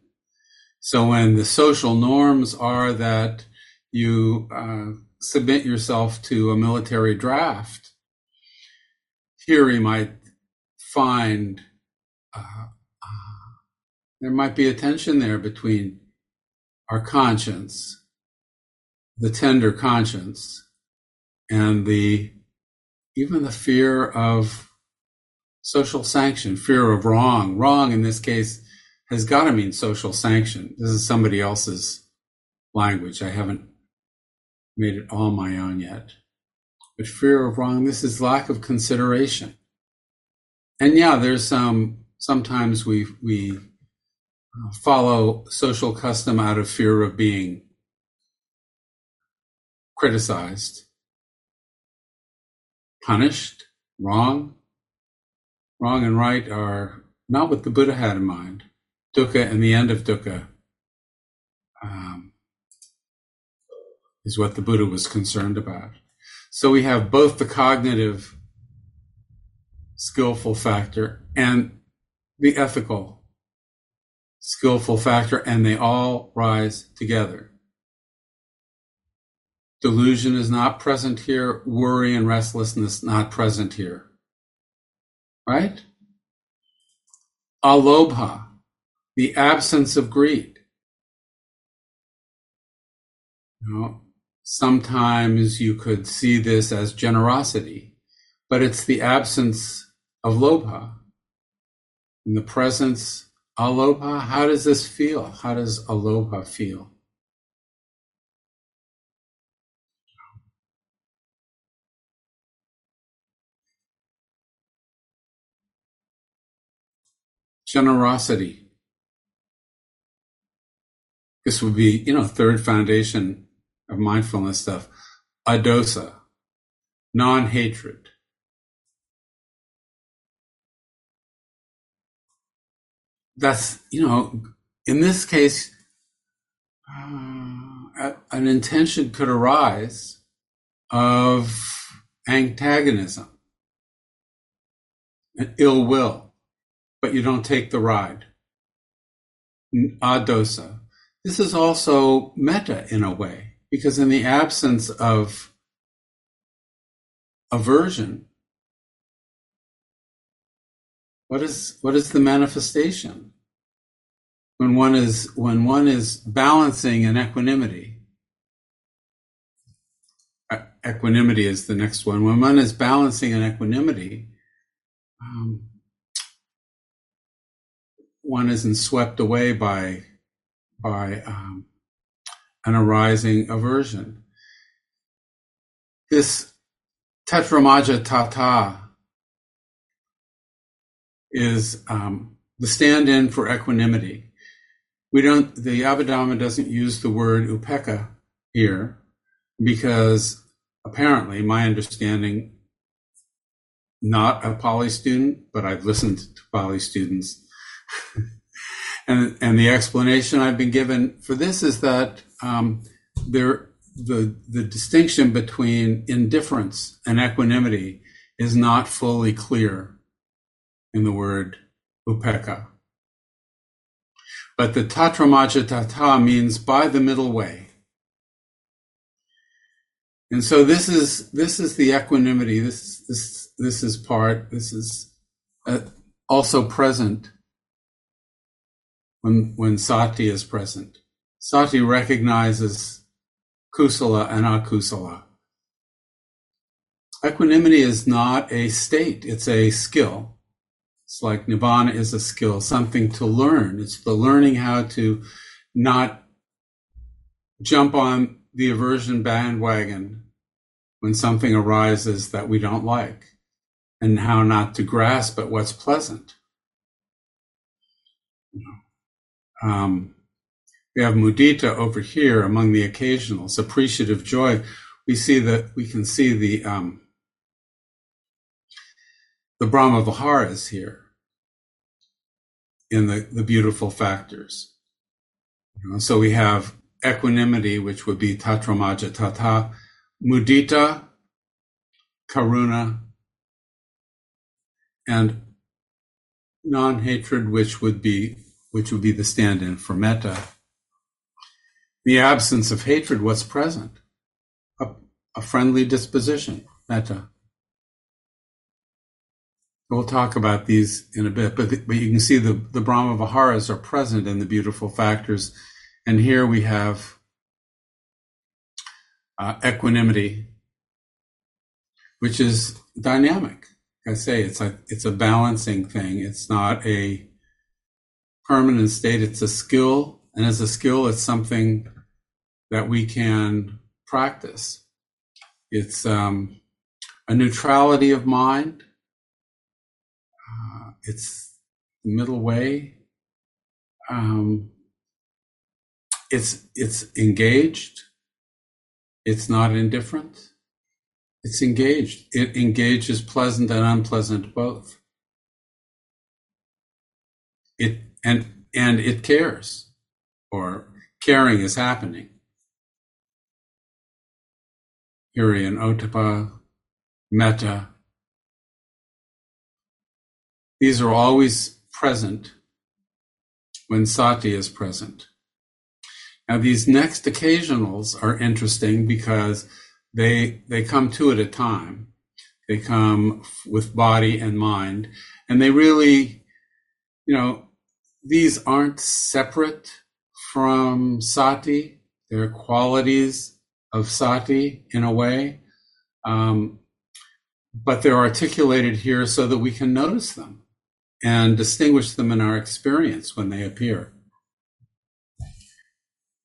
So when the social norms are that you uh, submit yourself to a military draft, Hiri might find uh, uh, there might be a tension there between our conscience, the tender conscience, and the even the fear of social sanction, fear of wrong. Wrong in this case has got to mean social sanction. This is somebody else's language. I haven't made it all my own yet. But fear of wrong, this is lack of consideration. And yeah, there's some, sometimes we, we uh, follow social custom out of fear of being criticized, punished, wrong. Wrong and right are not what the Buddha had in mind dukkha and the end of dukkha um, is what the Buddha was concerned about. So we have both the cognitive skillful factor and the ethical skillful factor, and they all rise together. Delusion is not present here, worry and restlessness not present here. Right? Alobha the absence of greed. You know, sometimes you could see this as generosity, but it's the absence of lobha. In the presence, alobha, how does this feel? How does alobha feel? Generosity. This would be, you know, third foundation of mindfulness stuff. Adosa, non-hatred. That's, you know, in this case, uh, an intention could arise of antagonism, and ill will, but you don't take the ride. Adosa. This is also metta in a way, because in the absence of aversion, what is what is the manifestation? When one is when one is balancing an equanimity, equanimity is the next one. When one is balancing an equanimity, um, one isn't swept away by by um, an arising aversion. This tatramajjhattata is um, the stand-in for equanimity. We don't. The Abhidhamma doesn't use the word upekkha here because apparently, my understanding, not a Pali student, but I've listened to Pali students. And and the explanation I've been given for this is that um, there the the distinction between indifference and equanimity is not fully clear in the word upekkha. But the tata means by the middle way. And so this is this is the equanimity. This this this is part. This is uh, also present when, when sati is present. Sati recognizes kusala and akusala. Equanimity is not a state, it's a skill. It's like nibbana is a skill, something to learn. It's the learning how to not jump on the aversion bandwagon when something arises that we don't like and how not to grasp at what's pleasant. Um, we have mudita over here among the occasionals, appreciative joy. We see that we can see the um, the Brahma Viharas here in the, the beautiful factors. You know, so we have equanimity, which would be tatramajjhattata, mudita, karuna, and non-hatred, which would be which would be the stand-in for metta. The absence of hatred, what's present? A, a friendly disposition, metta. We'll talk about these in a bit, but, the, but you can see the, the Brahma Viharas are present in the beautiful factors. And here we have uh, equanimity, which is dynamic. I say it's a it's a balancing thing. It's not a permanent state. It's a skill, and as a skill, it's something that we can practice. It's um, a neutrality of mind. Uh, it's the middle way. Um, it's it's engaged. It's not indifferent. It's engaged. It engages pleasant and unpleasant both. It and and it cares, or caring is happening. Hiri and Ottappa, Metta. These are always present when sati is present. Now these next occasionals are interesting because they they come two at a time. They come with body and mind, and they really, you know, these aren't separate from sati. They're qualities of sati in a way, um, but they're articulated here so that we can notice them and distinguish them in our experience when they appear.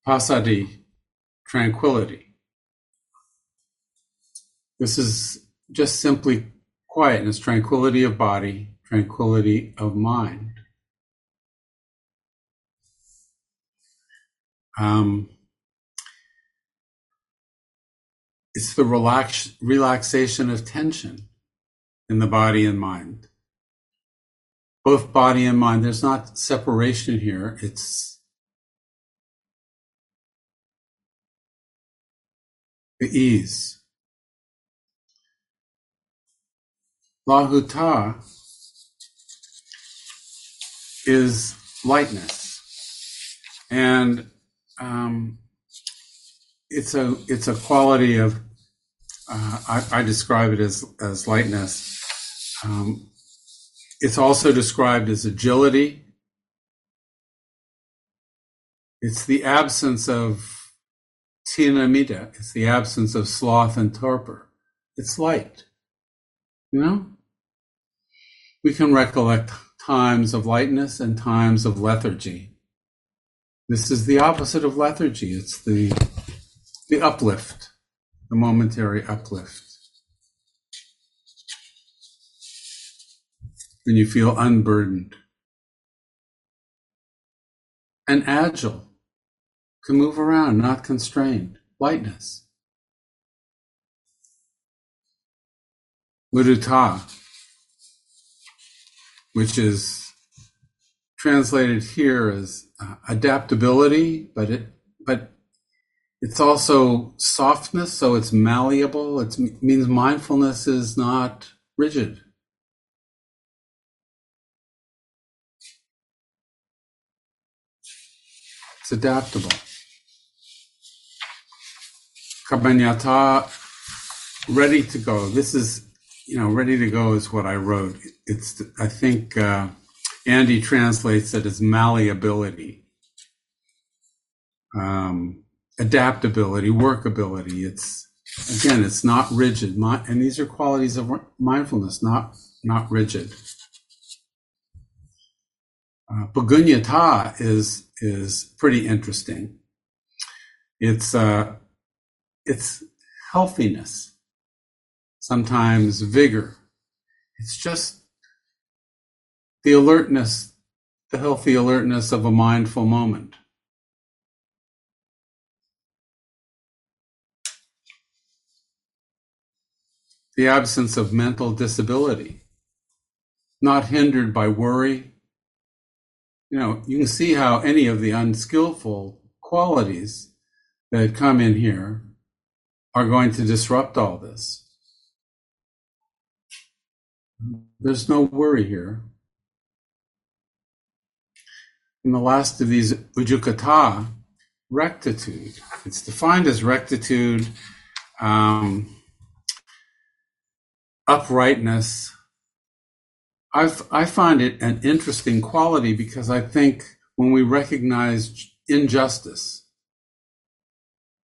Passaddhi, tranquility. This is just simply quietness, tranquility of body, tranquility of mind. Um, it's the relax, relaxation of tension in the body and mind. Both body and mind, there's not separation here. It's the ease. Lahuta is lightness. And um, it's a it's a quality of uh, I, I, describe it as as lightness. Um, it's also described as agility. It's the absence of thinamiddha. It's the absence of sloth and torpor. It's light. You know, we can recollect times of lightness and times of lethargy. This is the opposite of lethargy. It's the the uplift, the momentary uplift. When you feel unburdened and agile, can move around, not constrained. Lightness. Mudita, which is translated here as uh, adaptability, but it but it's also softness, so it's malleable. It means mindfulness is not rigid. It's adaptable. Kammannata, ready to go. This is, you know, ready to go is what I wrote. It's, I think, uh, Andy translates it as malleability, um, adaptability, workability. It's again, it's not rigid, and these are qualities of mindfulness, not not rigid. uh, Pagunnata is is pretty interesting. It's uh, it's healthiness, sometimes vigor. It's just the alertness, the healthy alertness of a mindful moment. The absence of mental disability, not hindered by worry. You know, you can see how any of the unskillful qualities that come in here are going to disrupt all this. There's no worry here. And the last of these, ujukata, rectitude. It's defined as rectitude, um, uprightness. I've, I find it an interesting quality because I think when we recognize injustice,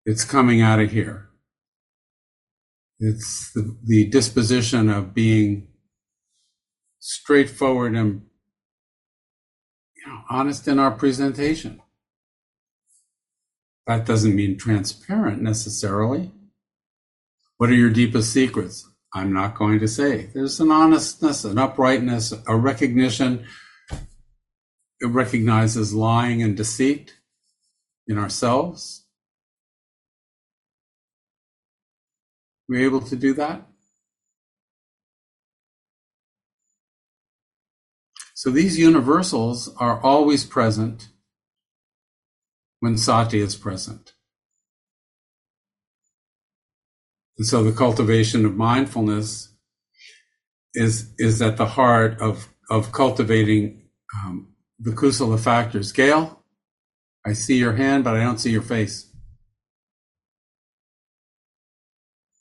it's coming out of here. It's the, the disposition of being straightforward and you know, honest in our presentation. That doesn't mean transparent necessarily. What are your deepest secrets? I'm not going to say. There's an honestness, an uprightness, a recognition. It recognizes lying and deceit in ourselves. We able to do that? So these universals are always present when sati is present. And so the cultivation of mindfulness is is at the heart of of cultivating um, the kusala factors. Gail, I see your hand, but I don't see your face.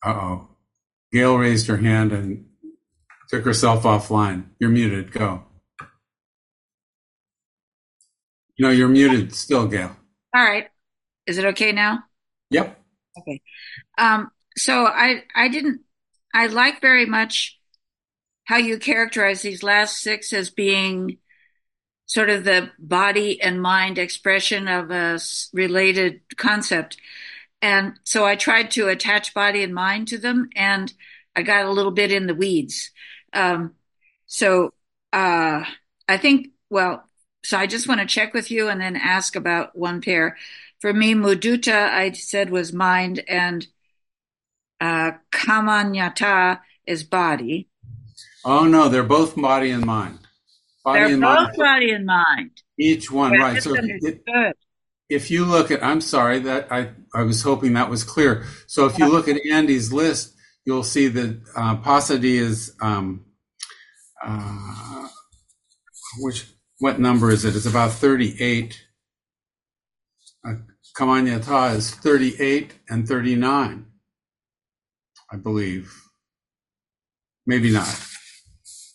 Uh oh. Gail raised her hand and took herself offline. You're muted. Go. No, you're muted still, Gail. All right. Is it okay now? Yep. Okay. Um, so I I didn't I like very much how you characterize these last six as being sort of the body and mind expression of a related concept. And so I tried to attach body and mind to them and I got a little bit in the weeds. Um, so uh, I think, well, so I just want to check with you and then ask about one pair. For me, mudita, I said was mind, and uh, kammannata is body. Oh no, they're both body and mind. Body they're and both mind. body and mind. Each one, right? So it, if you look at, I'm sorry that I I was hoping that was clear. So if you look at Andy's list, you'll see that uh, Passaddhi is um, uh, which what number is it? It's about 38. Uh, Kammannata is 38 and 39, I believe. Maybe not.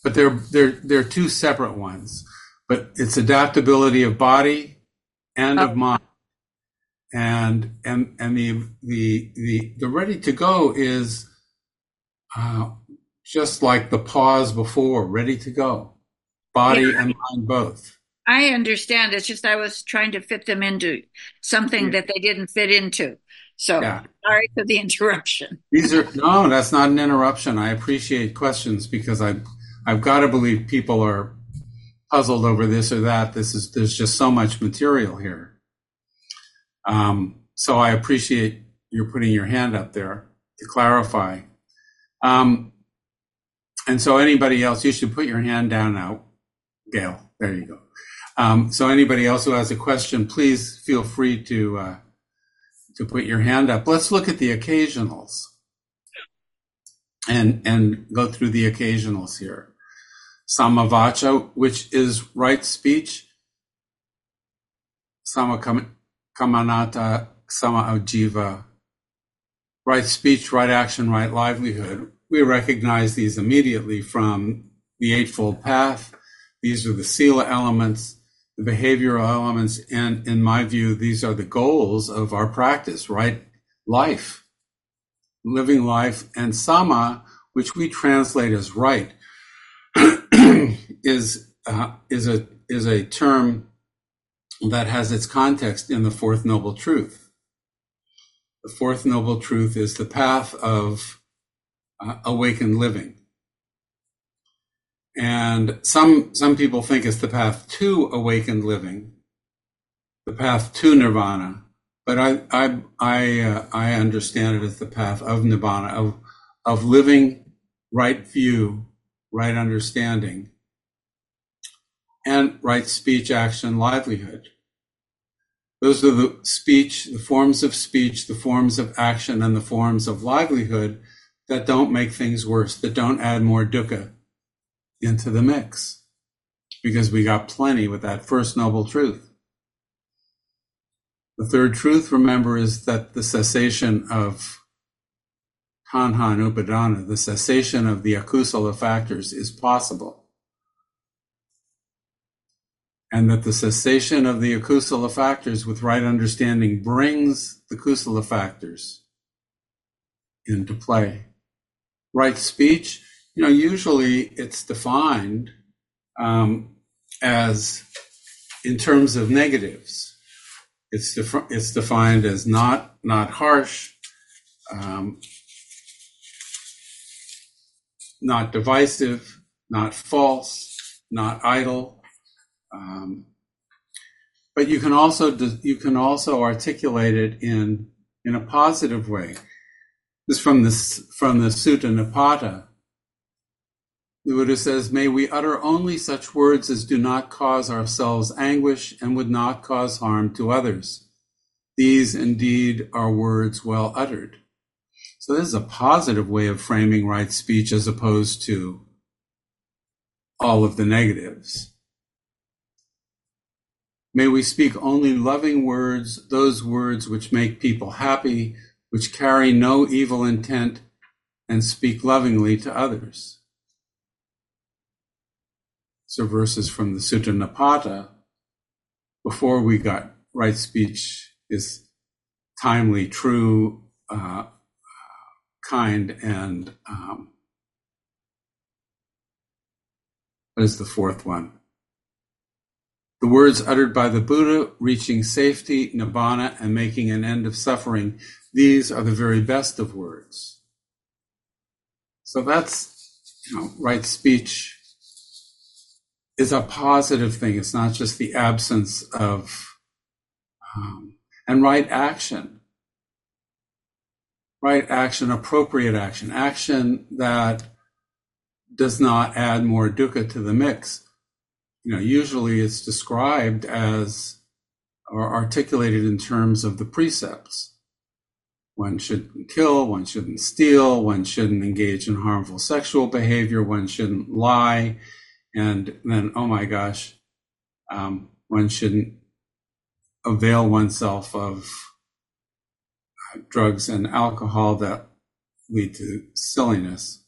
But they're, they're, they're two separate ones. But it's adaptability of body and of mind. And, and, and the, the, the, the ready to go is, uh, just like the pause before, ready to go body yeah. and mind both. I understand. It's just I was trying to fit them into something yeah. that they didn't fit into. So yeah. sorry for the interruption. These are no, that's not an interruption. I appreciate questions because I I've, I've got to believe people are puzzled over this or that. This is there's just so much material here. Um, so I appreciate you putting your hand up there to clarify. Um, and so anybody else, you should put your hand down now. Gail. There you go. Um, so anybody else who has a question, please feel free to uh, to put your hand up. Let's look at the occasionals and and go through the occasionals here. Sammavaca, which is right speech. Sammakammanta, samma ajiva. Right speech, right action, right livelihood. We recognize these immediately from the Eightfold Path these are the sila elements, the behavioral elements, and in my view, these are the goals of our practice, right? Life, living life, and samma, which we translate as right, is uh, is a is a term that has its context in the fourth noble truth. The fourth noble truth is the path of uh, awakened living. And some, some people think it's the path to awakened living, the path to nirvana. But I, I, I, uh, I understand it as the path of nirvana, of, of living right view, right understanding, and right speech, action, livelihood. Those are the speech, the forms of speech, the forms of action, and the forms of livelihood that don't make things worse, that don't add more dukkha into the mix. Because we got plenty with that first noble truth. The third truth, remember, is that the cessation of tanha and upadana, the cessation of the akusala factors, is possible and that the cessation of the akusala factors with right understanding brings the kusala factors into play. Right speech, you know, usually it's defined um, as in terms of negatives. It's defi- it's defined as not not harsh, um, not divisive, not false, not idle, um, but you can also you can also articulate it in in a positive way. This from this from the Sutta Nipata. The Buddha says, May we utter only such words as do not cause ourselves anguish and would not cause harm to others. These indeed are words well uttered. So this is a positive way of framing right speech as opposed to all of the negatives. May we speak only loving words, those words which make people happy, which carry no evil intent, and speak lovingly to others. So verses from the Sutta Nipata, before we got right speech is timely, true, uh, kind, and um, what is the fourth one? The words uttered by the Buddha, reaching safety, nibbana, and making an end of suffering, these are the very best of words. So that's, you know, right speech is a positive thing. It's not just the absence of, um, and right action. Right action, appropriate action, action that does not add more dukkha to the mix you know, usually it's described as or articulated in terms of the precepts. One shouldn't kill, one shouldn't steal, one shouldn't engage in harmful sexual behavior, one shouldn't lie, and then, oh my gosh, um, one shouldn't avail oneself of uh, drugs and alcohol that lead to silliness.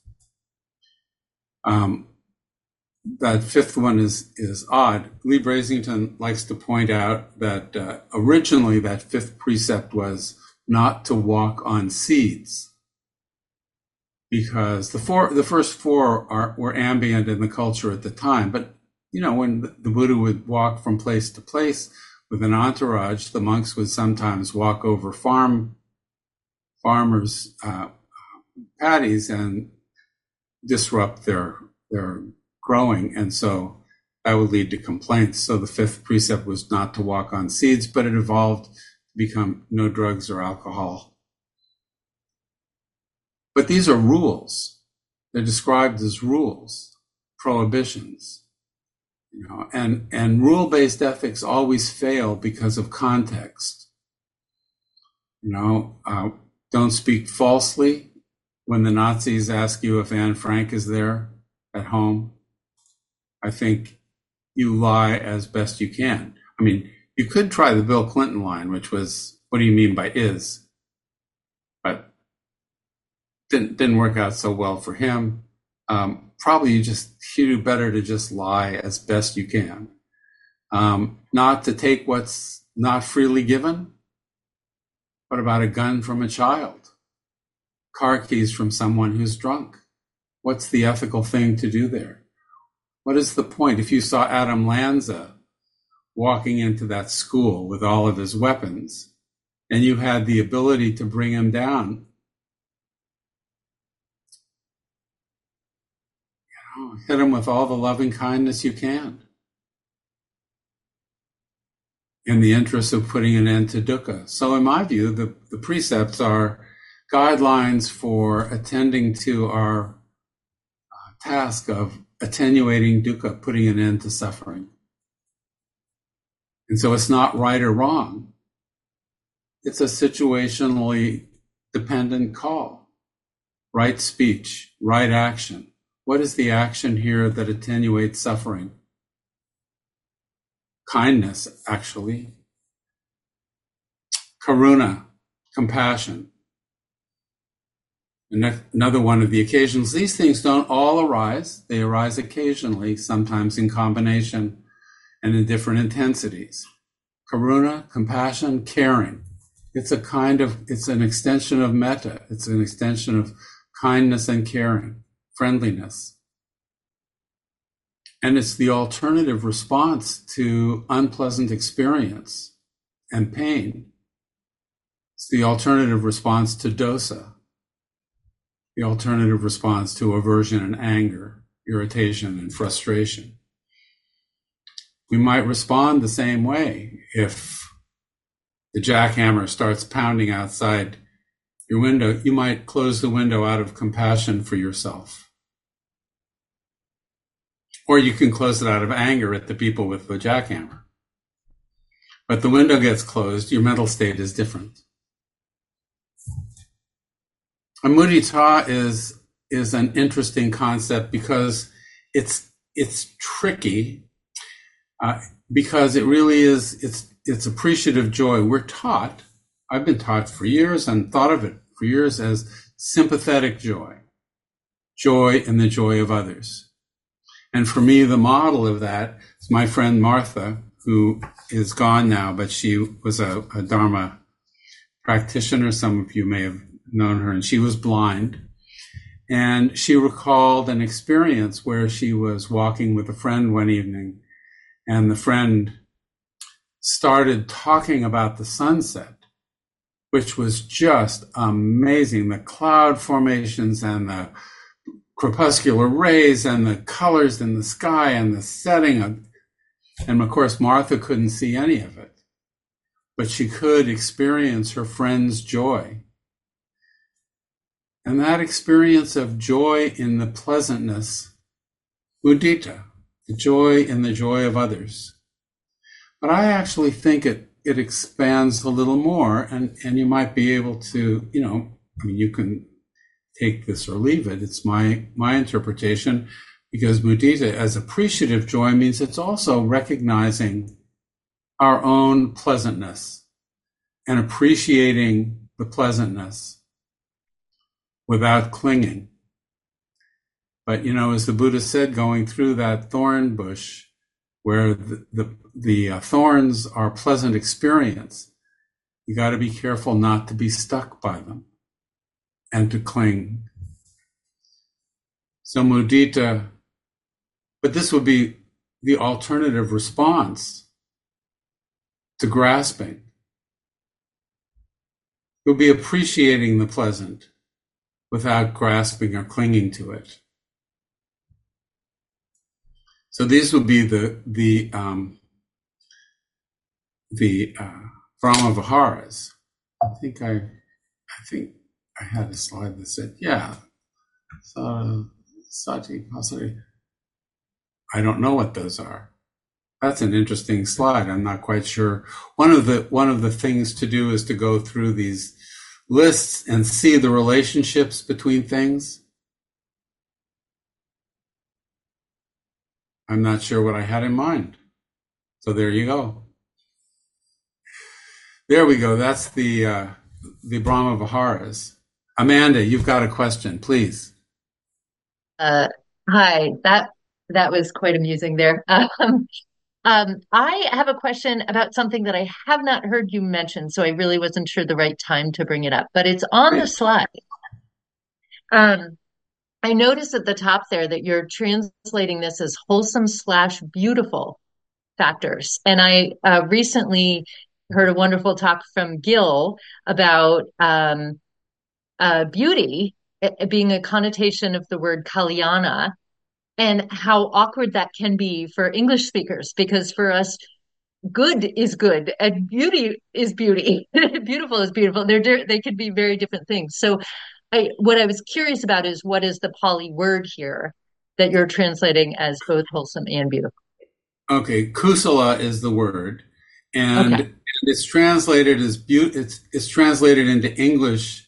Um, that fifth one is is odd. Leigh Brasington likes to point out that uh, originally that fifth precept was not to walk on seeds, because the four the first four are were ambient in the culture at the time. But you know, when the Buddha would walk from place to place with an entourage, the monks would sometimes walk over farm farmers' uh, paddies and disrupt their their growing. And so that would lead to complaints. So the fifth precept was not to walk on seeds, but it evolved to become no drugs or alcohol. But these are rules. They're described as rules, prohibitions. You know, and, and rule-based ethics always fail because of context. You know, uh, don't speak falsely when the Nazis ask you if Anne Frank is there at home. I think you lie as best you can. I mean, you could try the Bill Clinton line, which was, "What do you mean by is?" Didn't didn't work out so well for him. Um, probably you just you do better to just lie as best you can, um, not to take what's not freely given. What about a gun from a child? Car keys from someone who's drunk? What's the ethical thing to do there? What is the point? If you saw Adam Lanza walking into that school with all of his weapons and you had the ability to bring him down, you know, hit them with all the loving kindness you can in the interest of putting an end to dukkha. So, in my view, the, the precepts are guidelines for attending to our uh, task of attenuating dukkha, putting an end to suffering. And so it's not right or wrong. It's a situationally dependent call. Right speech, right action. What is the action here that attenuates suffering? Kindness, actually. Karuna, compassion. Another one of the occasions. These things don't all arise. They arise occasionally, sometimes in combination and in different intensities. Karuna, compassion, caring. It's a kind of, it's an extension of metta. It's an extension of kindness and caring, friendliness. And it's the alternative response to unpleasant experience and pain. It's the alternative response to dosa, the alternative response to aversion and anger, irritation and frustration we might respond the same way if the jackhammer starts pounding outside your window. You might close the window out of compassion for yourself. Or you can close it out of anger at the people with the jackhammer. But the window gets closed, your mental state is different. A mudita is is an interesting concept because it's it's tricky uh, because it really is it's it's appreciative joy. We're taught. I've been taught for years and thought of it for years as sympathetic joy, joy in the joy of others. And for me, the model of that is my friend Martha, who is gone now, but she was a, a Dharma practitioner. Some of you may have known her, and she was blind. And she recalled an experience where she was walking with a friend one evening and the friend started talking about the sunset, which was just amazing. The cloud formations and the crepuscular rays and the colors in the sky and the setting. Of, and of course, Martha couldn't see any of it, but she could experience her friend's joy. And that experience of joy in the pleasantness, mudita, the joy in the joy of others. But I actually think it it expands a little more, and and you might be able to, you know, I mean, you can take this or leave it. It's my my interpretation because mudita as appreciative joy means it's also recognizing our own pleasantness and appreciating the pleasantness without clinging. But you know, as the Buddha said, going through that thorn bush, where the the, the uh, thorns are pleasant experience, you got to be careful not to be stuck by them and to cling. So mudita, but this would be the alternative response to grasping. It would be appreciating the pleasant without grasping or clinging to it. So these would be the the um, the uh, Brahma Viharas. I think I I think I had a slide that said yeah. So sati pasati. I don't know what those are. That's an interesting slide. I'm not quite sure. One of the one of the things to do is to go through these lists and see the relationships between things. I'm not sure what I had in mind. So there you go. There we go. That's the uh, the Brahma Viharas. Amanda, you've got a question, please. Uh, hi. That that was quite amusing there. Um, um, I have a question about something that I have not heard you mention, so I really wasn't sure the right time to bring it up. But it's on the slide. Um, I noticed at the top there that you're translating this as wholesome slash beautiful factors. And I uh, recently heard a wonderful talk from Gil about um, uh, beauty being a connotation of the word kalyana and how awkward that can be for English speakers because for us, good is good and beauty is beauty. beautiful is beautiful. They're they could be very different things. So, I what I was curious about is what is the Pali word here that you're translating as both wholesome and beautiful. Okay, kusala is the word, and okay. it's translated as be- it's it's translated into English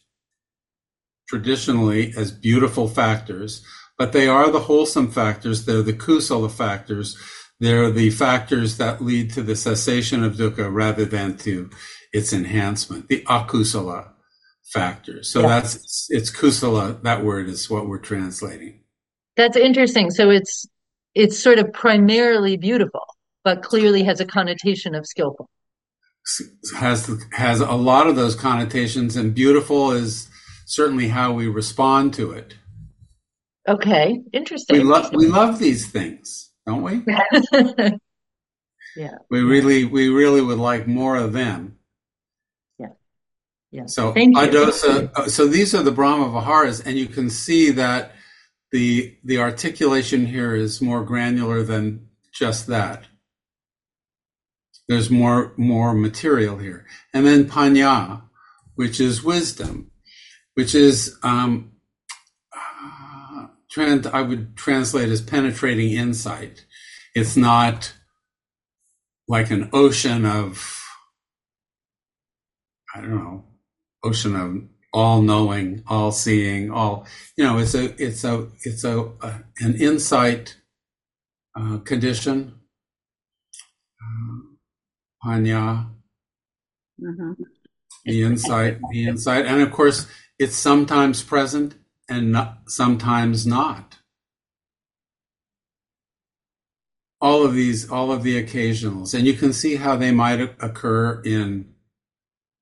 traditionally as beautiful factors, but they are the wholesome factors. They're the kusala factors. They're the factors that lead to the cessation of dukkha rather than to its enhancement. The akusala factors. So yeah. that's it's kusala. That word is what we're translating. That's interesting. So it's it's sort of primarily beautiful, but clearly has a connotation of skillful. Has has a lot of those connotations, and beautiful is certainly how we respond to it. Okay, interesting. We love we love these things, don't we? yeah. We really we really would like more of them. Yeah. Yeah. So Adosa, uh, so these are the Brahma Viharas, and you can see that the the articulation here is more granular than just that. There's more more material here, and then panya, which is wisdom, which is um, uh, trans. I would translate as penetrating insight. It's not like an ocean of I don't know, ocean of all knowing, all seeing, all you know. It's a it's a it's a, a an insight uh, condition. Uh, panya, mm-hmm. the insight, the insight, and of course, it's sometimes present and not, sometimes not. All of these, all of the occasionals, and you can see how they might occur in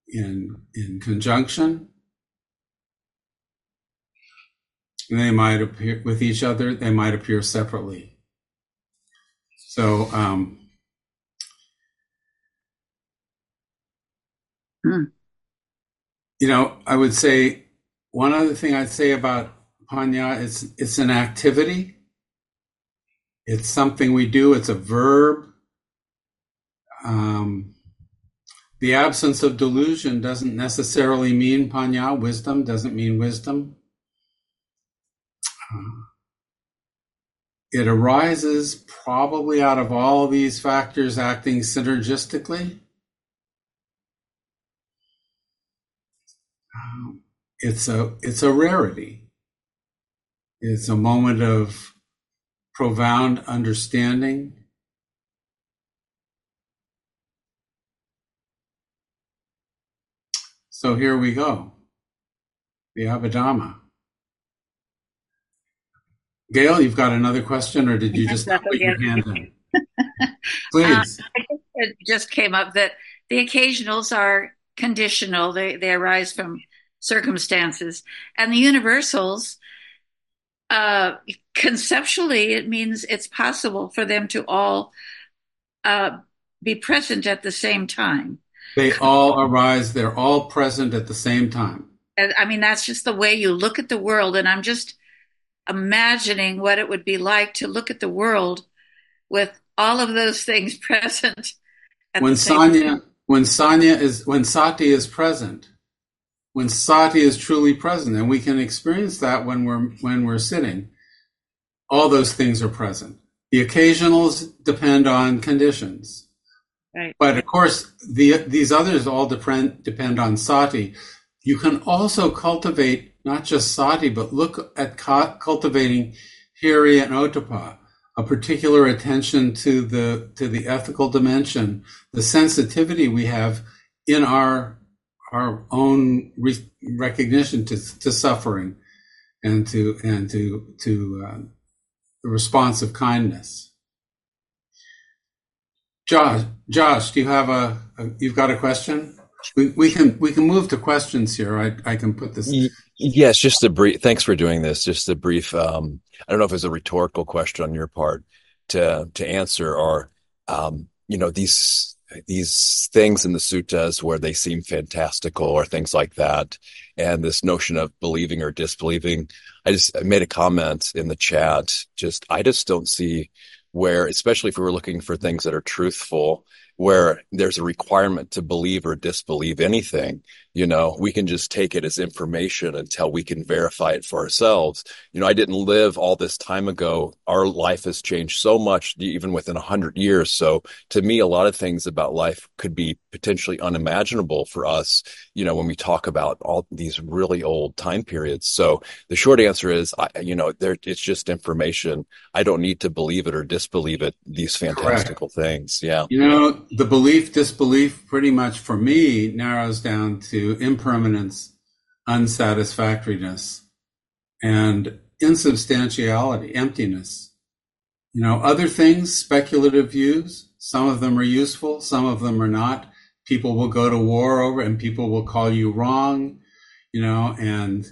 in in conjunction they might appear with each other, they might appear separately. So, um, hmm. you know, I would say one other thing I'd say about Panya is it's an activity. It's something we do. It's a verb. Um, the absence of delusion doesn't necessarily mean Panya. Wisdom doesn't mean wisdom. It arises probably out of all these factors acting synergistically. It's a it's a rarity. It's a moment of profound understanding. So here we go. The Abhidhamma. Gail, you've got another question, or did you just put your hand in? Please. Uh, it just came up that the occasionals are conditional; they they arise from circumstances, and the universals. Uh, conceptually, it means it's possible for them to all uh, be present at the same time. They all arise. They're all present at the same time. And, I mean, that's just the way you look at the world, and I'm just imagining what it would be like to look at the world with all of those things present. when Sanya, when Sanya is, when Sati is present, when Sati is truly present, and we can experience that when we're when we're sitting, all those things are present. The occasionals depend on conditions, right. but of course, the these others all depend depend on Sati. You can also cultivate not just sati, but look at cultivating hiri and ottappa, a particular attention to the to the ethical dimension, the sensitivity we have in our our own re- recognition to, to suffering and to and to to uh, the response of kindness. Josh, Josh, do you have a, a you've got a question? We, we can we can move to questions here. I, I can put this. Yes, just a brief. Thanks for doing this. Just a brief. Um, I don't know if it's a rhetorical question on your part to to answer, or um, you know these these things in the suttas where they seem fantastical or things like that, and this notion of believing or disbelieving. I just I made a comment in the chat. Just I just don't see where, especially if we were looking for things that are truthful, where there's a requirement to believe or disbelieve anything. You know, we can just take it as information until we can verify it for ourselves. You know, I didn't live all this time ago. Our life has changed so much, even within a hundred years. So to me, a lot of things about life could be potentially unimaginable for us, you know, when we talk about all these really old time periods. So the short answer is, I, you know, there, it's just information. I don't need to believe it or disbelieve it, these fantastical Correct. things. Yeah. You know, the belief, disbelief pretty much for me narrows down to impermanence, unsatisfactoriness, and insubstantiality, emptiness. You know, other things, speculative views, some of them are useful, some of them are not. People will go to war over and people will call you wrong, you know, and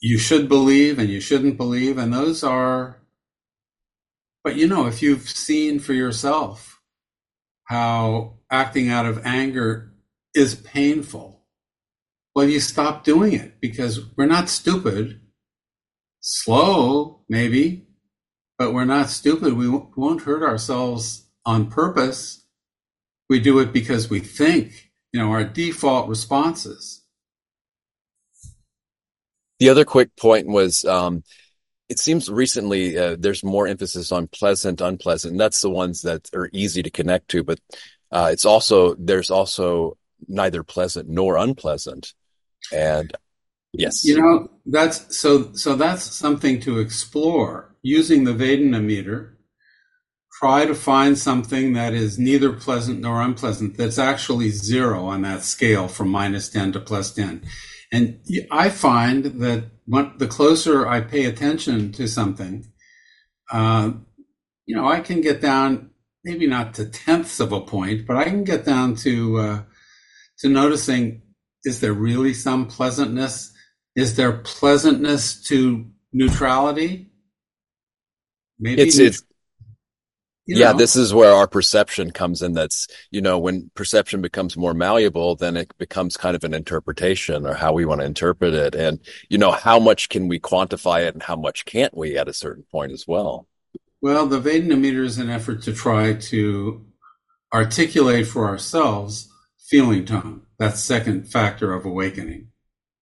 you should believe and you shouldn't believe. And those are, but you know, if you've seen for yourself how acting out of anger is painful, well, you stop doing it because we're not stupid. Slow, maybe, but we're not stupid. We won't hurt ourselves on purpose. We do it because we think, you know, our default responses. The other quick point was um, it seems recently uh, there's more emphasis on pleasant, unpleasant. And that's the ones that are easy to connect to, but uh, it's also there's also neither pleasant nor unpleasant. And yes, you know that's so so that's something to explore using the Vedana meter. Try to find something that is neither pleasant nor unpleasant. That's actually zero on that scale from minus ten to plus ten. And I find that when, the closer I pay attention to something, uh, you know, I can get down maybe not to tenths of a point, but I can get down to uh, to noticing is there really some pleasantness? Is there pleasantness to neutrality? Maybe it's, it's yeah, know. this is where our perception comes in. That's, you know, when perception becomes more malleable, then it becomes kind of an interpretation or how we want to interpret it. And, you know, how much can we quantify it and how much can't we at a certain point as well? Well, the Vedana meter is an effort to try to articulate for ourselves feeling tone. That's second factor of awakening.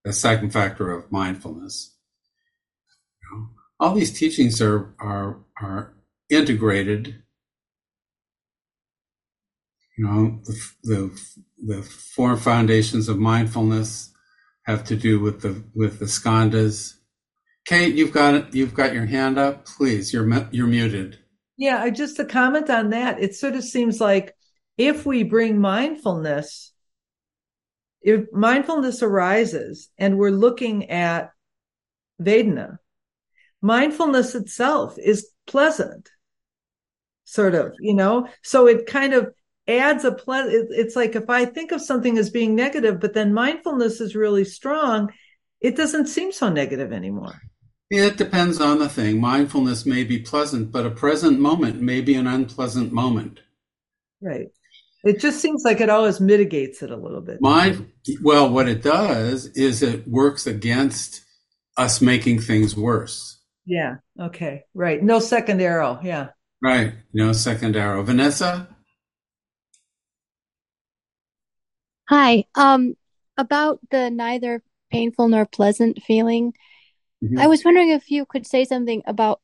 The second factor of mindfulness. You know, all these teachings are are are integrated. You know, the, the the four foundations of mindfulness have to do with the with the skandhas. Kate, you've got. You've got your hand up. Please, you're you're muted. Yeah, I just a comment on that. It sort of seems like if we bring mindfulness, if mindfulness arises and we're looking at Vedana, mindfulness itself is pleasant, sort of, you know? So it kind of adds a pleasant, it's like if I think of something as being negative, but then mindfulness is really strong, it doesn't seem so negative anymore. It depends on the thing. Mindfulness may be pleasant, but a present moment may be an unpleasant moment. Right. It just seems like it always mitigates it a little bit. My well, what it does is it works against us making things worse. Yeah. Okay. Right. No second arrow. Yeah. Right. No second arrow. Vanessa? Hi. Um, about the neither painful nor pleasant feeling. Mm-hmm. I was wondering if you could say something about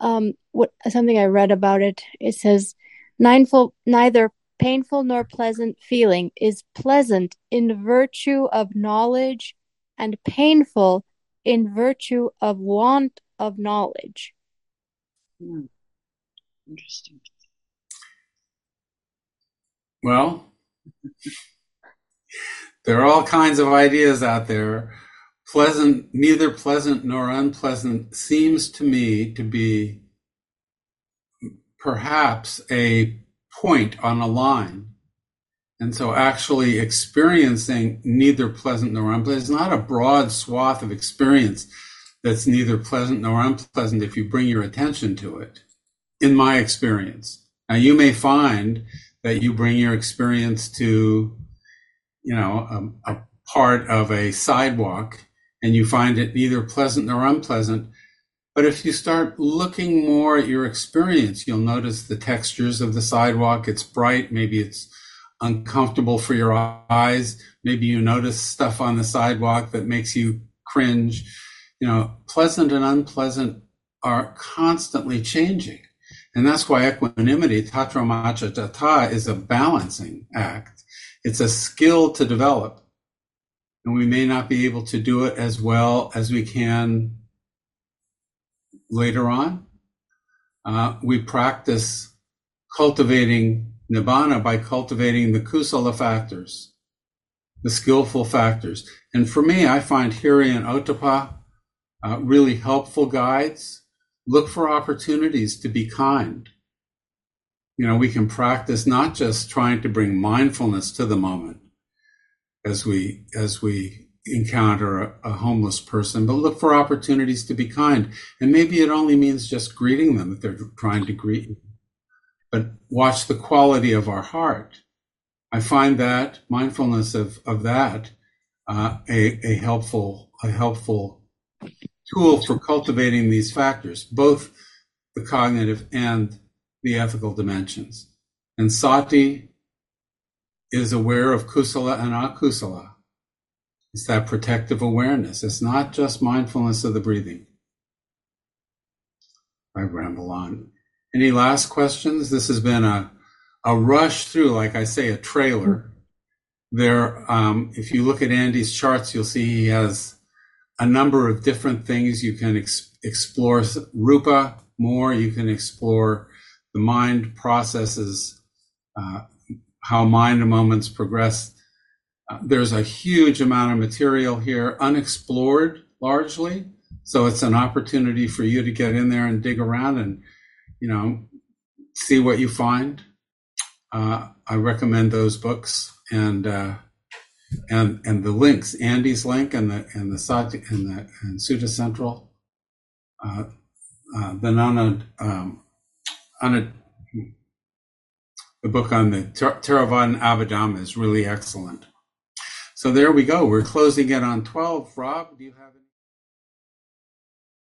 um what something I read about it. It says neither neither painful nor pleasant feeling is pleasant in virtue of knowledge and painful in virtue of want of knowledge. Hmm. Interesting. Well, there are all kinds of ideas out there. Pleasant, neither pleasant nor unpleasant seems to me to be perhaps a point on a line. And so actually experiencing neither pleasant nor unpleasant is not a broad swath of experience that's neither pleasant nor unpleasant if you bring your attention to it, in my experience. Now you may find that you bring your experience to, you know, a, a part of a sidewalk and you find it neither pleasant nor unpleasant. But if you start looking more at your experience, you'll notice the textures of the sidewalk. It's bright. Maybe it's uncomfortable for your eyes. Maybe you notice stuff on the sidewalk that makes you cringe. You know, pleasant and unpleasant are constantly changing. And that's why equanimity, tatra tata, is a balancing act. It's a skill to develop. And we may not be able to do it as well as we can later on. Uh, we practice cultivating nibbana by cultivating the kusala factors, the skillful factors. And for me, I find Hiri and Ottappa uh, really helpful guides. Look for opportunities to be kind. You know, we can practice not just trying to bring mindfulness to the moment as we as we encounter a, a homeless person, but look for opportunities to be kind. And maybe it only means just greeting them if they're trying to greet but watch the quality of our heart. I find that mindfulness of, of that uh, a, a helpful a helpful tool for cultivating these factors, both the cognitive and the ethical dimensions. And sati is aware of kusala and akusala. It's that protective awareness. It's not just mindfulness of the breathing. I ramble on. Any last questions? This has been a a rush through, like I say, a trailer. There, um, if you look at Andy's charts, you'll see he has a number of different things you can ex- explore. Rupa more, you can explore the mind processes, uh, how mind moments progress. There's a huge amount of material here, unexplored largely. So it's an opportunity for you to get in there and dig around and you know, see what you find. Uh, I recommend those books and uh, and and the links, Andy's link and the and the Sati and the and Sutta Central, uh, uh, the Nana um, a, the book on the Theravada Abhidhamma is really excellent. So there we go. We're closing it on twelve. Rob, do you have?